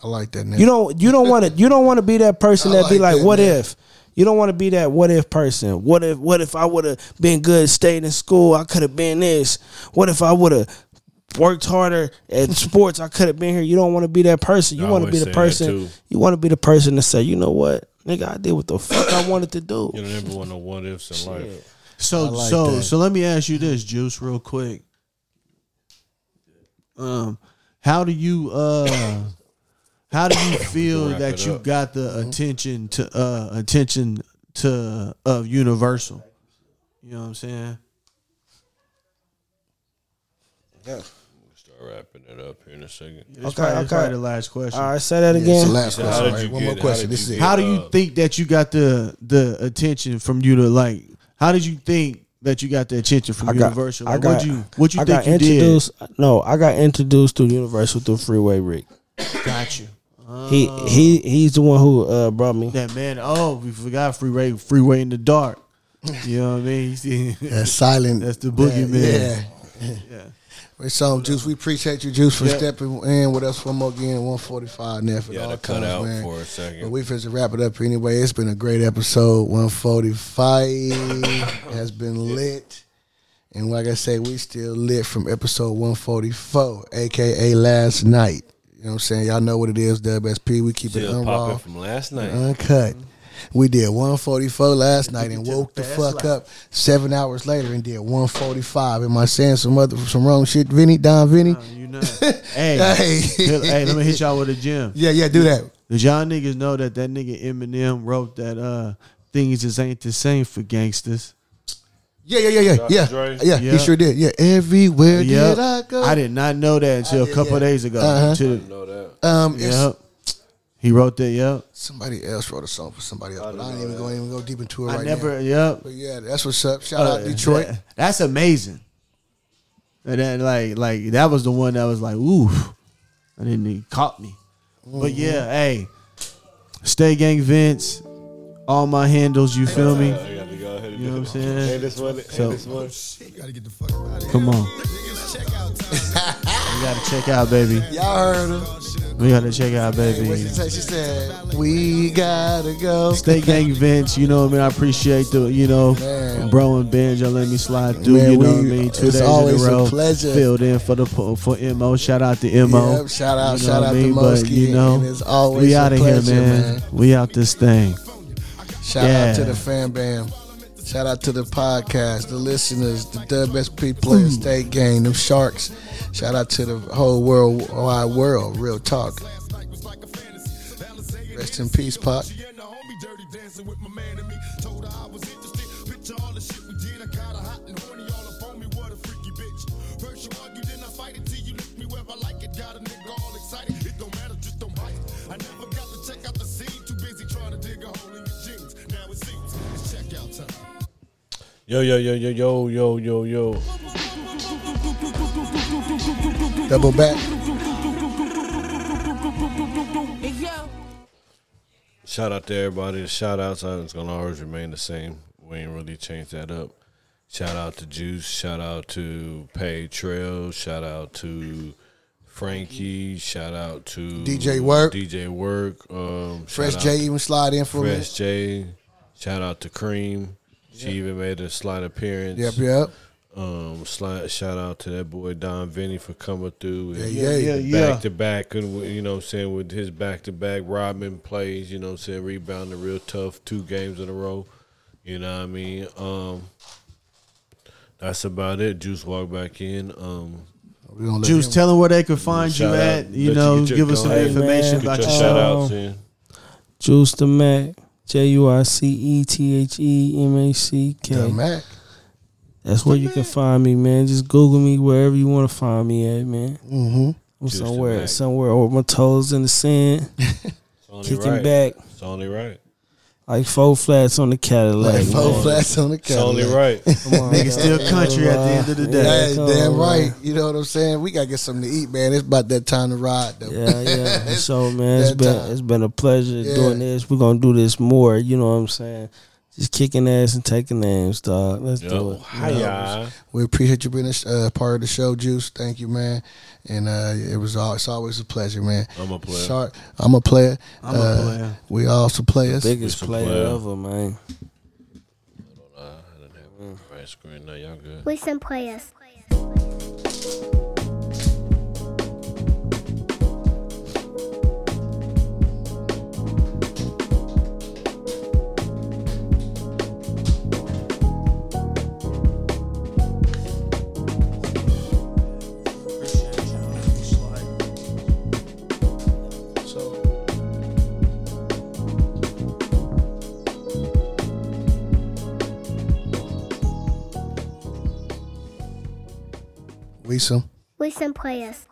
Speaker 2: I like that. Nigga.
Speaker 5: You don't you don't want to you don't want to be that person that be
Speaker 2: like
Speaker 5: like,
Speaker 2: that,
Speaker 5: what if? You don't want to be that what if person. What if what if I would have been good, stayed in school, I could have been this. What if I would have worked harder at sports, I could have been here. You don't want to be that person. You want to be the person. You want to be the person to say, you know what, nigga, I did what the fuck I wanted to do.
Speaker 1: You don't ever want no what ifs in life.
Speaker 4: So
Speaker 2: like
Speaker 4: so
Speaker 2: that.
Speaker 4: so let me ask you this, Juice, real quick. Um, how do you uh how do you feel that you
Speaker 1: up.
Speaker 4: got the attention to uh attention to of Universal? You know what I'm saying?
Speaker 1: Start wrapping it up here in a second.
Speaker 4: It's
Speaker 5: Okay,
Speaker 4: probably, it's
Speaker 5: okay.
Speaker 4: probably the last question.
Speaker 5: All right, say that
Speaker 2: Yeah, it's
Speaker 5: again.
Speaker 2: the last
Speaker 1: So
Speaker 2: question.
Speaker 1: did
Speaker 2: All right, one
Speaker 1: get
Speaker 2: more question. This is it.
Speaker 4: How do you
Speaker 1: uh,
Speaker 4: think that you got the the attention from you to like? How did you think that you got the attention from
Speaker 5: I got-
Speaker 4: Universal?
Speaker 5: I
Speaker 4: Like,
Speaker 5: got-
Speaker 4: what you what you
Speaker 5: I
Speaker 4: think
Speaker 5: got
Speaker 4: you did?
Speaker 5: No, I got introduced to Universal through Freeway Rick.
Speaker 4: Got you.
Speaker 5: He he he's the one who uh, brought me.
Speaker 4: That man. Oh, we forgot freeway freeway in the dark. You know what I mean?
Speaker 2: That silent.
Speaker 4: That's the boogeyman.
Speaker 2: Yeah. yeah. Wait, so Juice, we appreciate you, Juice, for
Speaker 4: Yeah.
Speaker 2: stepping in with us one more again, one forty five now for
Speaker 1: Yeah,
Speaker 2: all
Speaker 1: cut
Speaker 2: times,
Speaker 1: out
Speaker 2: man.
Speaker 1: for a second.
Speaker 2: But we finna wrap it up anyway. It's been a great episode. One forty five has been lit. And like I say, we still lit from episode 144, aka last night. You know what I'm saying? Y'all know what it is, WSP. We keep it
Speaker 1: Still popping
Speaker 2: unraw,
Speaker 1: from last night.
Speaker 2: uncut. We did 144 last night and woke the fuck up seven hours later and did 145. Am I saying some other some wrong shit, Vinny? Don Vinny?
Speaker 4: Uh, you know. hey,
Speaker 2: Hey.
Speaker 4: hey, let me hit y'all with a gem.
Speaker 2: Yeah, yeah, do that.
Speaker 4: Did y'all niggas know that that nigga Eminem wrote that uh things just ain't the same for gangsters?
Speaker 2: Yeah, yeah, yeah, yeah,
Speaker 1: Dr.
Speaker 2: yeah.
Speaker 1: Dre?
Speaker 2: Yeah, he sure did. Yeah, everywhere
Speaker 4: Yep.
Speaker 2: did I go?
Speaker 4: I did not know that until a
Speaker 2: did,
Speaker 4: couple
Speaker 2: yeah.
Speaker 4: days ago.
Speaker 2: Uh-huh.
Speaker 4: Till-
Speaker 1: know that.
Speaker 2: Um, it's,
Speaker 4: Yep. He wrote that. Yep.
Speaker 2: somebody else wrote a song for somebody else, but I ain't
Speaker 1: know
Speaker 2: even
Speaker 1: that.
Speaker 2: going even go deep into it
Speaker 4: I
Speaker 2: right
Speaker 4: never.
Speaker 2: now.
Speaker 4: Yep.
Speaker 2: But yeah, that's what's up. Shout
Speaker 4: Uh,
Speaker 2: out Detroit.
Speaker 4: that- that's amazing. And then like like that was the one that was like, ooh, and then he caught me. But
Speaker 2: Mm-hmm.
Speaker 4: yeah, hey, stay gang Vince, all my handles. You feel me?
Speaker 1: I got to go ahead and
Speaker 4: You know what I'm saying?
Speaker 1: Hey, this one.
Speaker 4: So-
Speaker 1: Hey, this one.
Speaker 4: Come on. We gotta check out, baby.
Speaker 2: Y'all heard her.
Speaker 4: We gotta check out,
Speaker 2: What she
Speaker 4: baby.
Speaker 2: She said, "We gotta go."
Speaker 4: Stay gang Vince, you know what I mean? I appreciate the, you know,
Speaker 2: Man.
Speaker 4: bro and Ben, y'all let me slide through,
Speaker 2: Man,
Speaker 4: you know
Speaker 2: we-
Speaker 4: what I mean? Two
Speaker 2: it's
Speaker 4: days
Speaker 2: always
Speaker 4: in
Speaker 2: a
Speaker 4: a
Speaker 2: pleasure.
Speaker 4: Filled in for the for MO. Shout out to MO.
Speaker 2: Yep, shout out,
Speaker 4: You know
Speaker 2: shout out
Speaker 4: mean?
Speaker 2: to
Speaker 4: But, you know,
Speaker 2: it's always
Speaker 4: we out of here,
Speaker 2: pleasure,
Speaker 4: man. We out this thing.
Speaker 2: Shout
Speaker 4: Yeah.
Speaker 2: out to the fan bam. Shout out to the podcast, the listeners, the WSP players, State Gang, them Sharks. Shout out to the whole world, wide world, real talk. Rest in peace, Pop.
Speaker 1: Yo, yo, yo, yo, yo, yo, yo, yo.
Speaker 2: Double back.
Speaker 1: Shout out to everybody. The shout outs it's gonna always remain the same. We ain't really changed that up. Shout out to Juice. Shout out to Pay Trail. Shout out to Frankie. Shout out to
Speaker 2: DJ Wurkk.
Speaker 1: DJ Wurkk. Um,
Speaker 2: Fresh J even slide in for me.
Speaker 1: Fresh J. Shout out to Cream. She even made a slight appearance.
Speaker 2: Yep, yep.
Speaker 1: Um, slide, shout out to that boy Don Vinny for coming through. and
Speaker 2: Yeah, yeah,
Speaker 4: yeah.
Speaker 1: Back to back, and you know what I'm saying, with his back to back Rodman plays, you know what I'm saying, rebounding real tough, two games in a row. You know what I mean? Um, that's about it. Juice walk back in. Um,
Speaker 2: We
Speaker 4: Juice,
Speaker 2: him-
Speaker 4: tell them where they can find you
Speaker 1: Shout out.
Speaker 4: at. You
Speaker 1: Let you
Speaker 4: know, give us some
Speaker 1: ahead.
Speaker 4: information
Speaker 5: Hey,
Speaker 4: about
Speaker 1: get
Speaker 4: your
Speaker 1: your shout outs in.
Speaker 5: Juice the Mac, J U I C E T H E M A C
Speaker 2: the Mac.
Speaker 5: That's where you can find me, man. Just Google me wherever you want to find me at, man.
Speaker 2: Mm-hmm.
Speaker 5: I'm
Speaker 1: Just
Speaker 5: somewhere,
Speaker 1: Mac.
Speaker 5: somewhere over my toes in the sand, kicking
Speaker 1: right.
Speaker 5: back
Speaker 1: It's only right.
Speaker 5: like four flats on the Cadillac.
Speaker 2: Like four
Speaker 5: man.
Speaker 2: flats on the Cadillac.
Speaker 1: It's only
Speaker 2: Cadillac.
Speaker 1: right.
Speaker 5: Come on,
Speaker 4: Nigga still country at the end of the day.
Speaker 2: Hey,
Speaker 5: come
Speaker 2: damn
Speaker 5: on,
Speaker 2: right.
Speaker 5: man.
Speaker 2: You know what I'm saying? We gotta get something to eat, man. It's about that time to ride, though.
Speaker 5: Yeah, yeah. So man, it's
Speaker 2: that
Speaker 5: been
Speaker 2: time.
Speaker 5: it's been a pleasure
Speaker 2: Yeah.
Speaker 5: doing this. We're gonna do this more. You know what I'm saying? Just kicking ass and taking names, dog. Let's do
Speaker 1: Yo,
Speaker 5: it.
Speaker 1: hiya.
Speaker 2: We appreciate you being a uh, part of the show, Juice. Thank you, man. And uh, it was all, it's always a pleasure, man.
Speaker 1: I'm a player.
Speaker 2: Sorry, I'm a player.
Speaker 4: I'm a
Speaker 2: Uh,
Speaker 4: player.
Speaker 2: We all some players.
Speaker 5: Biggest
Speaker 1: It's
Speaker 5: player
Speaker 1: player.
Speaker 5: ever, man.
Speaker 1: Right screen now, y'all good.
Speaker 3: We some players. We some players.